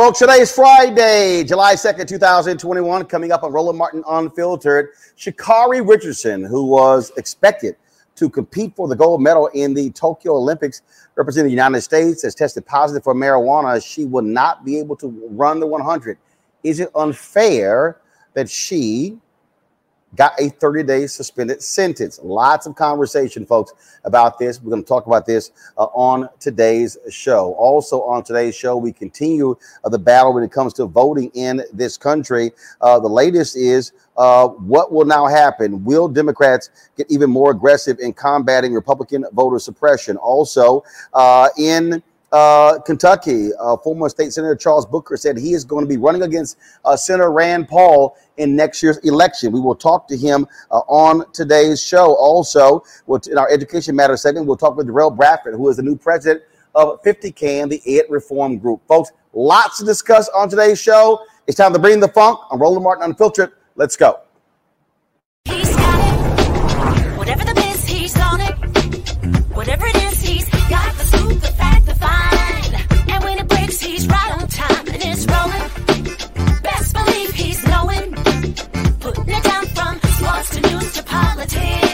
Folks, today is Friday, July 2nd, 2021. Coming up on Roland Martin Unfiltered, Sha'Carri Richardson, who was expected to compete for the gold medal in the Tokyo Olympics, representing the United States, has tested positive for marijuana. She will not be able to run the 100. Is it unfair that she got a 30 day suspended sentence. Lots of conversation, folks, about this. We're going to talk about this uh, on today's show. Also, on today's show, we continue uh, the battle when it comes to voting in this country. Uh, the latest is uh, what will now happen? Will Democrats get even more aggressive in combating Republican voter suppression? Also, uh, in uh, Kentucky, uh, former state senator Charles Booker said he is going to be running against uh, Senator Rand Paul in next year's election. We will talk to him uh, on today's show. Also, in our education matters segment, we'll talk with Derrell Bradford, who is the new president of 50 and the Ed Reform Group. Folks, lots to discuss on today's show. It's time to bring the funk. I'm Roland Martin Unfiltered. Let's go. He's right on time and it's rolling. Best believe he's knowing. Putting it down from sports to news to politics.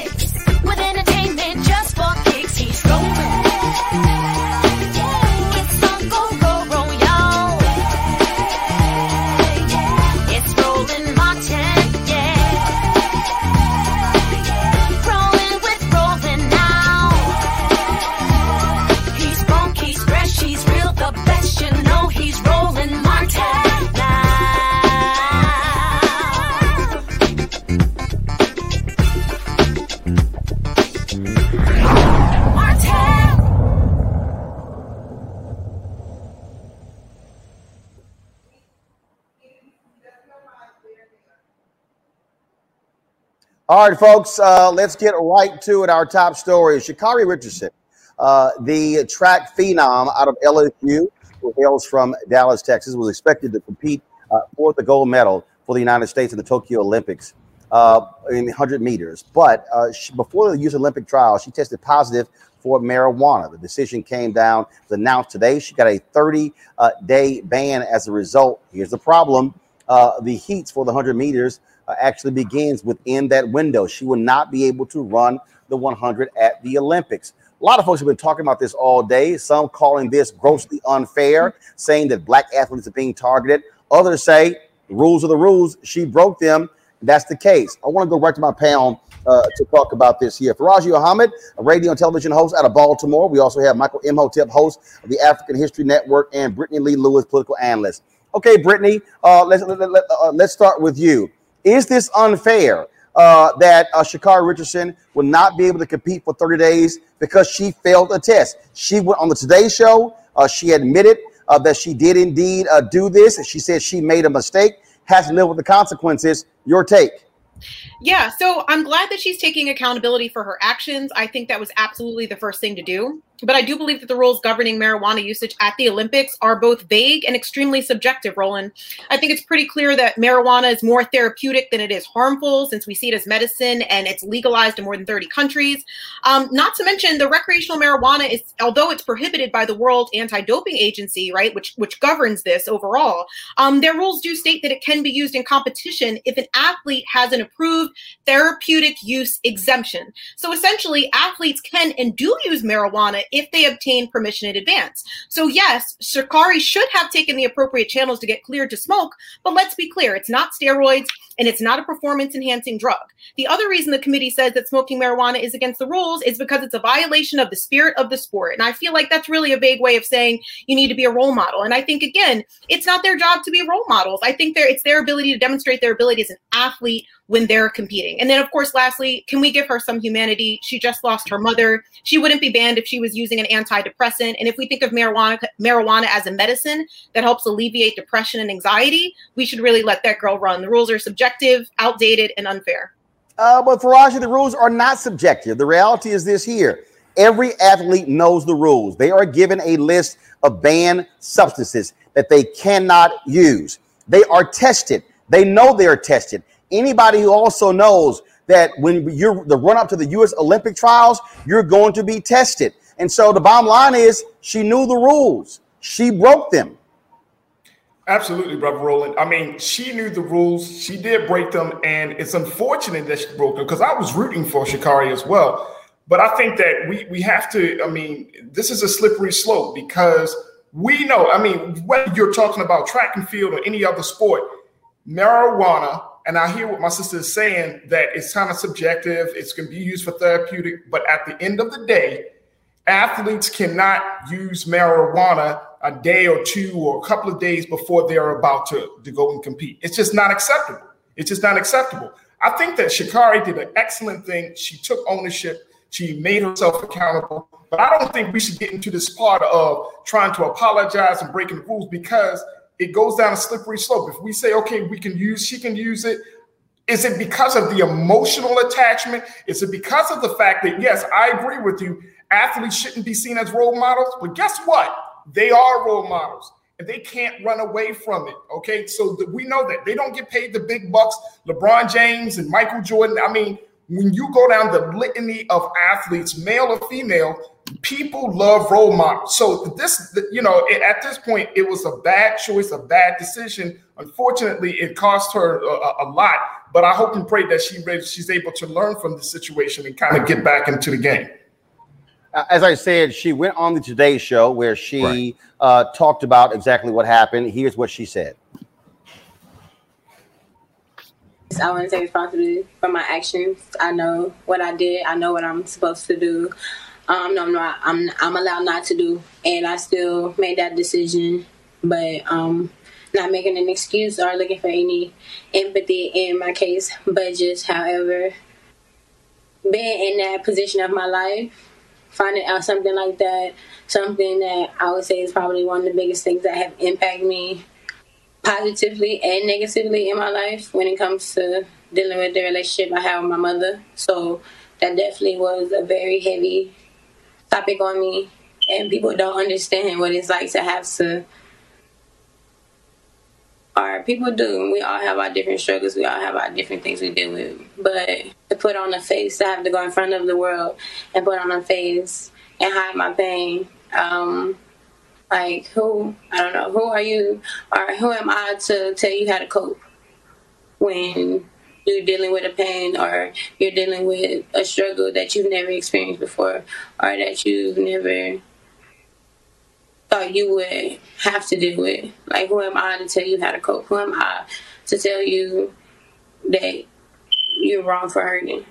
All right, folks, uh, let's get right to it. Our top story is Sha'Carri Richardson, uh, the track phenom out of LSU, who hails from Dallas, Texas, was expected to compete uh, for the gold medal for the United States in the Tokyo Olympics uh, in 100 meters. But uh, she, before the U.S. Olympic trial, she tested positive for marijuana. The decision came down, was announced today. She got a 30 uh, day ban as a result. Here's the problem the heats for the 100 meters uh, actually begins within that window. She will not be able to run the 100 at the Olympics. A lot of folks have been talking about this all day, some calling this grossly unfair, saying that black athletes are being targeted. Others say rules are the rules. She broke them. That's the case. I want to go right to my panel uh, to talk about this here. Faraji Ahmed, a radio and television host out of Baltimore. We also have Michael Imhotep, host of the African History Network, and Brittany Lee Lewis, political analyst. Okay, Brittany, uh, let's let, let, uh, let's start with you. Is this unfair uh, that uh, Richardson will not be able to compete for 30 days because she failed a test? She went on the Today Show. Uh, she admitted uh, that she did indeed uh, do this. She said she made a mistake, has to live with the consequences. Your take. Yeah, so I'm glad that she's taking accountability for her actions. I think that was absolutely the first thing to do. But I do believe that the rules governing marijuana usage at the Olympics are both vague and extremely subjective, Roland. I think it's pretty clear that marijuana is more therapeutic than it is harmful since we see it as medicine and it's legalized in more than 30 countries. Um, not to mention the recreational marijuana is, although it's prohibited by the World Anti-Doping Agency, right, which which governs this overall, um, their rules do state that it can be used in competition if an athlete has an approved therapeutic use exemption. So essentially, athletes can and do use marijuana if they obtain permission in advance. So, yes, Sha'Carri should have taken the appropriate channels to get cleared to smoke, but let's be clear it's not steroids and it's not a performance enhancing drug. The other reason the committee says that smoking marijuana is against the rules is because it's a violation of the spirit of the sport. And I feel like that's really a vague way of saying you need to be a role model. And I think, again, it's not their job to be role models. I think it's their ability to demonstrate their ability as an athlete when they're competing. And then, of course, lastly, can we give her some humanity? She just lost her mother. She wouldn't be banned if she was using an antidepressant. And if we think of marijuana, marijuana as a medicine that helps alleviate depression and anxiety, we should really let that girl run. The rules are subjective, outdated, and unfair. Uh, but Faraji, the rules are not subjective. The reality is this here. Every athlete knows the rules. They are given a list of banned substances that they cannot use. They are tested. They know they are tested anybody who also knows that when you're the run up to the U.S. Olympic trials, you're going to be tested. And so the bottom line is she knew the rules. She broke them. Absolutely, brother Roland. I mean, she knew the rules. She did break them, and it's unfortunate that she broke them because I was rooting for Sha'Carri as well. But I think that we we have to. I mean, this is a slippery slope because we know. I mean, whether you're talking about track and field or any other sport, marijuana and I hear what my sister is saying that it's kind of subjective, it's going to be used for therapeutic, but at the end of the day, athletes cannot use marijuana a day or two or a couple of days before they're about to, to go and compete. It's just not acceptable. It's just not acceptable. I think that Sha'Carri did an excellent thing. She took ownership. She made herself accountable. But I don't think we should get into this part of trying to apologize and breaking the rules because – it goes down a slippery slope. If we say, okay, we can use, she can use it, is it because of the emotional attachment? Is it because of the fact that, yes, I agree with you, athletes shouldn't be seen as role models, but guess what? They are role models and they can't run away from it. Okay. So we know that they don't get paid the big bucks. LeBron James and Michael Jordan. I mean, when you go down the litany of athletes, male or female, people love role models. So this, you know, at this point, it was a bad choice, a bad decision. Unfortunately, it cost her a, a lot. But I hope and pray that she she's able to learn from the situation and kind of get back into the game. As I said, she went on the Today Show where she right. uh, talked about exactly what happened. Here's what she said. I want to take responsibility for my actions. I know what I did. I know what I'm supposed to do um, no, I'm not. I'm I'm allowed not to do, and I still made that decision. But um, not making an excuse or looking for any empathy in my case, but just however being in that position of my life, finding out something like that, something that I would say is probably one of the biggest things that have impacted me positively and negatively in my life when it comes to dealing with the relationship I have with my mother. So that definitely was a very heavy topic on me. And people don't understand what it's like to have to or people do. We all have our different struggles. We all have our different things we deal with. But to put on a face, to have to go in front of the world and put on a face and hide my pain. Um, like who? I don't know. Who are you? Or who am I to tell you how to cope when you're dealing with a pain or you're dealing with a struggle that you've never experienced before or that you've never thought you would have to do it. Like, who am I to tell you how to cope? Who am I to tell you that you're wrong for hurting?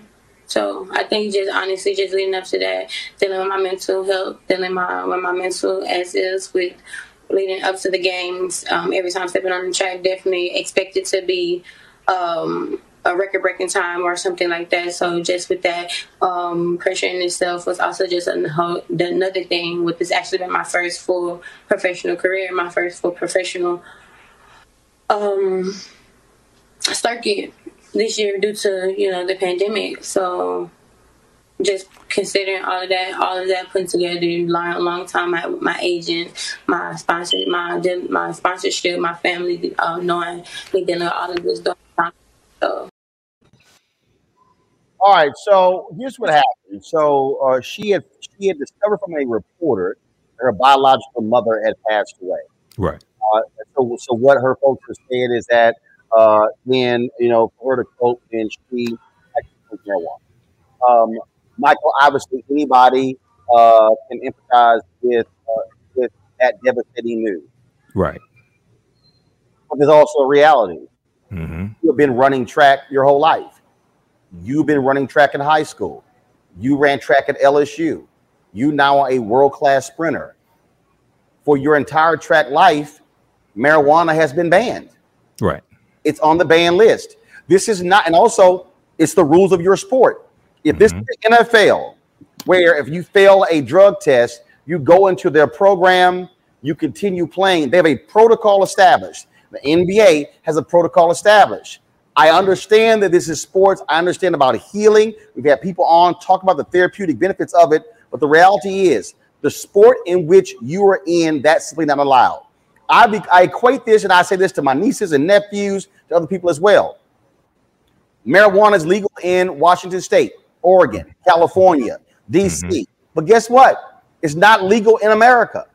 So I think just honestly, just leading up to that, dealing with my mental health, dealing my with my mental as is with leading up to the games. Um, every time stepping on the track, definitely expected to be um, a record breaking time or something like that. So just with that, um, pressure in itself was also just another thing. With this actually been my first full professional career, my first full professional um, circuit this year due to you know the pandemic. So just considering all of that, all of that put together, long, long time my my agent, my sponsor, my my sponsorship, my family, uh, knowing dealing with all of this. So All right, so here's what happened. So uh, she had she had discovered from a reporter that her biological mother had passed away. Right. Uh, so, so what her folks were saying is that uh, then you know for her to cope, then she marijuana. Um, Michael, obviously, anybody uh, can empathize with uh, with that devastating news. Right. But there's also a reality. Mm-hmm. You've been running track your whole life. You've been running track in high school. You ran track at LSU. You now are a world class sprinter. For your entire track life, marijuana has been banned. Right. It's on the ban list. This is not, and also it's the rules of your sport. If this mm-hmm. is the NFL, where if you fail a drug test, you go into their program, you continue playing. They have a protocol established. The NBA has a protocol established. I understand that this is sports. I understand about healing. We've had people on talk about the therapeutic benefits of it, but the reality is the sport in which you are in, that's simply not allowed. I, be, I equate this and I say this to my nieces and nephews, to other people as well. Marijuana is legal in Washington State, Oregon, California, DC. But guess what? It's not legal in America.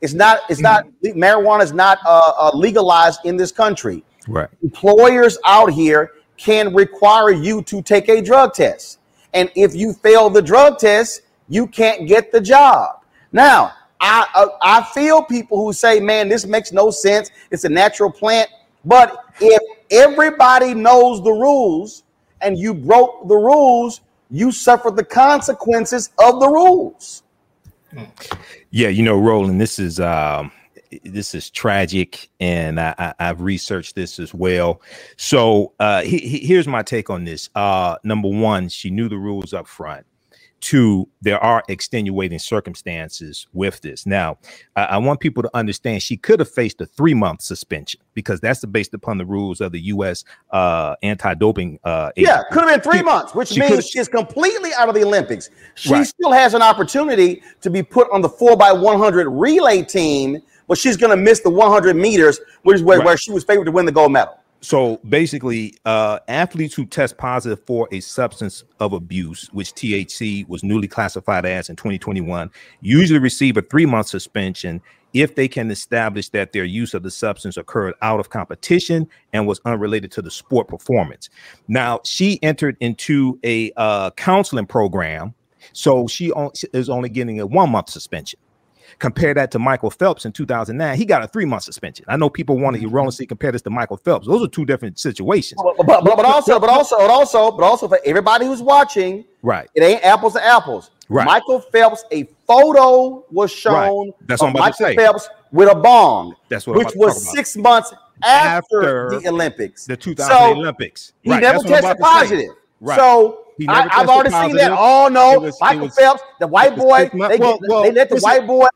It's not. It's not. Marijuana is not uh, uh, legalized in this country. Right. Employers out here can require you to take a drug test, and if you fail the drug test, you can't get the job. Now, I uh, I feel people who say, "Man, this makes no sense. It's a natural plant." But if everybody knows the rules and you broke the rules, you suffer the consequences of the rules. Yeah, you know, Roland, this is um this is tragic, and I, I, I've researched this as well. So uh he, he- here's my take on this. Uh number one, she knew the rules up front. Two, there are extenuating circumstances with this. Now, I, I want people to understand she could have faced a three month suspension because that's based upon the rules of the U.S. Uh, anti-doping. Uh, Yeah, could have been three She- months, which she means she's completely out of the Olympics. She Right. still has an opportunity to be put on the four by one hundred relay team, but she's going to miss the one hundred meters, which is where, Right. where she was favored to win the gold medal. So basically, uh, athletes who test positive for a substance of abuse, which THC was newly classified as in 2021, usually receive a three month suspension if they can establish that their use of the substance occurred out of competition and was unrelated to the sport performance. Now, she entered into a uh, counseling program, so she on- is only getting a one month suspension. Compare that to Michael Phelps in 2009. He got a three month suspension. I know people want to erroneously compare this to Michael Phelps. Those are two different situations. But, but, but also, but also, but also, but also for everybody who's watching, Right. it ain't apples to apples. Right. Michael Phelps, a photo was shown. Right. That's what I'm about to Michael say. Phelps with a bong, That's what which to was six months after, After the Olympics. The 2000 So, Olympics. He Right, never that's tested to positive. Right. So I, I've tested already seen that. positive. Oh no, was- Michael was- Phelps, the white boy, they, well, well, they let the white boy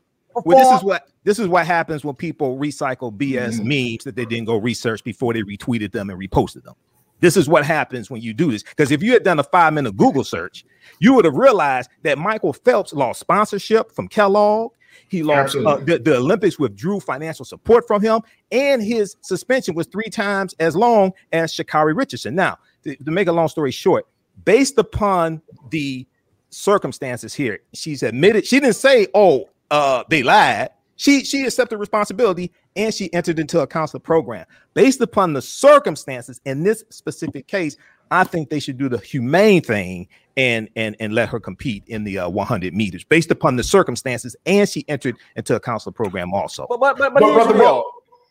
Well, this is what this is what happens when people recycle BS memes that they didn't go research before they retweeted them and reposted them. This is what happens when you do this. Because if you had done a five minute Google search, you would have realized that Michael Phelps lost sponsorship from Kellogg. He lost uh, the, the Olympics withdrew financial support from him, and his suspension was three times as long as Sha'Carri Richardson. Now, to, to make a long story short, based upon the circumstances here, she's admitted she didn't say, "Oh, uh, they lied." She she accepted responsibility and she entered into a counselor program. Based upon the circumstances in this specific case, I think they should do the humane thing and and and let her compete in the uh, 100 meters based upon the circumstances. And she entered into a counselor program also. But but but, but, here's, the deal.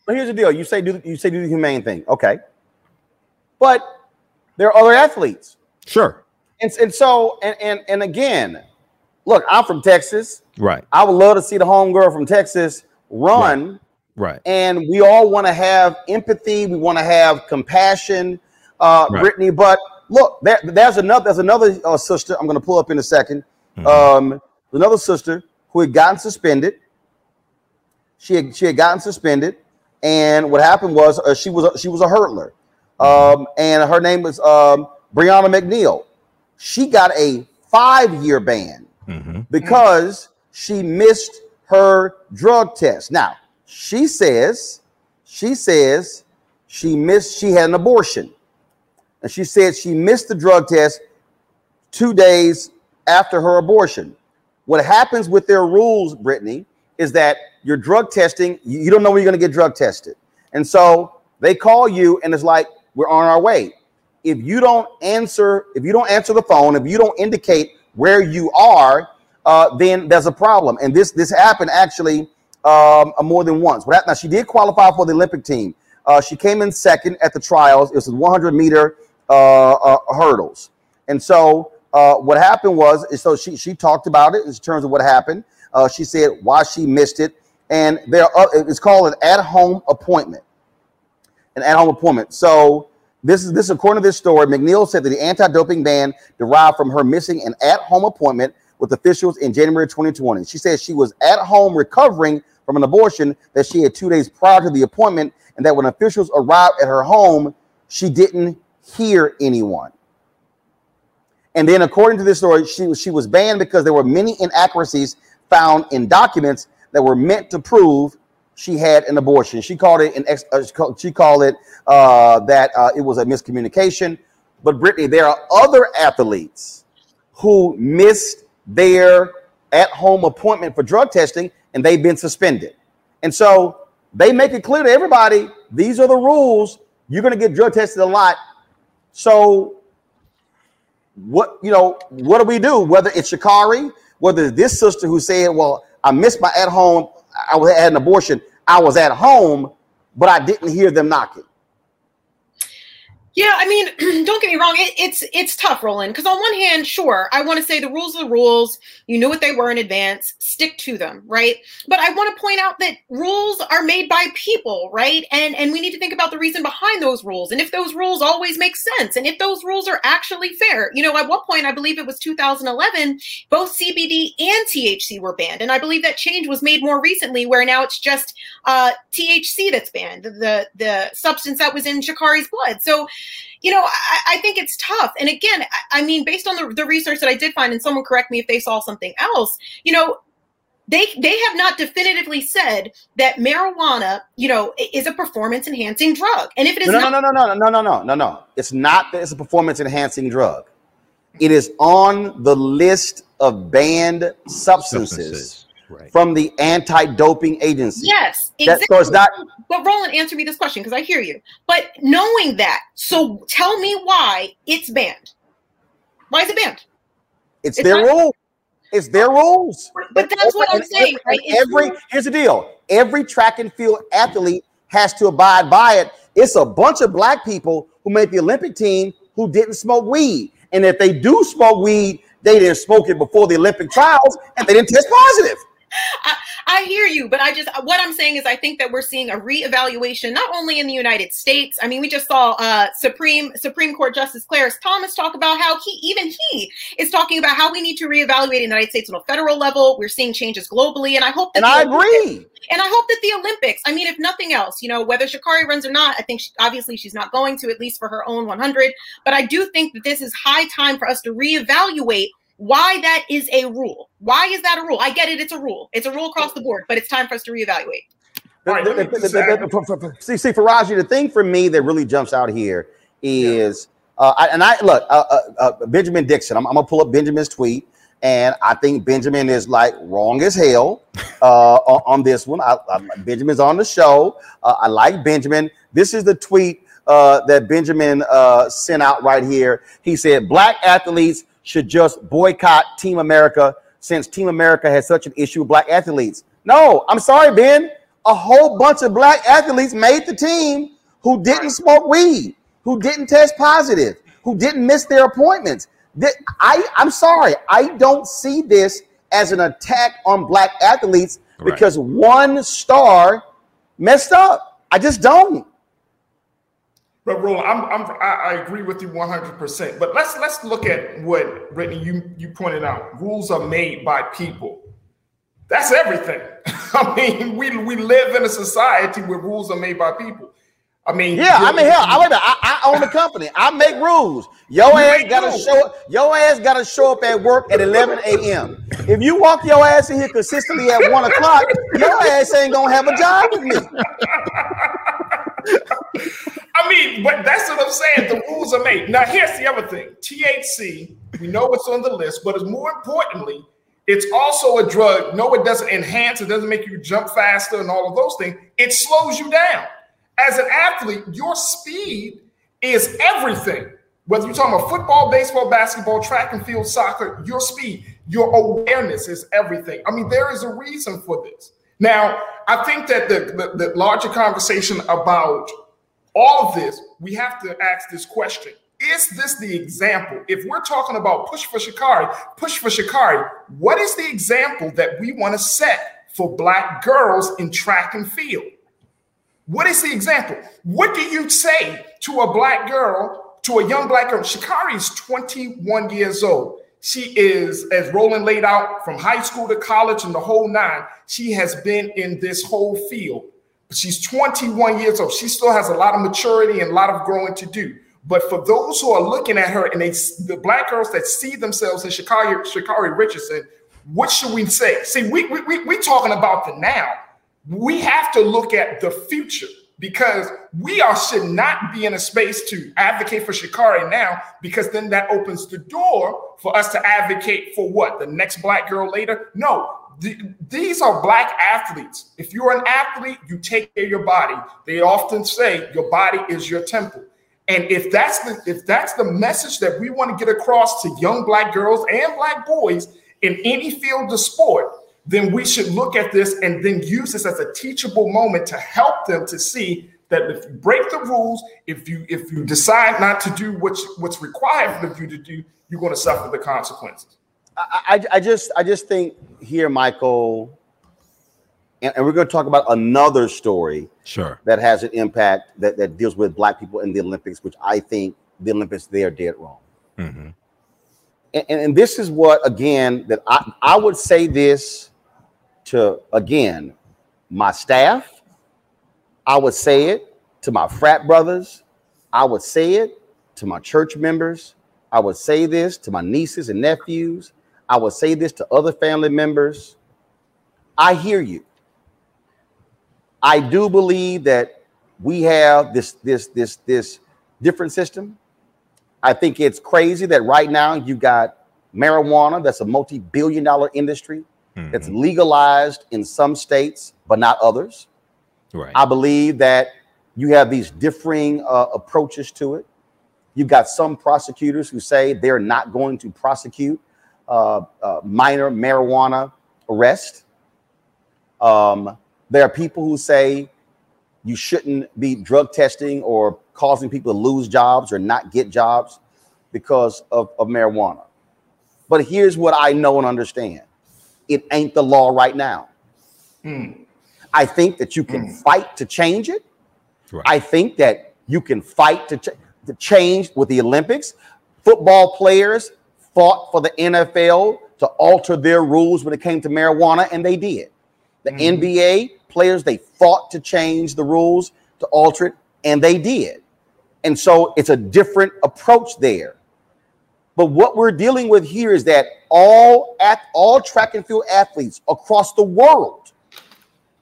but here's the deal. You say do you say do the humane thing, okay? But there are other athletes. Sure. And and so and and and again, look, I'm from Texas. Right. I would love to see the homegirl from Texas run. Right. And we all want to have empathy. We want to have compassion, uh, Right. Brittany. But look, there, there's another. There's another uh, sister. I'm going to pull up in a 2nd Mm-hmm. Um, another sister who had gotten suspended. She had, she had gotten suspended, and what happened was uh, she was a, she was a hurdler, Mm-hmm. um, and her name was um, Brianna McNeal. She got a five year ban Mm-hmm. because she missed her drug test. Now, she says, she says she missed, she had an abortion. And she said she missed the drug test two days after her abortion. What happens with their rules, Brittany, is that your drug testing, you don't know when you're going to get drug tested. And so they call you and it's like, we're on our way. If you don't answer, if you don't answer the phone, if you don't indicate where you are, uh, then there's a problem. And this this happened actually um, more than once. Now she did qualify for the Olympic team. Uh, she came in second at the trials. It was 100 meter uh, uh, hurdles. And so uh, what happened was, so she she talked about it in terms of what happened. Uh, she said why she missed it, and there it's called an at-home appointment an at-home appointment. So this is this according to this story. McNeal said that the anti-doping ban derived from her missing an at-home appointment with officials in January 2020. She said she was at home recovering from an abortion that she had two days prior to the appointment, and that when officials arrived at her home, she didn't hear anyone. And then, according to this story, she she was banned because there were many inaccuracies found in documents that were meant to prove she had an abortion. She called it an ex, uh, she called- it uh, that uh, it was a miscommunication. But Brittany, there are other athletes who missed their at-home appointment for drug testing, and they've been suspended. And so they make it clear to everybody: these are the rules. You're going to get drug tested a lot. So what you know what do we do whether it's Sha'Carri whether it's this sister who said well i missed my at home i had an abortion. I was at home but i didn't hear them knocking Yeah, I mean, don't get me wrong. It, it's it's tough, Roland. Because on one hand, sure, I want to say the rules are the rules. You knew what they were in advance. Stick to them, right? But I want to point out that rules are made by people, right? And and we need to think about the reason behind those rules, and if those rules always make sense, and if those rules are actually fair. You know, at one point, I believe it was 2011, both CBD and THC were banned, and I believe that change was made more recently, where now it's just uh, THC that's banned, the the substance that was in Sha'Carri's blood. So you know, I, I think it's tough. And again, I, I mean, based on the, the research that I did find, and someone correct me if they saw something else, you know, they they have not definitively said that marijuana, you know, is a performance enhancing drug. And if it is no, no, not, no, no, no, no, no, no, no, no. It's not that it's a performance enhancing drug. It is on the list of banned substances, from the anti-doping agency. yes, That- exactly. so it's not But Roland, answer me this question because I hear you. But knowing that, so tell me why it's banned. Why is it banned? It's, It's their not- rules. It's their rules. But that's what I'm saying, every- right? Every here's the deal. Every track and field athlete has to abide by it. It's a bunch of black people who made the Olympic team who didn't smoke weed. And if they do smoke weed, they didn't smoke it before the Olympic trials and they didn't test positive. I, I hear you, but I just what I'm saying is I think that we're seeing a reevaluation not only in the United States. I mean, we just saw uh, Supreme Supreme Court Justice Clarence Thomas talk about how he even he is talking about how we need to reevaluate in the United States on a federal level. We're seeing changes globally, and I hope. And I agree. And I hope that the Olympics. I mean, if nothing else, you know, whether Sha'Carri runs or not, I think she, obviously she's not going to at least for her own 100. But I do think that this is high time for us to reevaluate why that is a rule. Why is that a rule? I get it, it's a rule. It's a rule across the board, but it's time for us to reevaluate. The- the- the- See, see, Faraji, the thing for me that really jumps out here is, uh, I, and I look, uh, uh, uh, Benjamin Dixon. I'm, I'm gonna pull up Benjamin's tweet, and I think Benjamin is like wrong as hell uh, on, on this one. I, I, Benjamin's on the show. Uh, I like Benjamin. This is the tweet uh, that Benjamin uh, sent out right here. He said, "Black athletes should just boycott Team America since Team America has such an issue with black athletes." No, I'm sorry, Ben. A whole bunch of black athletes made the team who didn't smoke weed, who didn't test positive, who didn't miss their appointments. I, I'm sorry, I don't see this as an attack on black athletes because one star messed up. I just don't. But Roland, I'm, I'm I, I agree with you 100. percent But let's let's look at what Brittany you you pointed out. Rules are made by people. That's everything. I mean, we we live in a society where rules are made by people. I mean, Yeah, I mean, hell, I, wait I, I own the company. I make rules. Your You ass gotta rules. show up. Your ass gotta show up at work at 11 a.m. If you walk your ass in here consistently at one o'clock, your ass ain't gonna have a job with me. I mean, but that's what I'm saying. The rules are made. Now, here's the other thing THC, we know it's on the list, but it's more importantly, it's also a drug. No, it doesn't enhance, it doesn't make you jump faster and all of those things. It slows you down. As an athlete, your speed is everything. Whether you're talking about football, baseball, basketball, track and field, soccer, your speed, your awareness is everything. I mean, there is a reason for this. Now, I think that the, the, the larger conversation about all of this, we have to ask this question. Is this the example? If we're talking about push for Sha'Carri, push for Sha'Carri, what is the example that we want to set for black girls in track and field? What is the example? What do you say to a black girl, to a young black girl? Sha'Carri is 21 years old. She is, as Roland laid out, from high school to college and the whole nine. She has been in this whole field. She's 21 years old. She still has a lot of maturity and a lot of growing to do. But for those who are looking at her and they, the black girls that see themselves in Sha'Carri, Sha'Carri Richardson, what should we say? See, we, we, we, we're talking about the now. We have to look at the future because we are should not be in a space to advocate for Sha'Carri now because then that opens the door for us to advocate for what the next black girl later. No, th- these are black athletes. If you're an athlete, you take care of your body. They often say your body is your temple. And if that's the if that's the message that we want to get across to young black girls and black boys in any field of sport, then we should look at this and then use this as a teachable moment to help them to see that if you break the rules, if you if you decide not to do what's what's required of you to do, you're going to suffer the consequences. I, I, I just I just think here, Michael, and, and we're going to talk about another story Sure. that has an impact that, that deals with black people in the Olympics, which I think the Olympics they are dead wrong. Mm-hmm. And, and, and this is what again that I, I would say this to again my staff. I would say it to my frat brothers. I would say it to my church members. I would say this to my nieces and nephews. I would say this to other family members. I hear you. I do believe that we have this this this this different system. I think it's crazy that right now you got marijuana that's a multi-billion dollar industry that's legalized in some states but not others. Right. I believe that you have these differing uh, approaches to it. You've got some prosecutors who say they're not going to prosecute uh, uh, minor marijuana arrest. Um, there are people who say you shouldn't be drug testing or causing people to lose jobs or not get jobs because of, of marijuana. But here's what I know and understand it ain't the law right now. Hmm. I think that you can fight to change it. I think that you can fight to, ch- to change with the Olympics. Football players fought for the NFL to alter their rules when it came to marijuana, and they did. The NBA players, they fought to change the rules to alter it, and they did. And so it's a different approach there. But what we're dealing with here is that all at all track and field athletes across the world,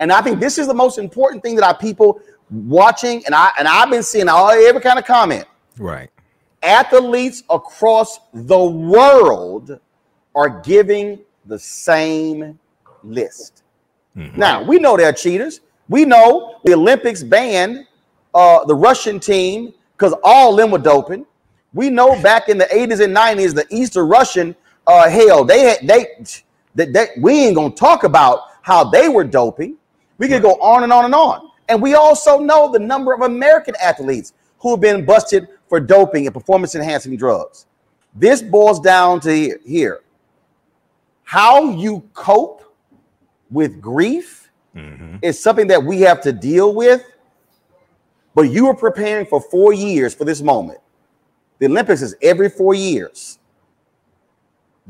and I think this is the most important thing that our people watching, and I and I've been seeing all every kind of comment. Right. Athletes across the world are giving the same list. Now we know they're cheaters. We know the Olympics banned uh, the Russian team because all of them were doping. We know back in the 80s and 90s, the Eastern Russian, uh, hell, they had they, that, they we ain't gonna talk about how they were doping. We could go on and on and on. And we also know the number of American athletes who have been busted for doping and performance enhancing drugs. This boils down to here. How you cope with grief is something that we have to deal with. But you are preparing for four years for this moment. The Olympics is every four years.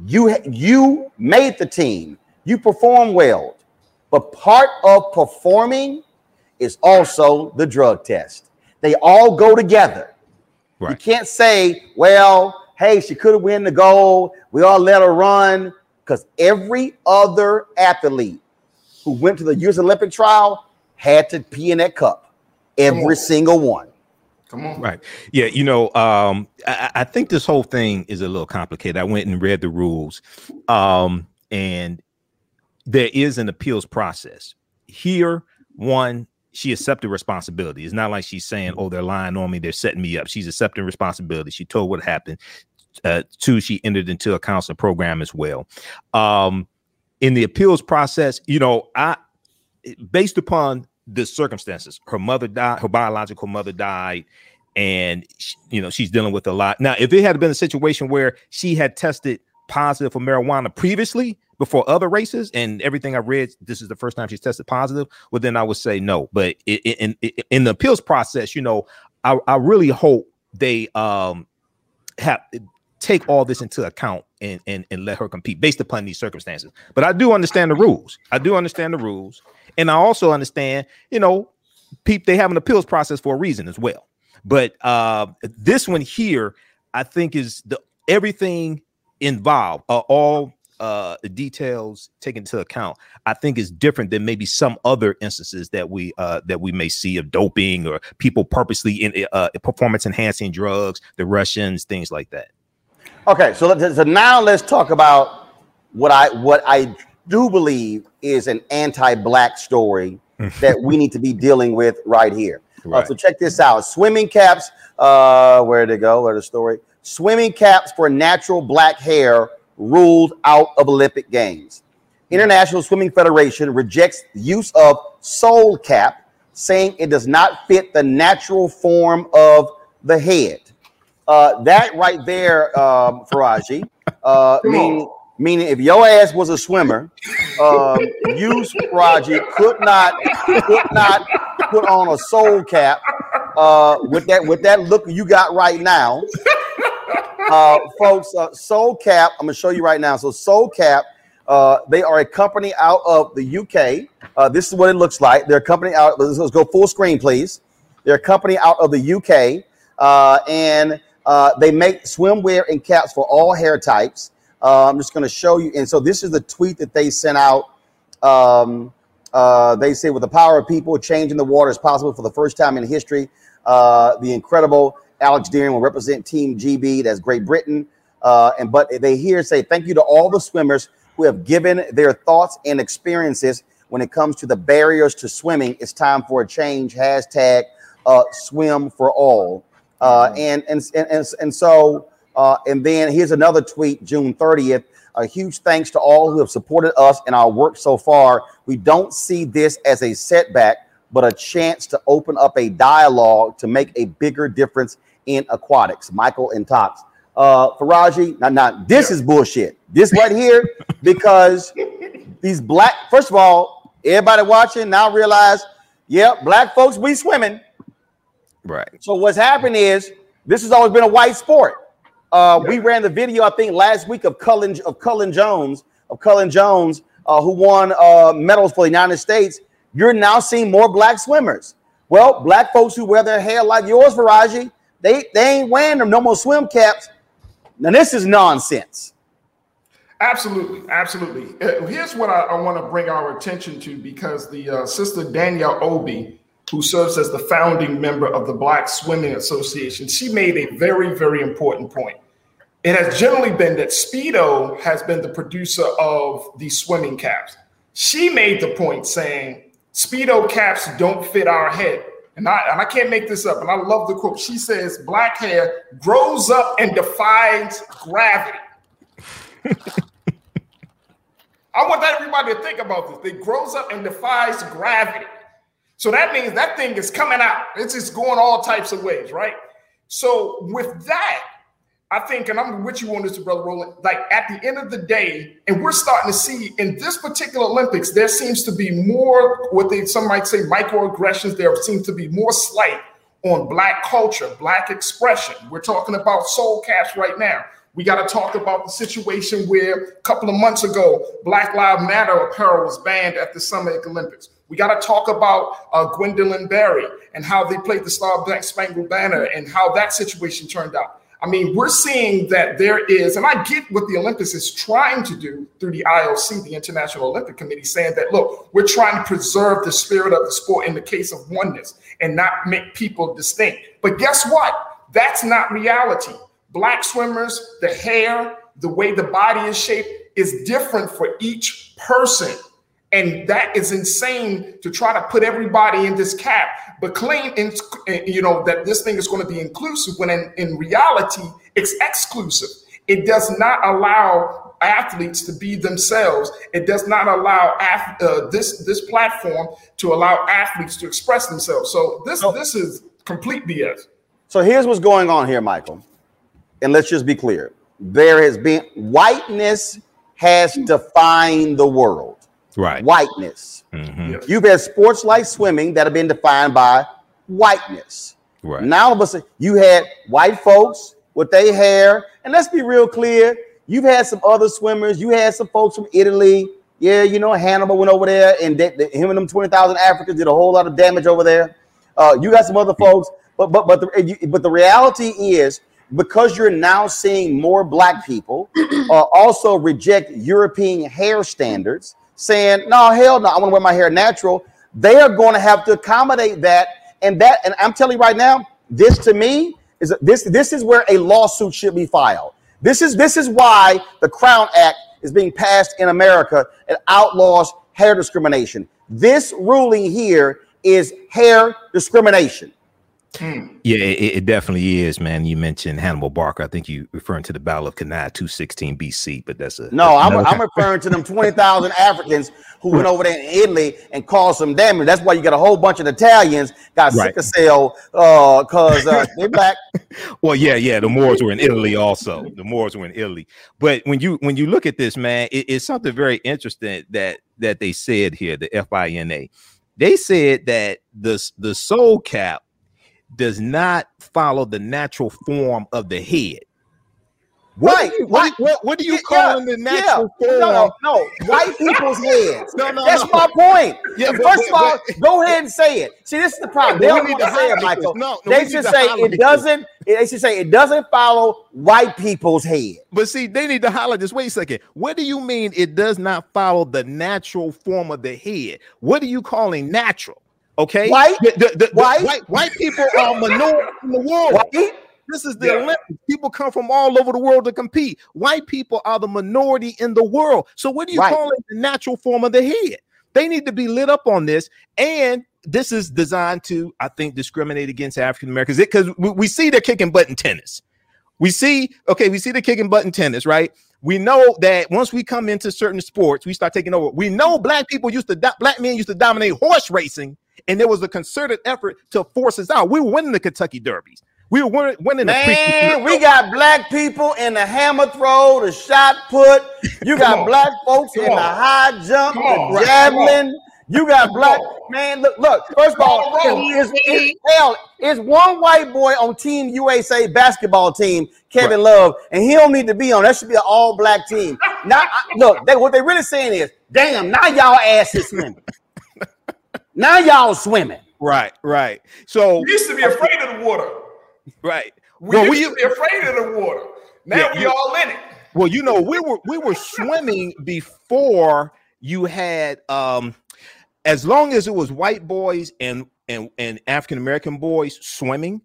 You you made the team. You perform well, but part of performing is also the drug test. They all go together. You can't say, "Well, hey, she could have win the gold. We all let her run," because every other athlete who went to the U.S. Olympic trial had to pee in that cup. Every single one. Come on. Right. Yeah. You know, um, I, I think this whole thing is a little complicated. I went and read the rules. Um, and there is an appeals process. Here, one, she accepted responsibility. It's not like she's saying, Oh, they're lying on me, they're setting me up. She's accepting responsibility. She told what happened. Uh, two, she entered into a counseling program as well. Um, in the appeals process, you know, I based upon the circumstances, her mother died, her biological mother died, and sh- you know she's dealing with a lot. Now, if it had been a situation where she had tested positive for marijuana previously before other races, and everything I read, this is the first time she's tested positive, well, then I would say no. But in in, in the appeals process, you know, I, I really hope they um have take all this into account and, and and let her compete based upon these circumstances. But I do understand the rules. I do understand the rules, and I also understand, you know, people they have an appeals process for a reason as well. But uh, this one here, I think, is the everything involved, uh, all uh, the details taken into account. I think is different than maybe some other instances that we uh, that we may see of doping or people purposely in uh, performance enhancing drugs, the Russians, things like that. Okay, so, let- so now let's talk about what I what I do believe is an anti-black story that we need to be dealing with right here. Uh, so check this out: swimming caps. Uh, where did it go? Where the story? Swimming caps for natural black hair ruled out of Olympic Games. International Swimming Federation rejects use of soul cap, saying it does not fit the natural form of the head. Uh, that right there, um, Faraji, uh, meaning, meaning if your ass was a swimmer, um, you, Faraji, could not could not put on a soul cap uh, with that with that look you got right now. Uh, folks, uh, Soul Cap, I'm gonna show you right now. So Soul Cap, uh, they are a company out of the UK. Uh, this is what it looks like. They're a company out. Let's, let's go full screen, please. They're a company out of the UK, uh, and uh, they make swimwear and caps for all hair types. Uh, I'm just going to show you. And so this is the tweet that they sent out. Um, uh, they say, with the power of people, changing the water is possible for the first time in history. Uh, the incredible Alex Dearing will represent Team GB, that's Great Britain. Uh, and but they here say thank you to all the swimmers who have given their thoughts and experiences when it comes to the barriers to swimming. It's time for a change. Hashtag uh, swim for all. Uh, and, and and and and so uh, and then here's another tweet, June 30th. A huge thanks to all who have supported us in our work so far. We don't see this as a setback, but a chance to open up a dialogue to make a bigger difference in aquatics. Michael Imhotep. uh, Faraji, now, now this is bullshit. This right here, because these black, first of all, everybody watching now realize, yep, black folks, we swimming. Right. So what's happened is this has always been a white sport. Uh, We ran the video, I think, last week of Cullen of Cullen Jones of Cullen Jones, uh, who won uh, medals for the United States. You're now seeing more black swimmers. Well, black folks who wear their hair like yours, Faraji, they they ain't wearing them no more swim caps. Now this is nonsense. Absolutely, absolutely. Uh, here's what I, I want to bring our attention to because the uh, sister Danielle Obe, who serves as the founding member of the Black Swimming Association, she made a very, very important point. It has generally been that Speedo has been the producer of the swimming caps. She made the point saying Speedo caps don't fit our head. And I, and I can't make this up. And I love the quote. She says, Black hair grows up and defies gravity. I want everybody to think about this. It grows up and defies gravity. So that means that thing is coming out. It's just going all types of ways, right? So with that, I think, and I'm with you on this, brother Roland. Like at the end of the day, and we're starting to see in this particular Olympics, there seems to be more what they some might say microaggressions. There seems to be more slight on black culture, black expression. We're talking about soul caps right now. We got to talk about the situation where a couple of months ago, Black Lives Matter apparel was banned at the Summer Olympics. We got to talk about uh, Gwendolyn Berry and how they played the Star Black Spangled Banner and how that situation turned out. I mean, we're seeing that there is, and I get what the Olympics is trying to do through the IOC, the International Olympic Committee, saying that, look, we're trying to preserve the spirit of the sport in the case of oneness and not make people distinct. But guess what? That's not reality. Black swimmers, the hair, the way the body is shaped is different for each person. And that is insane to try to put everybody in this cap, but claim, in, you know, that this thing is going to be inclusive when in, in reality, it's exclusive. It does not allow athletes to be themselves. It does not allow ath- uh, this this platform to allow athletes to express themselves. So this this is complete BS. So here's what's going on here, Michael. And let's just be clear. There has been whiteness has defined the world. Right. Whiteness. Mhm. You've had sports like swimming that have been defined by whiteness. Right. Now all of a sudden you had white folks with their hair, and let's be real clear. You've had some other swimmers. You had some folks from Italy. Yeah, you know Hannibal went over there, and they, they- him and them twenty thousand Africans did a whole lot of damage over there. Uh, you got some other folks, but but but the you- but the reality is because you're now seeing more black people uh, also reject European hair standards, saying no, hell no, I want to wear my hair natural. They are going to have to accommodate that, and that, and I'm telling you right now, this to me is this this is where a lawsuit should be filed. This is this is why the Crown Act is being passed in America and outlaws hair discrimination. This ruling here is hair discrimination. Yeah, it, it definitely is, man. You mentioned Hannibal Barca. I think you referring to the Battle of Cannae 216 BC, but that's a No, that's I'm, I'm referring to them 20,000 Africans who went over there in Italy and caused some damage. That's why you got a whole bunch of Italians got Right. sickle cell uh, because uh, they're black. Well, yeah, yeah. The Moors were in Italy also. The Moors were in Italy. But when you when you look at this, man, it- it's something very interesting that that they said here. The FINA, they said that the the soul cap does not follow the natural form of the head. What Right, you, what, what, what do you Yeah, call the natural yeah. form? No, no, no. White people's heads. No, no, That's no. my point. Yeah, but- First of but- all, go ahead and say it. See, this is the problem. They don't need want to to say it, Michael. No, no, they should say it doesn't. They should say it doesn't follow white people's head. But see, they need to highlight this. Wait a second. What do you mean it does not follow the natural form of the head? What are you calling natural? Okay, White? The- the- the- the White? white, white people are minority in the world. White? This is the Yeah. Olympics. People come from all over the world to compete. White people are the minority in the world. So what do you Right. call it the natural form of the head? They need to be lit up on this. And this is designed to, I think, discriminate against African Americans because we, we see they're kicking butt in tennis. We see, okay, we see the kicking butt in tennis, right? We know that once we come into certain sports, we start taking over. We know black people used to, do- black men used to dominate horse racing, and there was a concerted effort to force us out. We were winning the Kentucky Derbies. We were winning, Man, we got black people in the hammer throw, the shot put. You got black folks Come in the high jump, on. the javelin. You got black man. Look, look. First of all, on, it's, it's, hell, it's one white boy on Team USA basketball team, Kevin Love, and he don't need to be on. That should be an all black team. Now, I- look, they, what they really saying is, damn, now y'all ass is swimming. Now y'all swimming. Right, right. So We used to be afraid of the water. right. We Well, used to be afraid of the water. Now Yeah, we you- all in it. Well, you know, we were we were swimming before you had um as long as it was white boys and and and African American boys swimming,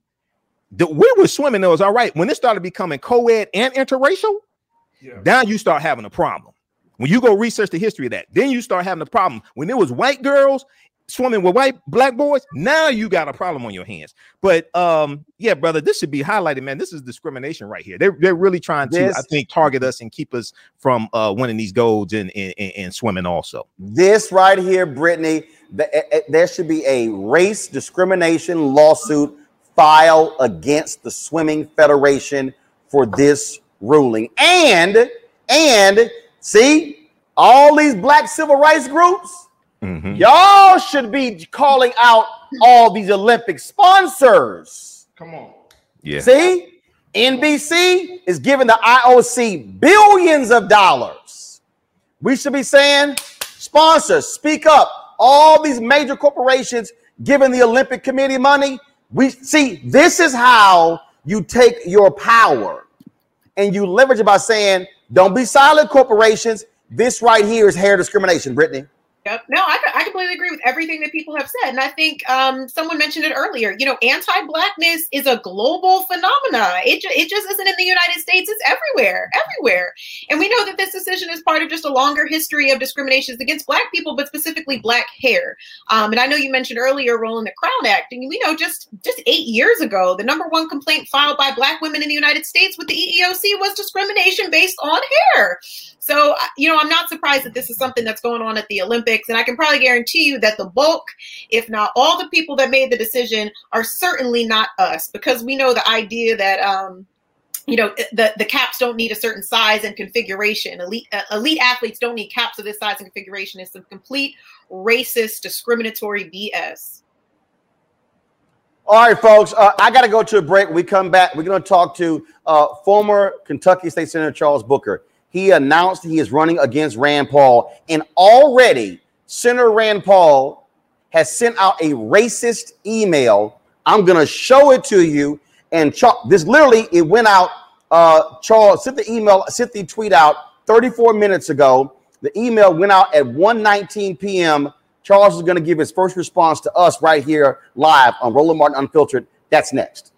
the, we were swimming. It was all right. When it started becoming co-ed and interracial, yeah. now you start having a problem. When you go research the history of that, then you start having a problem. When it was white girls swimming with white black boys, now you got a problem on your hands. But um, yeah, brother, this should be highlighted, man. This is discrimination right here. They're they're really trying to, This- I think, target us and keep us from uh winning these golds and and, and, swimming also. This right here, Brittany, th- eh, eh, there should be a race discrimination lawsuit filed against the Swimming Federation for this ruling. And, and see, all these black civil rights groups, Mm-hmm. y'all should be calling out all these Olympic sponsors. Come on. Yeah. See, NBC is giving the IOC billions of dollars. We should be saying, sponsors, speak up. All these major corporations giving the Olympic Committee money. We see this is how you take your power and you leverage it by saying, don't be silent, corporations. This right here is hair discrimination, Brittany. Yep. No, I, I completely agree with everything that people have said. And I think um, someone mentioned it earlier. You know, anti blackness is a global phenomena. It, ju- it just isn't in the United States, it's everywhere, everywhere. And we know that this decision is part of just a longer history of discriminations against black people, but specifically black hair. Um, and I know you mentioned earlier, Roland the Crown Act. And we know just, just eight years ago, the number one complaint filed by black women in the United States with the EEOC was discrimination based on hair. So, uh, you know, I'm not surprised that this is something that's going on at the Olympics. And I can probably guarantee you that the bulk, if not all the people that made the decision, are certainly not us because we know the idea that, um, you know, the, the caps don't need a certain size and configuration. Elite uh, elite athletes don't need caps of this size and configuration. It's some complete racist, discriminatory BS. All right, folks. Uh, I got to go to a break. We come back. We're going to talk to uh, former Kentucky State Senator Charles Booker. He announced he is running against Rand Paul, and already Senator Rand Paul has sent out a racist email. I'm going to show it to you. And Char- this literally, it went out. Uh, Charles sent the email, sent the tweet out 34 minutes ago. The email went out at 1:19 p.m. Charles is going to give his first response to us right here live on Roland Martin Unfiltered. That's next.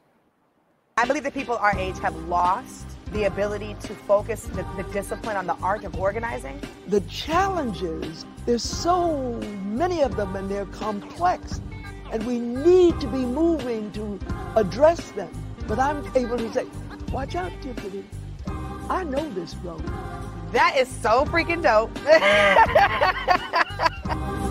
I believe that people our age have lost the ability to focus the, the discipline on the art of organizing. The challenges, there's so many of them and they're complex. And we need to be moving to address them. But I'm able to say, watch out, Tiffany. I know this road. That is so freaking dope.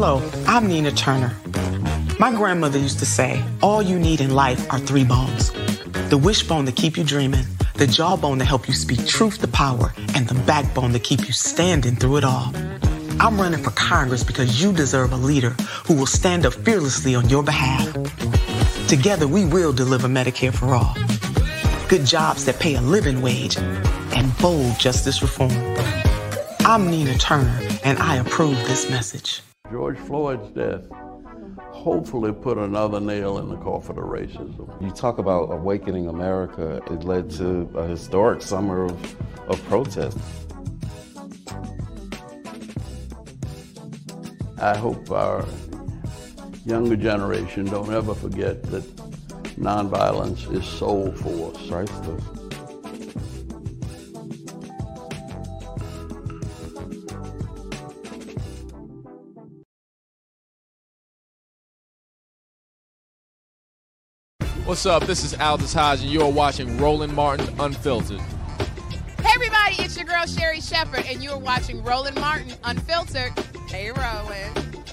Hello, I'm Nina Turner. My grandmother used to say, all you need in life are three bones. The wishbone to keep you dreaming, the jawbone to help you speak truth to power, and the backbone to keep you standing through it all. I'm running for Congress because you deserve a leader who will stand up fearlessly on your behalf. Together, we will deliver Medicare for all. Good jobs that pay a living wage and bold justice reform. I'm Nina Turner, and I approve this message. George Floyd's death hopefully put another nail in the coffin of racism. You talk about awakening America, it led to a historic summer of, of protest. I hope our younger generation don't ever forget that nonviolence is soul force. Priceless. What's up? This is Aldis Hodge, and you're watching Roland Martin Unfiltered. Hey everybody, it's your girl Sherri Shepherd, and you are watching Roland Martin Unfiltered. Hey Roland.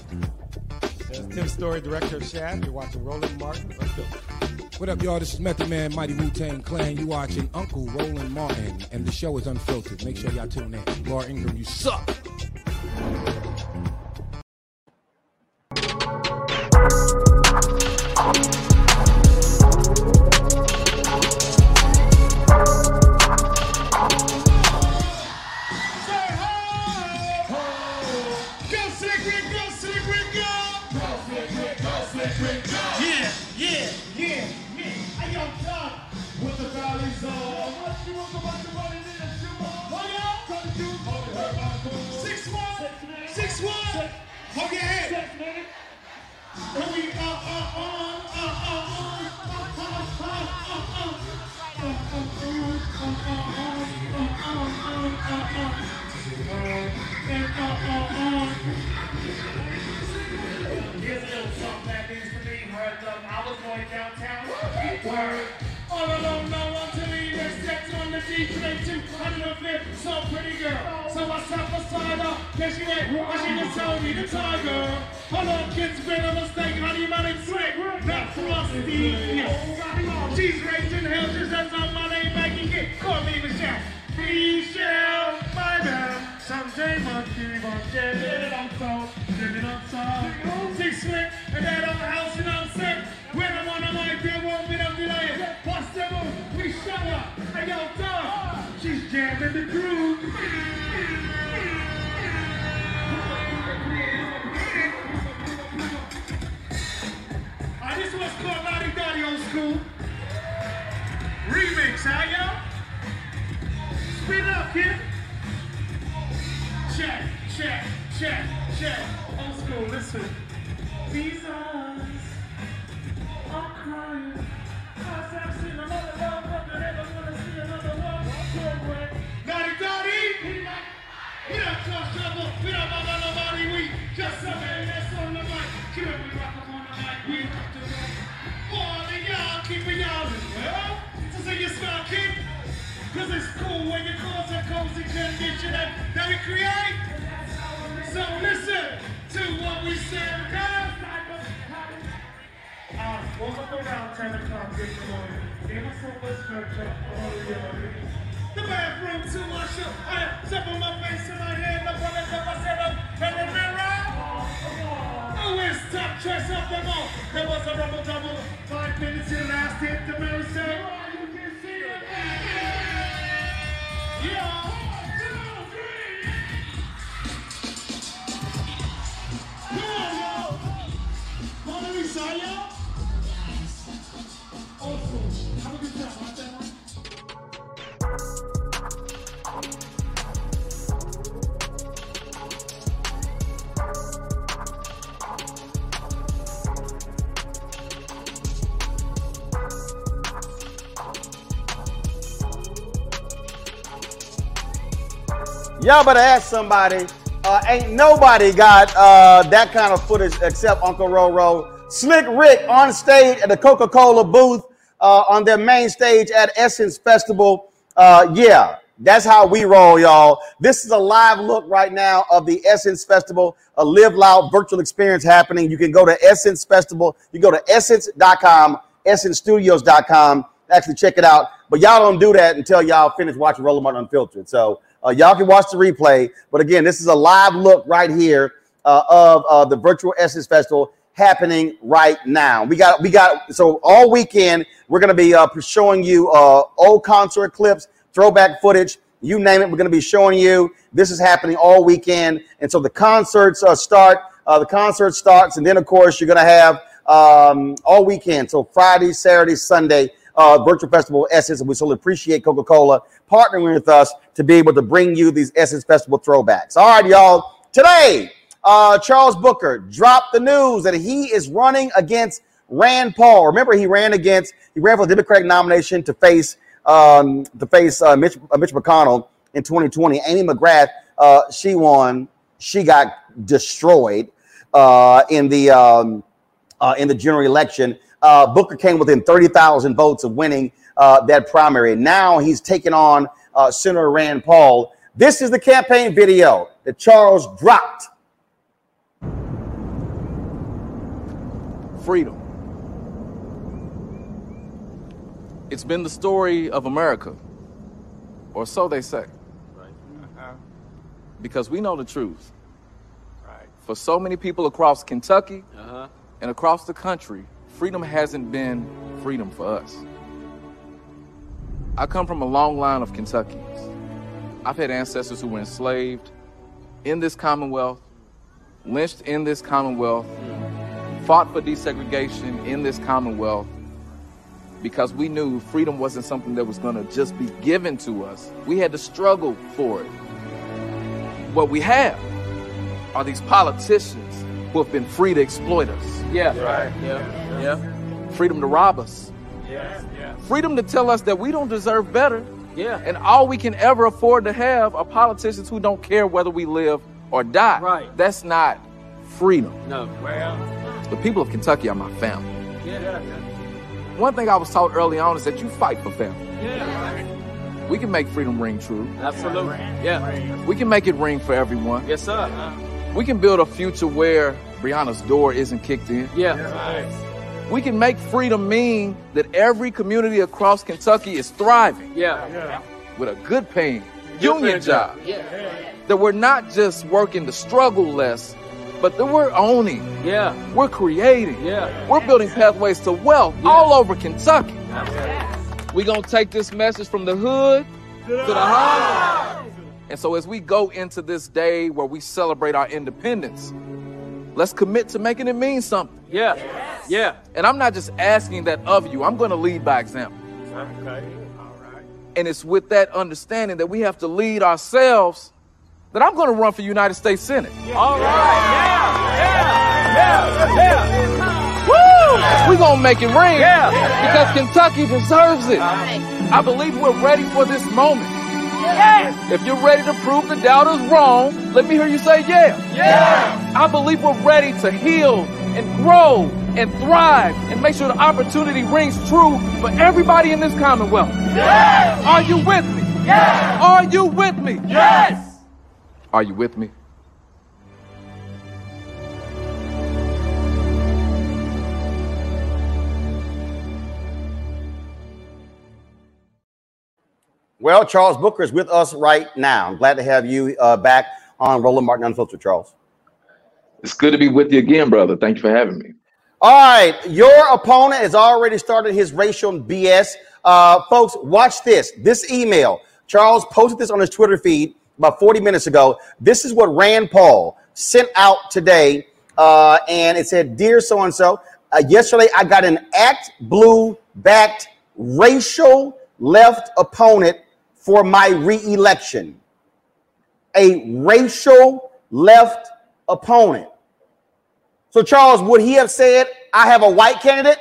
This is Tim Story, director of Shaft. You're watching Roland Martin Unfiltered. What up, y'all? This is Method Man, Mighty Wu Tang Clan. You watching Uncle Roland Martin, and the show is Unfiltered. Make sure y'all tune in. Laura Ingraham, you suck. Word. All alone, no 2022 honey of so pretty girl. So I sat beside her, she went, she just told me the tiger. Hold on, kids, been a mistake, honey, my name's Slick, not Frosty. She's raising hell just as I'm my name back and get call me Michelle. Michelle, my bad. Someday my kitty won't get it on top, get it on top. Six Slick, and that on house and I'm jamming the groove. Ah, this was called Lottie Old School. Remix, how y'all? Spin up, kid. Check, check, check, check. Old school, listen. These eyes are crying. Cause I've seen another we don't bother nobody, we just on the mic. We rock the mic, we rock the mic. All you we create. So listen to what we? Uh, woke up around 10 o'clock this morning. Gave myself a stretch up. Oh, yeah. The bathroom too much. I had step on my face and my hand up on the top. I said up in the mirror. Oh, it's top dress up them all. There was a rubble double. Five minutes last hit. The mirror said, you can see it. Yeah. Come on, y'all. Mona Lisa, y'all. Y'all better ask somebody. Uh, ain't nobody got uh, that kind of footage except Uncle Roro. Slick Rick on stage at the Coca Cola booth uh, on their main stage at Essence Festival. Uh, yeah, that's how we roll, y'all. This is a live look right now of the Essence Festival, a live loud virtual experience happening. You can go to Essence Festival. You go to essence.com, essencestudios.com. Actually, check it out. But y'all don't do that until y'all finish watching Roland Martin Unfiltered. So uh, y'all can watch the replay. But again, this is a live look right here uh, of uh, the virtual Essence Festival happening right now. We got we got so all weekend we're to be uh, showing you uh, old concert clips, throwback footage, you name it. We're going to be showing you. This is happening all weekend, and so the concerts uh, start. The concert starts, and then of course you're going to have um, all weekend. So Friday, Saturday, Sunday. Uh, virtual festival Essence, and we so appreciate Coca Cola partnering with us to be able to bring you these Essence Festival throwbacks. All right, y'all. Today, uh, Charles Booker dropped the news that he is running against Rand Paul. Remember, he ran against he ran for the Democratic nomination to face um, to face uh, Mitch, uh, Mitch McConnell in 2020. Amy McGrath, uh, she won. She got destroyed uh, in the um, uh, in the general election. Booker came within 30,000 votes of winning uh, that primary. Now he's taking on uh, Senator Rand Paul. This is the campaign video that Charles dropped. freedom. It's been the story of America, or so they say. Because we know the truth. For so many people across Kentucky and across the country, freedom hasn't been freedom for us. I come from a long line of Kentuckians. I've had ancestors who were enslaved in this Commonwealth, lynched in this Commonwealth, fought for desegregation in this Commonwealth because we knew freedom wasn't something that was going to just be given to us. We had to struggle for it. What we have are these politicians who have been free to exploit us. Yeah. Right. Yeah. Yeah. Freedom to rob us. Yeah. Yeah. Freedom to tell us that we don't deserve better. Yeah. And all we can ever afford to have are politicians who don't care whether we live or die. Right. That's not freedom. No. Well. The people of Kentucky are my family. Yeah. One thing I was taught early on is that you fight for family. Yeah. We can make freedom ring true. Absolutely. Yeah. We can make it ring for everyone. Yes, sir. We can build a future where Brianna's door isn't kicked in. Yeah. We can make freedom mean that every community across Kentucky is thriving Yeah. with a good paying union job. Yeah. That we're not just working to struggle less, but that we're owning. Yeah. We're creating. Yeah. We're building pathways to wealth all over Kentucky. We're going to take this message from the hood to the home. And so as we go into this day where we celebrate our independence, let's commit to making it mean something. Yeah. Yeah. And I'm not just asking that of you, I'm going to lead by example. Okay. All right. And it's with that understanding that we have to lead ourselves that I'm going to run for United States Senate. All right. Yeah. Yeah. Yeah. yeah. Woo! We're going to make it ring Yeah. because Kentucky deserves it. I believe we're ready for this moment. Yes. If you're ready to prove the doubters wrong, let me hear you say yeah. Yeah. I believe we're ready to heal and grow and thrive and make sure the opportunity rings true for everybody in this Commonwealth. Yes. Are you with me? Yes. Are you with me? Yes. Are you with me? Well, Charles Booker is with us right now. I'm glad to have you uh, back on Roland Martin Unfiltered, Charles. It's good to be with you again, brother. Thank you for having me. All right, your opponent has already started his racial BS. Uh, folks, watch this. This email, Charles posted this on his Twitter feed about 40 minutes ago. This is what Rand Paul sent out today, uh, and it said, "Dear so and so, yesterday I got an ActBlue backed racial left opponent for my re-election. A racial left opponent." So, Charles, would he have said, I have a white candidate?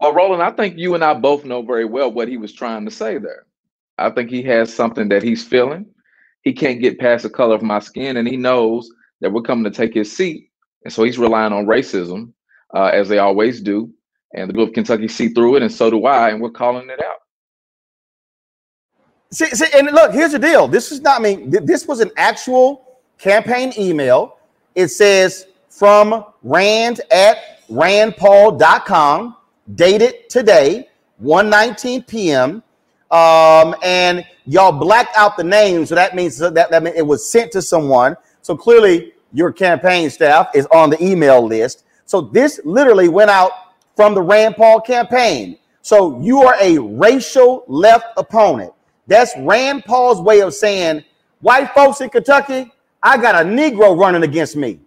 Well, Roland, I think you and I both know very well what he was trying to say there. I think he has something that he's feeling. He can't get past the color of my skin, and he knows that we're coming to take his seat. And so he's relying on racism, uh, as they always do. And the people of Kentucky see through it, and so do I, and we're calling it out. See, see, and look, here's the deal. This is not, I mean, th- this was an actual campaign email. It says from Rand at randpaul.com, dated today, 1:19 p.m. Um, and y'all blacked out the name, so that means that, that means it was sent to someone. So clearly, your campaign staff is on the email list. So this literally went out from the Rand Paul campaign. So you are a racial left opponent. That's Rand Paul's way of saying, white folks in Kentucky, I got a Negro running against me.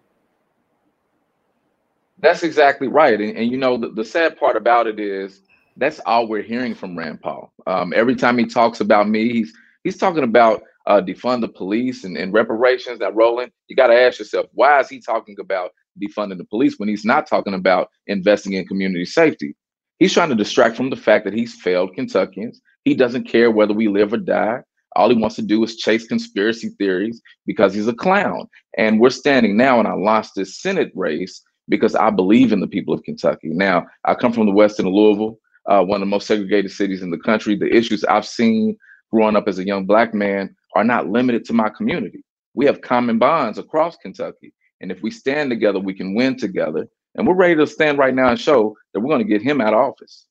That's exactly right. And, and you know, the, the sad part about it is that's all we're hearing from Rand Paul. Um, every time he talks about me, he's he's talking about uh, defund the police and, and reparations. That Roland, you got to ask yourself, why is he talking about defunding the police when he's not talking about investing in community safety? He's trying to distract from the fact that he's failed Kentuckians. He doesn't care whether we live or die. All he wants to do is chase conspiracy theories because he's a clown. And we're standing now, and I lost this Senate race because I believe in the people of Kentucky. Now, I come from the west in Louisville, uh, one of the most segregated cities in the country. The issues I've seen growing up as a young black man are not limited to my community. We have common bonds across Kentucky. And if we stand together, we can win together. And we're ready to stand right now and show that we're going to get him out of office.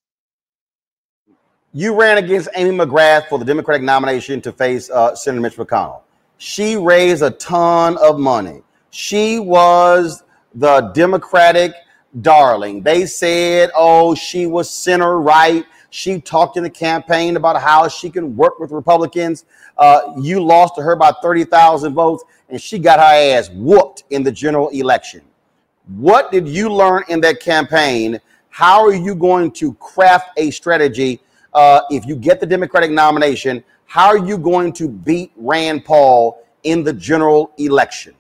You ran against Amy McGrath for the Democratic nomination to face uh, Senator Mitch McConnell. She raised a ton of money. She was the Democratic darling. They said, oh, she was center right. She talked in the campaign about how she can work with Republicans. Uh, you lost to her by 30,000 votes, and she got her ass whooped in the general election. What did you learn in that campaign? How are you going to craft a strategy uh, if you get the Democratic nomination? How are you going to beat Rand Paul in the general election?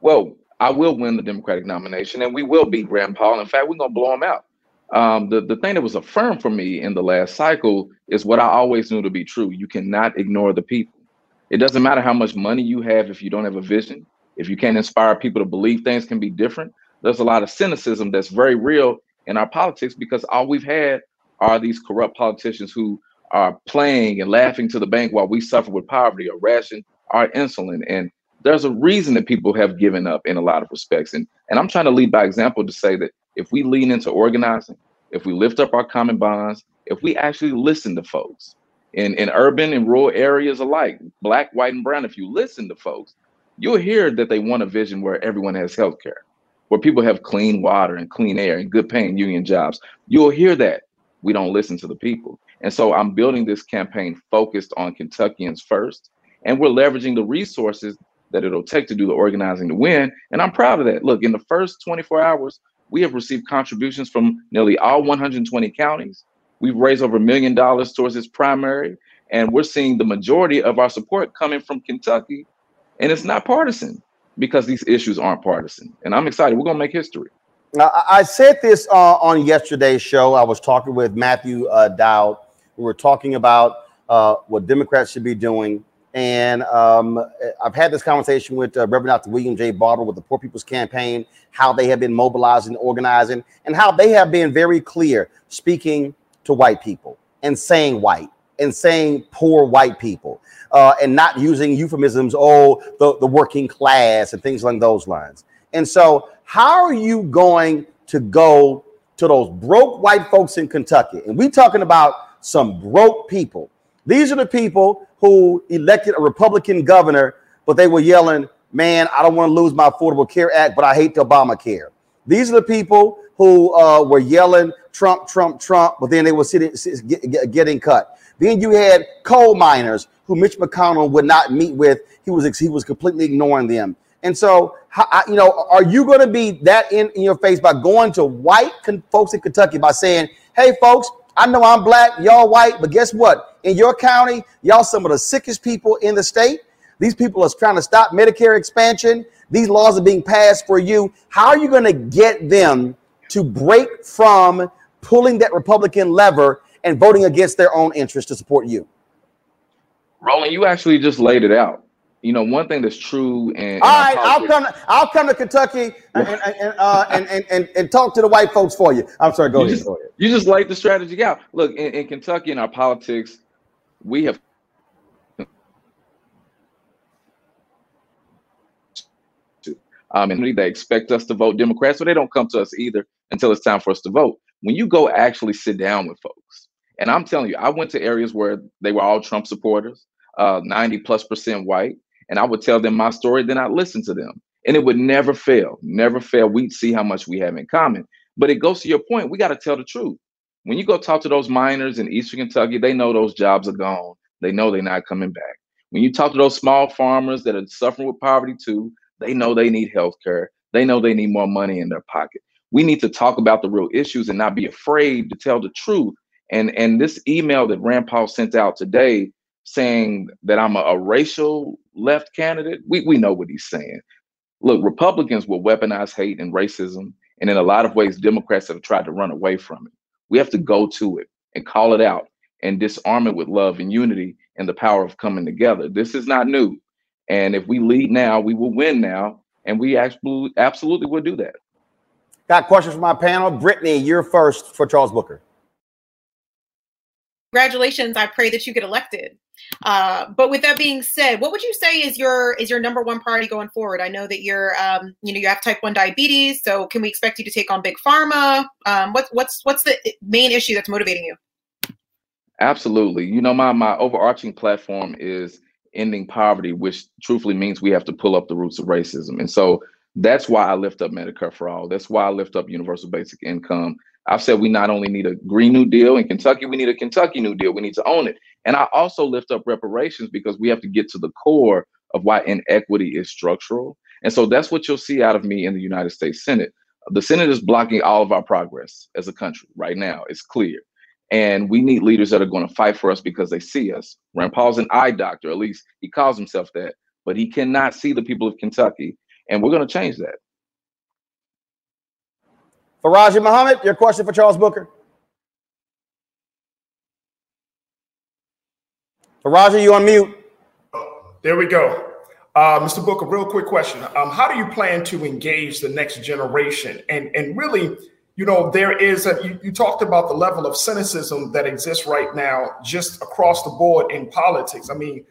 Well, I will win the Democratic nomination and we will beat Rand Paul. In fact, we're going to blow him out. Um, the, the thing that was affirmed for me in the last cycle is what I always knew to be true. You cannot ignore the people. It doesn't matter how much money you have if you don't have a vision, if you can't inspire people to believe things can be different. There's a lot of cynicism that's very real in our politics because all we've had are these corrupt politicians who are playing and laughing to the bank while we suffer with poverty or ration our insulin. And there's a reason that people have given up in a lot of respects. And and I'm trying to lead by example to say that if we lean into organizing, if we lift up our common bonds, if we actually listen to folks in, in urban and rural areas alike, black, white, and brown, if you listen to folks, you'll hear that they want a vision where everyone has health care, where people have clean water and clean air and good paying union jobs. You'll hear that. We don't listen to the people. And so I'm building this campaign focused on Kentuckians first. And we're leveraging the resources that it'll take to do the organizing to win. And I'm proud of that. Look, in the first 24 hours, we have received contributions from nearly all 120 counties. We've raised over a million dollars towards this primary, and we're seeing the majority of our support coming from Kentucky. And it's not partisan because these issues aren't partisan. And I'm excited. We're going to make history. I I said this uh, on yesterday's show. I was talking with Matthew uh, Dowd. We were talking about uh, what Democrats should be doing. And um, I've had this conversation with uh, Reverend Dr. William J. Barber with the Poor People's Campaign, how they have been mobilizing, organizing, and how they have been very clear speaking to white people and saying white and saying poor white people uh, and not using euphemisms, oh, the, the working class and things along those lines. And so, how are you going to go to those broke white folks in Kentucky? And we talking about some broke people. These are the people who elected a Republican governor, but they were yelling, man, I don't want to lose my Affordable Care Act, but I hate the Obamacare. These are the people who uh, were yelling Trump, Trump, Trump, but then they were sitting, sit- get- get- getting cut. Then you had coal miners who Mitch McConnell would not meet with. He was he was completely ignoring them. And so, how, you know, are you going to be that in, in your face by going to white con- folks in Kentucky by saying, "Hey, folks, I know I'm black, y'all white, but guess what? In your county, y'all some of the sickest people in the state. These people are trying to stop Medicare expansion. These laws are being passed for you. How are you going to get them to break from pulling that Republican lever and voting against their own interest to support you?" Roland, you actually just laid it out. You know, one thing that's true and All right, I'll come. To, I'll come to Kentucky and and and, uh, and, and, and and talk to the white folks for you. I'm sorry. Go you ahead. Just, go ahead. you just laid the strategy out. Look, in, in Kentucky, in our politics, we have um, and they expect us to vote Democrats, so they don't come to us either until it's time for us to vote. When you go actually sit down with folks, and I'm telling you, I went to areas where they were all Trump supporters, uh, 90 plus percent white, and I would tell them my story, then I'd listen to them. And it would never fail, never fail. We'd see how much we have in common. But it goes to your point, we got to tell the truth. When you go talk to those miners in Eastern Kentucky, they know those jobs are gone. They know they're not coming back. When you talk to those small farmers that are suffering with poverty too, they know they need health care. They know they need more money in their pocket. We need to talk about the real issues and not be afraid to tell the truth. And and this email that Rand Paul sent out today saying that I'm a, a racial left candidate, we, we know what he's saying. Look, Republicans will weaponize hate and racism. And in a lot of ways, Democrats have tried to run away from it. We have to go to it and call it out and disarm it with love and unity and the power of coming together. This is not new. And if we lead now, we will win now. and we absolutely absolutely will do that. Got questions from my panel. Brittany, you're first for Charles Booker. Congratulations! I pray that you get elected. Uh, but with that being said, what would you say is your is your number one priority going forward? I know that you're um, you know you have type one diabetes, so can we expect you to take on big pharma? Um, what's what's what's the main issue that's motivating you? Absolutely. You know, my my overarching platform is ending poverty, which truthfully means we have to pull up the roots of racism. And so that's why I lift up Medicare for all. That's why I lift up universal basic income. I've said we not only need a Green New Deal in Kentucky, we need a Kentucky New Deal. We need to own it. And I also lift up reparations because we have to get to the core of why inequity is structural. And so that's what you'll see out of me in the United States Senate. The Senate is blocking all of our progress as a country right now. It's clear. And we need leaders that are going to fight for us because they see us. Rand Paul's an eye doctor, at least he calls himself that, but he cannot see the people of Kentucky. And we're going to change that. Faraji Muhammad, your question for Charles Booker. Faraji, you on mute. There we go. Uh, Mr. Booker, real quick question. Um, how do you plan to engage the next generation? And, and really, you know, there is, a, you, you talked about the level of cynicism that exists right now just across the board in politics. I mean,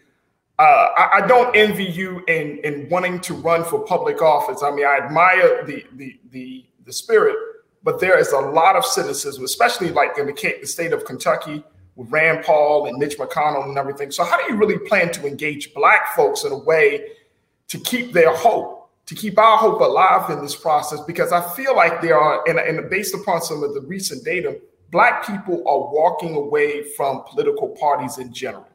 uh, I, I, don't envy you in, in wanting to run for public office. I mean, I admire the, the, the, the spirit, but there is a lot of cynicism, especially like in the, state of Kentucky with Rand Paul and Mitch McConnell and everything. So, how do you really plan to engage Black folks in a way to keep their hope, to keep our hope alive in this process? Because I feel like there are, and, and based upon some of the recent data, Black people are walking away from political parties in general.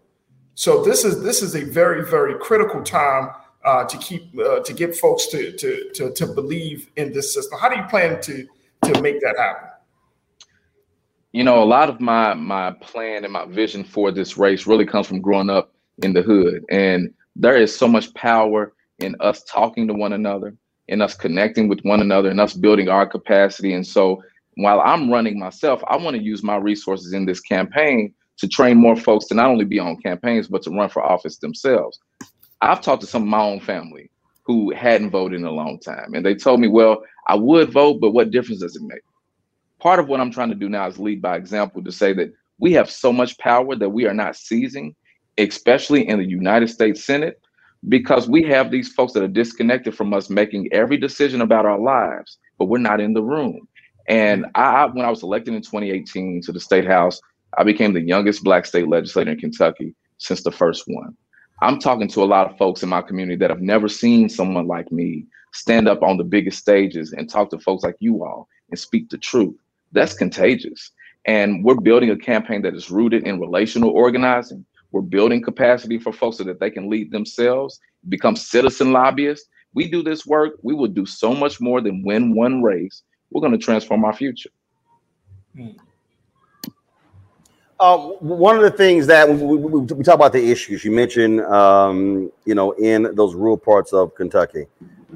So this is this is a very very critical time uh, to keep uh, to get folks to, to to to believe in this system. How do you plan to to make that happen? You know, a lot of my my plan and my vision for this race really comes from growing up in the hood, and there is so much power in us talking to one another, in us connecting with one another, and us building our capacity. And so, while I'm running myself, I want to use my resources in this campaign to train more folks to not only be on campaigns but to run for office themselves. I've talked to some of my own family who hadn't voted in a long time, and they told me, "Well, I would vote, but what difference does it make?" Part of what I'm trying to do now is lead by example to say that we have so much power that we are not seizing, especially in the United States Senate, because we have these folks that are disconnected from us making every decision about our lives, but we're not in the room. And mm-hmm. I, when I was elected in 2018 to the state house, I became the youngest black state legislator in Kentucky since the first one. I'm talking to a lot of folks in my community that have never seen someone like me stand up on the biggest stages and talk to folks like you all and speak the truth. That's contagious. And we're building a campaign that is rooted in relational organizing. We're building capacity for folks so that they can lead themselves, become citizen lobbyists. We do this work, we will do so much more than win one race. We're going to transform our future. Hmm. Uh, one of the things that we, we, we, talk about the issues you mentioned, um, you know, in those rural parts of Kentucky.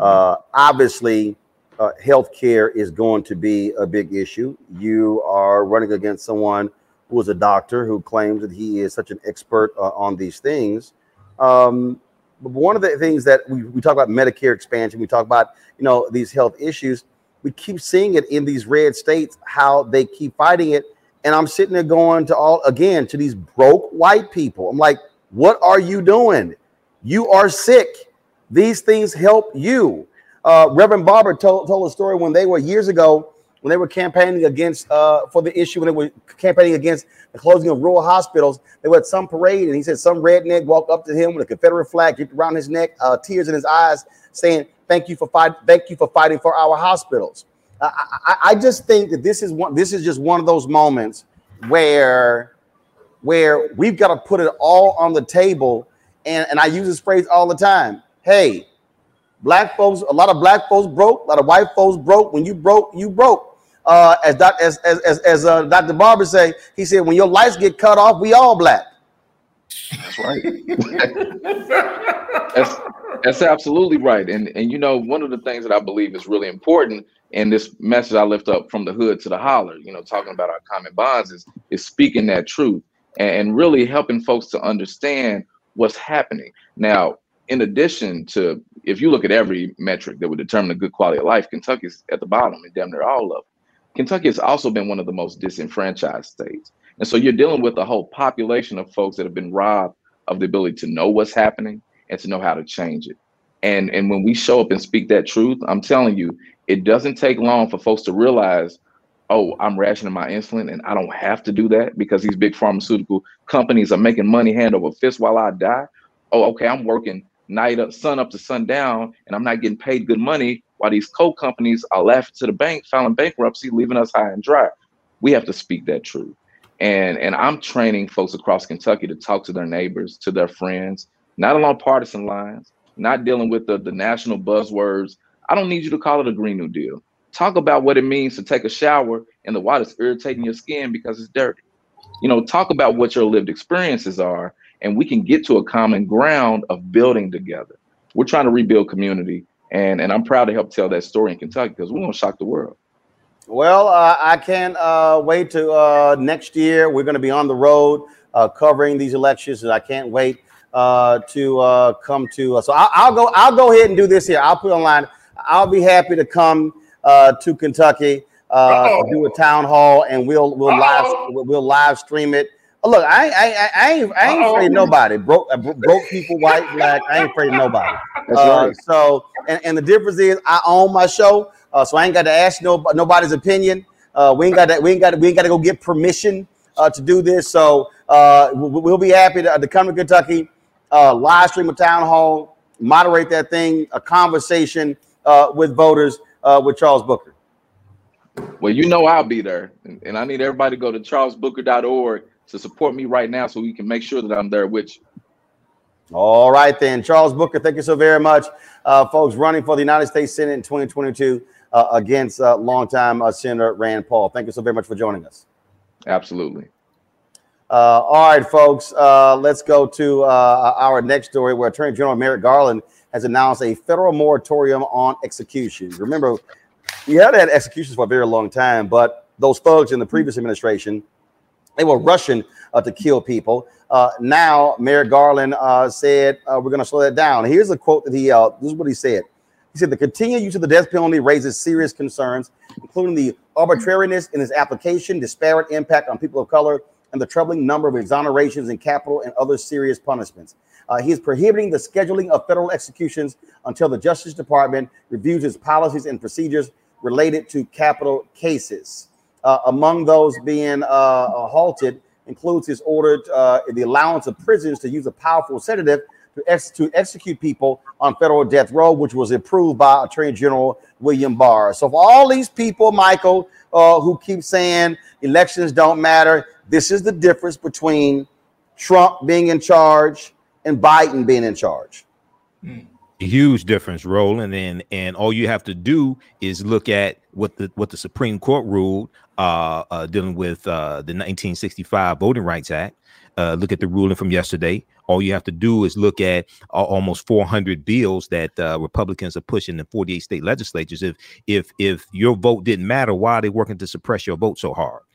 Uh, obviously, uh, health care is going to be a big issue. You are running against someone who is a doctor who claims that he is such an expert uh, on these things. Um, but one of the things that we, we talk about Medicare expansion, we talk about, you know, these health issues. We keep seeing it in these red states, how they keep fighting it and I'm sitting there going to all again to these broke white people. I'm like, what are you doing? You are sick. These things help you. Uh, Reverend Barber told, told a story when they were years ago when they were campaigning against uh, for the issue when they were campaigning against the closing of rural hospitals. They were at some parade, and he said some redneck walked up to him with a Confederate flag draped around his neck, uh, tears in his eyes, saying, "Thank you for fight, thank you for fighting for our hospitals." I, I just think that this is one. This is just one of those moments where where we've got to put it all on the table. And, and I use this phrase all the time. Hey, black folks, a lot of black folks broke, a lot of white folks broke. When you broke, you broke. Uh, as, doc, as as as, as uh, Dr. Barber say, he said, when your lights get cut off, we all black. That's right. that's, that's absolutely right. And and you know, one of the things that I believe is really important in this message I lift up from the hood to the holler, you know, talking about our common bonds is is speaking that truth and, and really helping folks to understand what's happening. Now, in addition to if you look at every metric that would determine a good quality of life, Kentucky's at the bottom and damn near all of them. Kentucky has also been one of the most disenfranchised states. And so you're dealing with a whole population of folks that have been robbed of the ability to know what's happening and to know how to change it. And and when we show up and speak that truth, I'm telling you, it doesn't take long for folks to realize, oh, I'm rationing my insulin and I don't have to do that because these big pharmaceutical companies are making money hand over fist while I die. Oh, okay, I'm working night up, sun up to sundown, and I'm not getting paid good money while these coal companies are laughing to the bank, filing bankruptcy, leaving us high and dry. We have to speak that truth. And and I'm training folks across Kentucky to talk to their neighbors, to their friends, not along partisan lines, not dealing with the, the national buzzwords. I don't need you to call it a Green New Deal. Talk about what it means to take a shower and the water's irritating your skin because it's dirty. You know, talk about what your lived experiences are, and we can get to a common ground of building together. We're trying to rebuild community, and, and I'm proud to help tell that story in Kentucky because we're going to shock the world. Well, uh, I can't uh, wait to uh, next year. We're going to be on the road uh, covering these elections, and I can't wait uh, to uh, come to. so I'll, I'll, go. I'll go ahead and do this here. I'll put online. I'll be happy to come to Kentucky, uh do a town hall, and we'll we'll live we'll live stream it. Look, I I, I ain't I ain't afraid of nobody. Broke broke people, white, black. I ain't afraid of nobody. Right. So and, and the difference is I own my show. Uh, so I ain't got to ask no, nobody's opinion. Uh, we ain't got to, we ain't got to, we ain't got to go get permission uh, to do this. So uh, we'll be happy to, to come to Kentucky, uh, live stream a town hall, moderate that thing, a conversation uh, with voters with Charles Booker. Well, you know I'll be there, and, and I need everybody to go to charlesbooker.org to support me right now, so we can make sure that I'm there with you. All right, then. Charles Booker, thank you so very much. Uh, folks, running for the United States Senate in 2022 uh, against uh, longtime uh, Senator Rand Paul. Thank you so very much for joining us. Absolutely. Uh, all right, folks, uh, let's go to uh, our next story where Attorney General Merrick Garland has announced a federal moratorium on executions. Remember, we had had executions for a very long time, but those thugs in the previous administration, they were rushing uh, to kill people. Uh, now, Merrick Garland uh, said, we're going to slow that down. Here's a quote that he, this is what he said. He said the continued use of the death penalty raises serious concerns, including the arbitrariness in its application, disparate impact on people of color, and the troubling number of exonerations in capital and other serious punishments. Uh, he is prohibiting the scheduling of federal executions until the Justice Department reviews its policies and procedures related to capital cases. Uh, among those being uh, halted includes his order uh, the allowance of prisoners to use a powerful sedative to, ex- to execute people on federal death row, which was approved by Attorney General William Barr. So, for all these people, Michael, uh, who keep saying elections don't matter, this is the difference between Trump being in charge and Biden being in charge. Huge difference, Roland, and and all you have to do is look at what the what the Supreme Court ruled uh, uh dealing with uh, the 1965 Voting Rights Act. Uh, look at the ruling from yesterday. All you have to do is look at uh, almost 400 bills that uh, Republicans are pushing in 48 state legislatures. If if if your vote didn't matter, why are they working to suppress your vote so hard?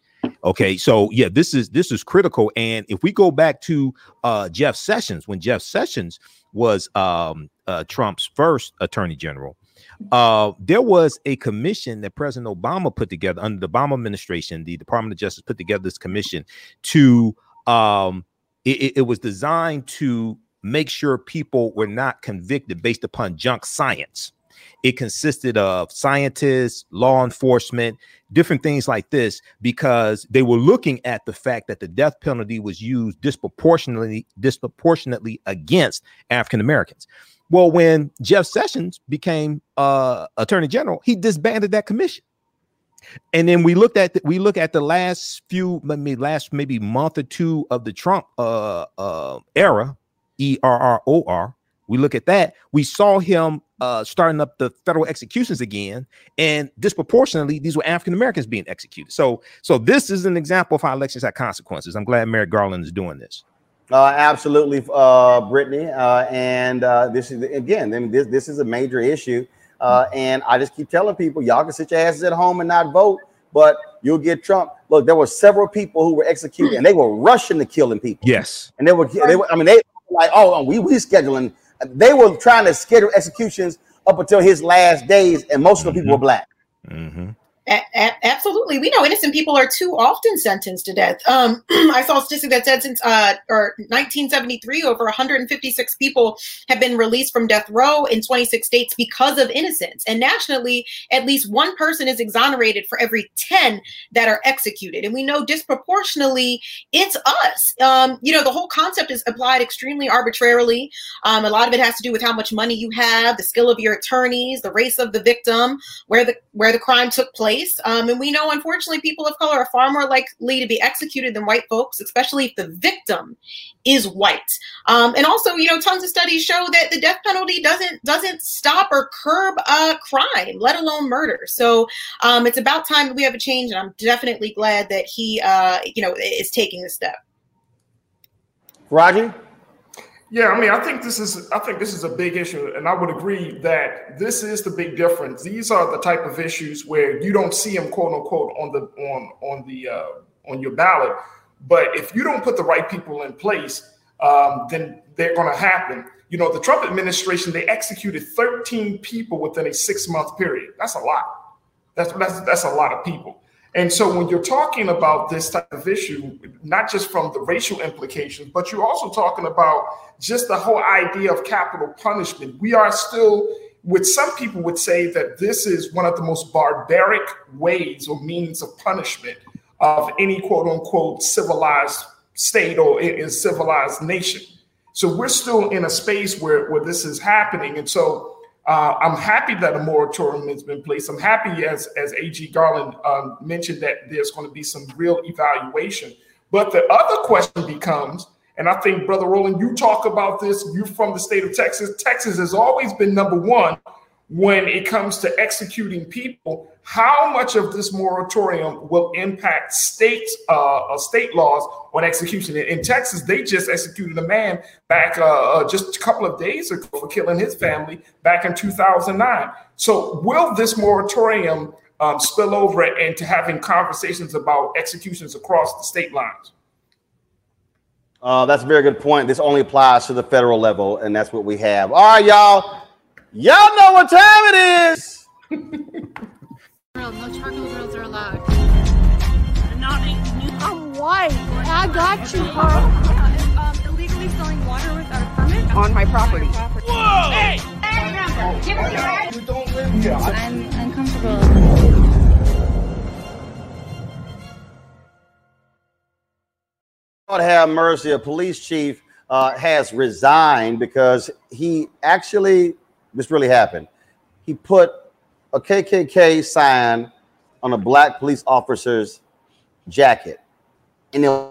Okay, so yeah, this is this is critical. And if we go back to uh, Jeff Sessions, when Jeff Sessions was um, uh, Trump's first attorney general, uh, there was a commission that President Obama put together under the Obama administration. The Department of Justice put together this commission to um, it, it was designed to make sure people were not convicted based upon junk science. It consisted of scientists, law enforcement, different things like this, because they were looking at the fact that the death penalty was used disproportionately, disproportionately against African Americans. Well, when Jeff Sessions became uh, Attorney General, he disbanded that commission and then we looked at the, we look at the last few maybe last maybe month or two of the Trump uh uh era E R R O R we look at that we saw him uh starting up the federal executions again and disproportionately these were African Americans being executed so so this is an example of how elections have consequences I'm glad Merrick Garland is doing this uh, absolutely, uh, Brittany. Uh, and uh, this is again, I mean, this this is a major issue. Uh, and I just keep telling people, y'all can sit your asses at home and not vote, but you'll get Trump. Look, there were several people who were executed, and they were rushing to killing people. Yes, and they were, they were I mean, they were like, oh, we we scheduling they were trying to schedule executions up until his last days, and most of the people were mm-hmm. black. Mm-hmm. A- a- absolutely, we know innocent people are too often sentenced to death. Um, I saw a statistic that said since uh, or 1973, over 156 people have been released from death row in 26 states because of innocence, and nationally, at least one person is exonerated for every 10 that are executed. And we know disproportionately, it's us. Um, you know, the whole concept is applied extremely arbitrarily. Um, a lot of it has to do with how much money you have, the skill of your attorneys, the race of the victim, where the where the crime took place. Um, and we know, unfortunately, people of color are far more likely to be executed than white folks, especially if the victim is white. Um, and also, you know, tons of studies show that the death penalty doesn't doesn't stop or curb a crime, let alone murder. So um, it's about time that we have a change, and I'm definitely glad that he, uh, you know, is taking this step. Roger? Yeah, I mean, I think this is I think this is a big issue, and I would agree that this is the big difference. These are the type of issues where you don't see them, quote unquote, on the on on the uh, on your ballot. But if you don't put the right people in place, um, then they're going to happen. You know, the Trump administration they executed 13 people within a six month period. That's a lot. That's that's that's a lot of people. And so when you're talking about this type of issue, not just from the racial implications, but you're also talking about just the whole idea of capital punishment. We are still, with some people would say that this is one of the most barbaric ways or means of punishment of any quote unquote civilized state or in civilized nation. So we're still in a space where, where this is happening. And so uh, I'm happy that a moratorium has been placed. I'm happy, as as AG Garland um, mentioned, that there's going to be some real evaluation. But the other question becomes, and I think, Brother Roland, you talk about this. You're from the state of Texas. Texas has always been number one when it comes to executing people. How much of this moratorium will impact states, uh, uh, state laws on execution? In, in Texas, they just executed a man back uh, uh, just a couple of days ago for killing his family back in 2009. So, will this moratorium um, spill over into having conversations about executions across the state lines? Uh, that's a very good point. This only applies to the federal level, and that's what we have. All right, y'all. Y'all know what time it is. No charcoal grills are allowed. Not I'm white. I got you, Carl. Um, illegally selling water without a permit On my property. Whoa! Hey! Give us your bag. You don't live here. I'm uncomfortable. God have mercy, a police chief uh, has resigned because he actually, this really happened. He put a KKK sign on a black police officer's jacket. And it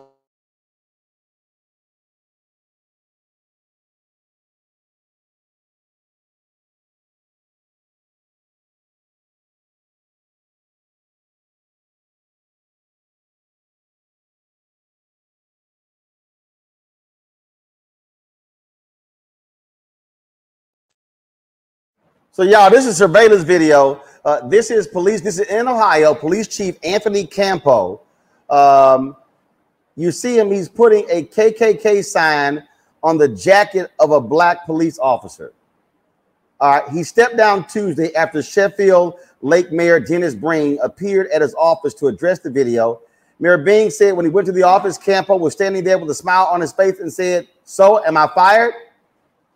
So, y'all, this is surveillance video. Uh, this is police. This is in Ohio. Police Chief Anthony Campo. Um, you see him. He's putting a KKK sign on the jacket of a black police officer. All right. He stepped down Tuesday after Sheffield Lake Mayor Dennis Bring appeared at his office to address the video. Mayor Bing said when he went to the office, Campo was standing there with a smile on his face and said, "So, am I fired?"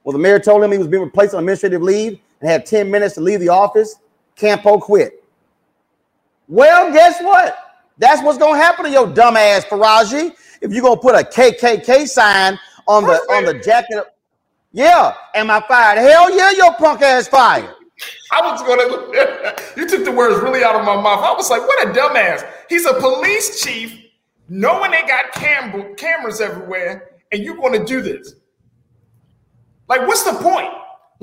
Well, the mayor told him he was being replaced on administrative leave and had 10 minutes to leave the office. Campo quit. Well, guess what? That's what's gonna happen to your dumb ass, Faraji. If you're gonna put a KKK sign on the on the jacket. Of, yeah, am I fired? Hell yeah, your punk ass fired. I was gonna. you took the words really out of my mouth. I was like, "What a dumbass!" He's a police chief, knowing they got cam- cameras everywhere, and you're to do this. Like, what's the point?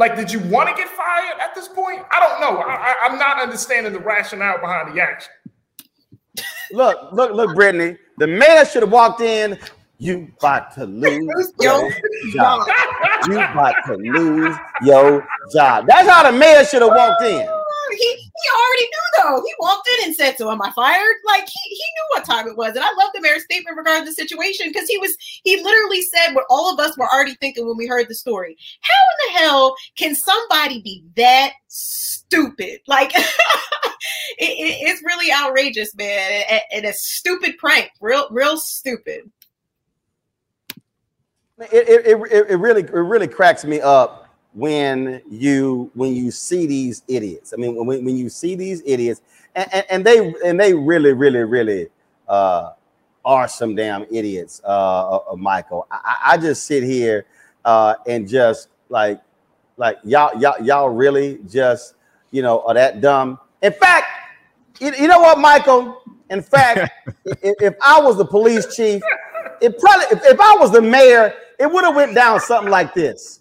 Like, did you want to get fired at this point? I don't know. I, I, I'm not understanding the rationale behind the action. Look, look, look, Brittany. The mayor should have walked in. You about to lose your job. You about to lose your job. That's how the mayor should have walked in. Oh, he, he already knew though. He walked in and said, "So am I fired?" Like he, he knew what time it was. And I love the mayor's statement regarding the situation because he was he literally said what all of us were already thinking when we heard the story. How in the hell can somebody be that stupid? Like it, it, it's really outrageous, man, and, and a stupid prank. Real, real stupid. It, it, it, it really it really cracks me up when you when you see these idiots. I mean, when, when you see these idiots, and, and, and they and they really really really uh, are some damn idiots. Uh, uh, Michael, I, I just sit here uh, and just like like y'all y'all y'all really just you know are that dumb. In fact, you, you know what, Michael? In fact, if, if I was the police chief, it probably if, if I was the mayor, it would have went down something like this.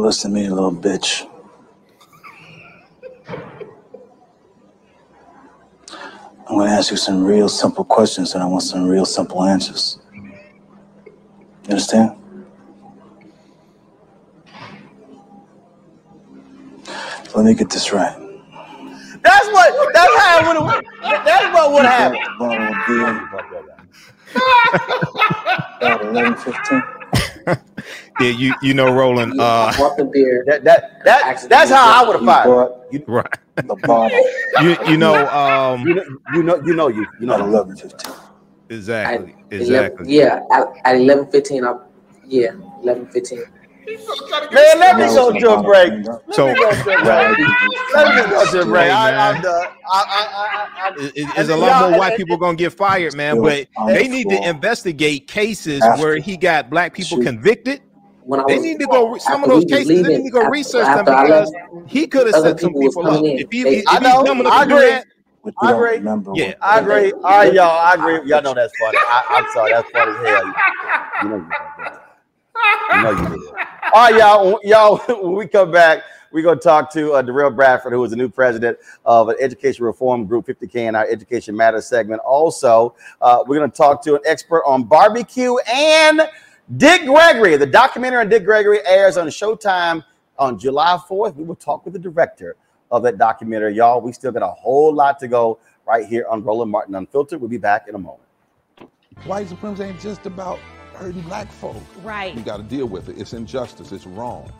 Now listen to me, little bitch. I'm gonna ask you some real simple questions and I want some real simple answers. You understand? Let me get this right. That's what. That's how it would have. That's what would happen. Bottle. About 11, 15. Yeah, you you know, Roland. Uh, the beer. That that that that's how I would have fired. You right. The bottle. You you know um you know you know you know you you know About 11, 15. exactly Eleven- exactly. yeah, at, at eleven fifteen, I yeah, eleven fifteen. Man, let me go to a break. So Let me go to a break. Let me go to a break. Hey, I, man. I'm done. I, I, I, I, It- it- and There's a lot y'all- more white and- people gonna get fired, man. But they need to investigate cases where he got black people convicted. When I They was need to go. Some of those we was cases, they need to go after- research them after I because left, he could have other set some people was people up. in. If he, They- if I he's know. coming I up to do agree. that, I agree. Yeah. I agree. All right, y'all. I agree. Y'all know that's funny. I, I'm sorry. That's funny as hell. You know you did. You know you did. All right, y'all. Y'all. When we come back, we're gonna talk to uh, Derrell Bradford, who is the new president of an education reform group, 50CAN, in our Education Matters segment. Also, uh, we're gonna talk to an expert on barbecue and Dick Gregory. The documentary on Dick Gregory airs on Showtime on July 4th. We will talk with the director of that documentary. Y'all, we still got a whole lot to go right here on Roland Martin Unfiltered. We'll be back in a moment. White supremacy ain't just about hurting black folk. Right. You got to deal with it. It's injustice. It's wrong.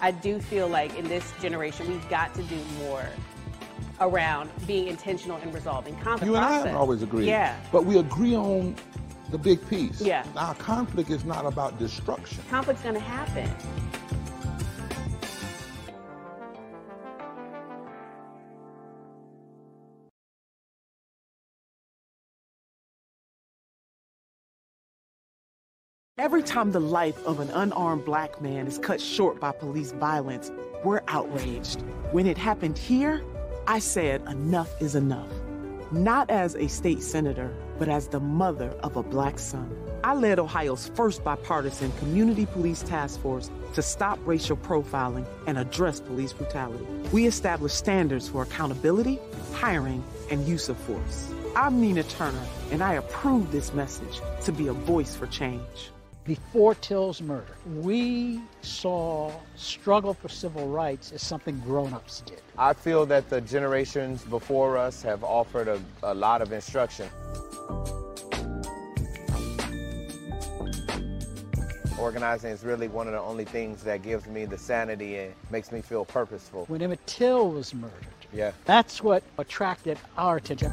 I do feel like in this generation, we've got to do more around being intentional in resolving conflict. You and I process. haven't always agreed. Yeah. But we agree on the big piece. Yeah. Now, conflict is not about destruction. Conflict's going to happen. Every time the life of an unarmed black man is cut short by police violence, we're outraged. When it happened here, I said enough is enough. Not as a state senator, but as the mother of a black son. I led Ohio's first bipartisan community police task force to stop racial profiling and address police brutality. We established standards for accountability, hiring, and use of force. I'm Nina Turner, and I approve this message to be a voice for change. Before Till's murder, we saw struggle for civil rights as something grown-ups did. I feel that the generations before us have offered a, a lot of instruction. Organizing is really one of the only things that gives me the sanity and makes me feel purposeful. When Emmett Till was murdered, Yeah. that's what attracted our attention.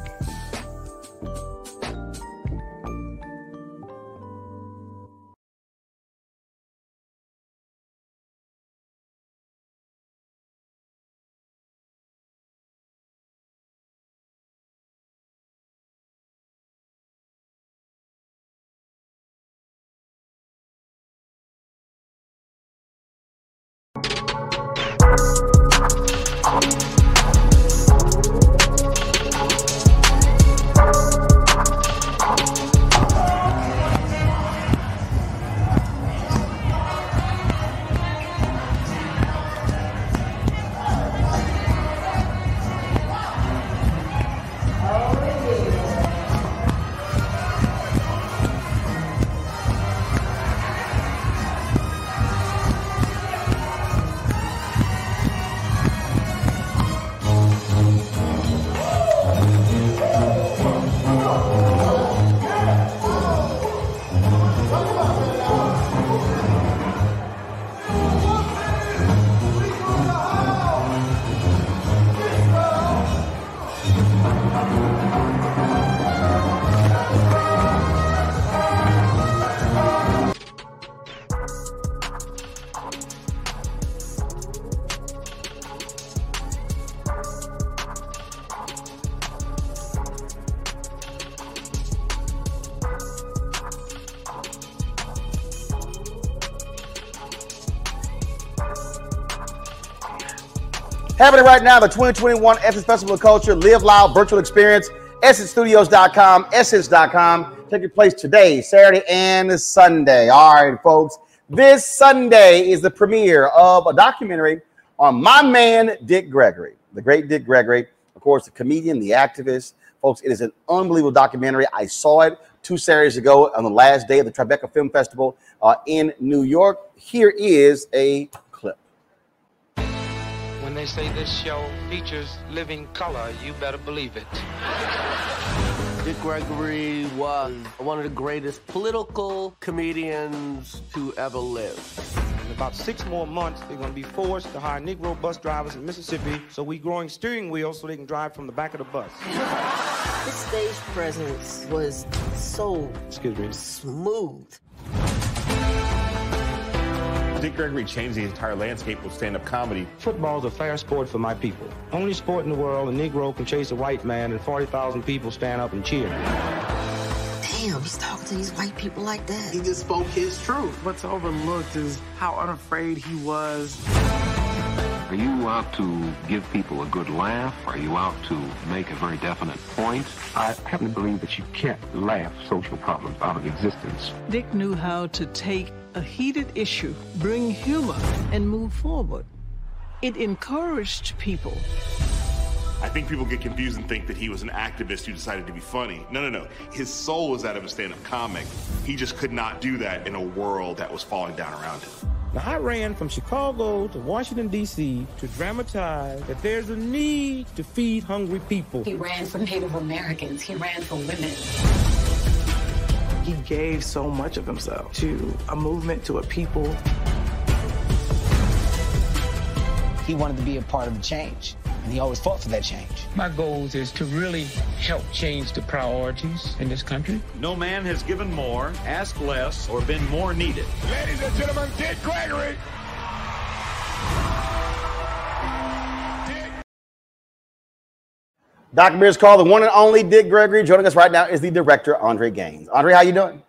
Happening right now, the 2021 Essence Festival of Culture Live Loud virtual experience, essencestudios.com, essence.com, taking place today, Saturday, and Sunday. All right, folks. This Sunday is the premiere of a documentary on my man, Dick Gregory, the great Dick Gregory, of course, the comedian, the activist. Folks, it is an unbelievable documentary. I saw it two Saturdays ago on the last day of the Tribeca Film Festival uh, in New York. Here is a. When they say this show features living color, you better believe it. Dick Gregory was one of the greatest political comedians to ever live. In about six more months, they're going to be forced to hire Negro bus drivers in Mississippi, so we're growing steering wheels so they can drive from the back of the bus. His stage presence was so Excuse me. smooth. Dick Gregory changed the entire landscape of stand-up comedy. Football's a fair sport for my people. Only sport in the world a Negro can chase a white man and 40,000 people stand up and cheer. Damn, he's talking to these white people like that. He just spoke his truth. What's overlooked is how unafraid he was. Are you out to give people a good laugh? Are you out to make a very definite point? I happen to believe that you can't laugh social problems out of existence. Dick knew how to take a heated issue, bring humor, and move forward. It encouraged people. I think people get confused and think that he was an activist who decided to be funny. No, no, no. His soul was that of a stand-up comic. He just could not do that in a world that was falling down around him. Now, I ran from Chicago to Washington, D.C. to dramatize that there's a need to feed hungry people. He ran for Native Americans. He ran for women. He gave so much of himself to a movement, to a people. He wanted to be a part of the change, and he always fought for that change. My goal is to really help change the priorities in this country. No man has given more, asked less, or been more needed. Ladies and gentlemen, Dick Gregory. Documentary is called The One and Only Dick Gregory. Joining us right now is the director, Andre Gaines. Andre, how you doing?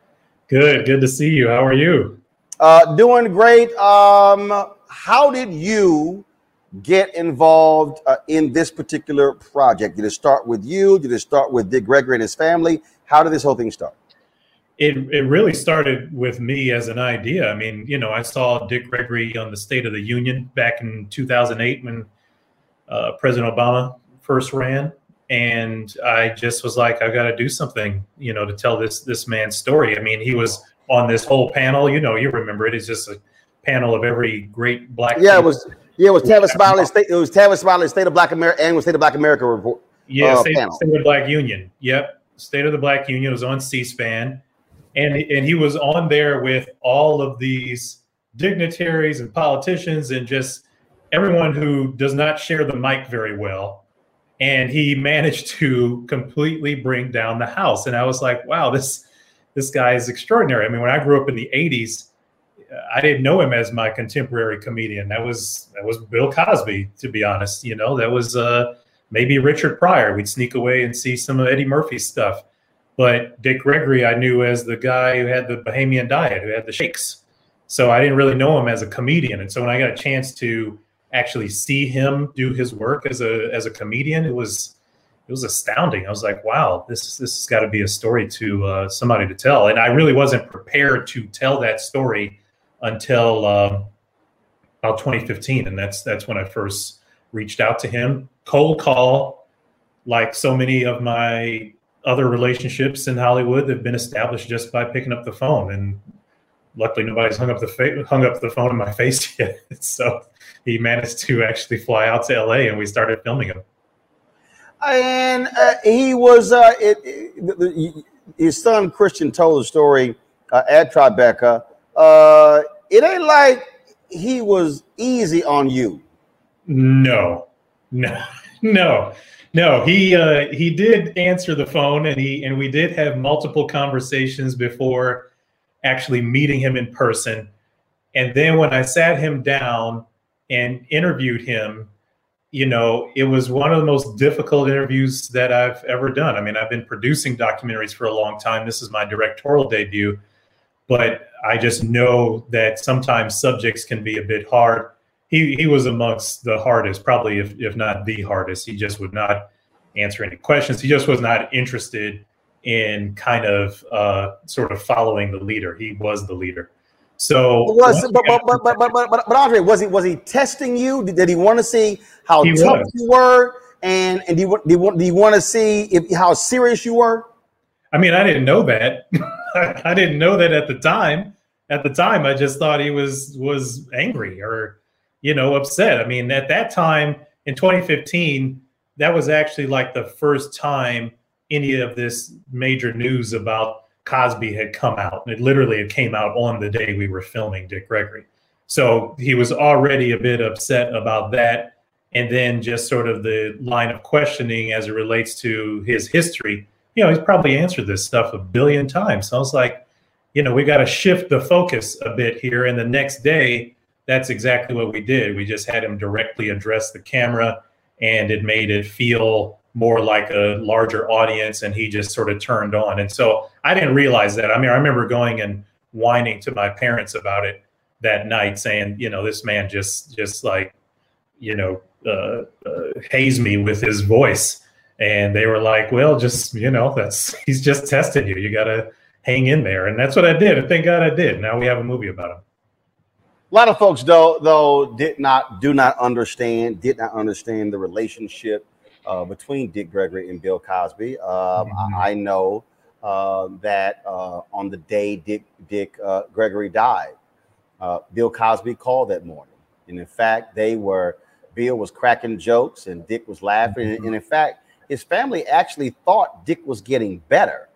Good. Good to see you. How are you? Uh, doing great. Um, how did you get involved uh, in this particular project? Did it start with you? Did it start with Dick Gregory and his family? How did this whole thing start? It, it really started with me as an idea. I mean, you know, I saw Dick Gregory on the State of the Union back in 2008 when uh, President Obama first ran, and I just was like, I've got to do something, you know, to tell this this man's story. I mean, he was on this whole panel. You know, you remember it. It's just a panel of every great black. Yeah, it was. Yeah, it was Tavis Smiley State. It was Tavis Smiley State of Black America and was State of Black America report. Yeah, uh, State. State of the Black Union. Yep, State of the Black Union was on C-SPAN, and and he was on there with all of these dignitaries and politicians and just everyone who does not share the mic very well. And he managed to completely bring down the house. And I was like, wow, this this guy is extraordinary. I mean, when I grew up in the '80s, I didn't know him as my contemporary comedian. That was that was Bill Cosby, to be honest. You know, that was uh, maybe Richard Pryor. We'd sneak away and see some of Eddie Murphy's stuff. But Dick Gregory, I knew as the guy who had the Bahamian diet, who had the shakes. So I didn't really know him as a comedian. And so when I got a chance to actually see him do his work as a as a comedian, it was it was astounding. I was like, wow, this this has got to be a story to uh, somebody to tell. And I really wasn't prepared to tell that story until um, about 2015, and that's that's when I first reached out to him. Cold call, like so many of my other relationships in Hollywood, have been established just by picking up the phone. And luckily, nobody's hung up the fa- hung up the phone in my face yet. so he managed to actually fly out to LA, and we started filming him. And uh, he was uh, it, it, his son Christian told the story uh, at Tribeca. Uh, it ain't like he was easy on you. No, no, no, no. He uh, he did answer the phone, and he and we did have multiple conversations before actually meeting him in person. And then when I sat him down and interviewed him, you know, it was one of the most difficult interviews that I've ever done. I mean, I've been producing documentaries for a long time. This is my directorial debut, but I just know that sometimes subjects can be a bit hard. he he was amongst the hardest, probably if if not the hardest. He just would not answer any questions. He just was not interested in kind of uh, sort of following the leader. He was the leader. So was but but, but but but but but Andre was he was he testing you? Did, did he want to see how He tough was. you were? And and do you, want- do you, want- do you want to see if, how serious you were? I mean, I didn't know that. I didn't know that at the time. At the time, I just thought he was was angry or you know upset. I mean, at that time in 2015, that was actually like the first time any of this major news about Cosby had come out. It literally it came out on the day we were filming Dick Gregory. So he was already a bit upset about that. And then just sort of the line of questioning as it relates to his history. You know, he's probably answered this stuff a billion times. So I was like, you know, we got to shift the focus a bit here. And the next day, that's exactly what we did. We just had him directly address the camera and it made it feel more like a larger audience and he just sort of turned on. And so I didn't realize that. I mean, I remember going and whining to my parents about it that night saying, you know, this man just just like, you know, uh, uh, haze me with his voice. And they were like, well, just, you know, that's he's just testing you. You got to hang in there. And that's what I did. And thank God I did. Now we have a movie about him. A lot of folks though though did not do not understand did not understand the relationship uh, between Dick Gregory and Bill Cosby. Um, I, I know uh, that uh, on the day Dick Dick uh, Gregory died, uh, Bill Cosby called that morning, and in fact they were Bill was cracking jokes and Dick was laughing, and, and in fact his family actually thought Dick was getting better.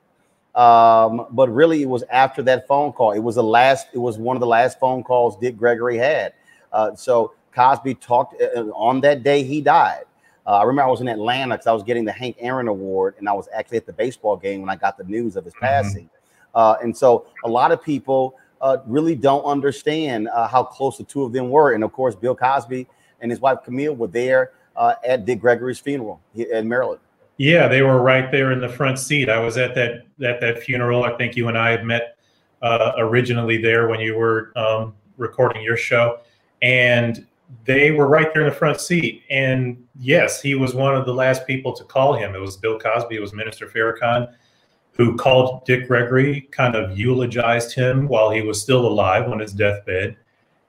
Um, but really, it was after that phone call. It was the last. It was one of the last phone calls Dick Gregory had. Uh, so Cosby talked uh, on that day he died. Uh, I remember I was in Atlanta because I was getting the Hank Aaron Award, and I was actually at the baseball game when I got the news of his passing. Uh, and so a lot of people uh, really don't understand uh, how close the two of them were. And of course, Bill Cosby and his wife Camille were there uh, at Dick Gregory's funeral in Maryland. Yeah, they were right there in the front seat. I was at that at that funeral. I think you and I had met uh, originally there when you were um, recording your show, and they were right there in the front seat. And yes, he was one of the last people to call him. It was Bill Cosby. It was Minister Farrakhan who called Dick Gregory, kind of eulogized him while he was still alive on his deathbed.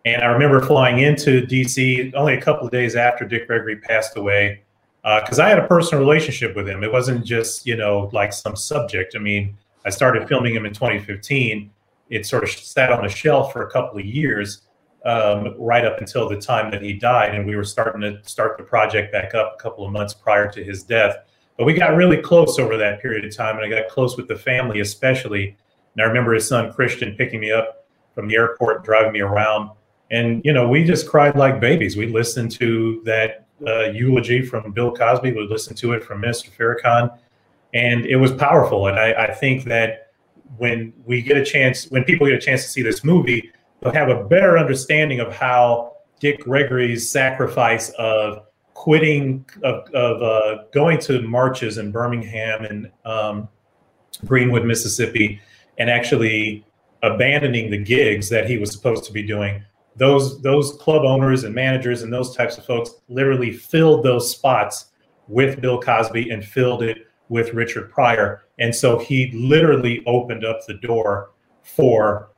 And I remember flying into DC only a couple of days after Dick Gregory passed away uh, because I had a personal relationship with him. It wasn't just you know like some subject. I mean, I started filming him in 2015. It sort of sat on a shelf for a couple of years, um, right up until the time that he died, and we were starting to start the project back up a couple of months prior to his death. But we got really close over that period of time, and I got close with the family, especially. And I remember his son Christian picking me up from the airport, driving me around, and you know we just cried like babies. We listened to that uh, eulogy from Bill Cosby. We listened to it from Mr. Farrakhan, and it was powerful. And I, I think that when we get a chance, when people get a chance to see this movie, they'll have a better understanding of how Dick Gregory's sacrifice of quitting, of, of uh, going to marches in Birmingham and um, Greenwood, Mississippi, and actually abandoning the gigs that he was supposed to be doing those those club owners and managers and those types of folks literally filled those spots with Bill Cosby and filled it with Richard Pryor, and so he literally opened up the door for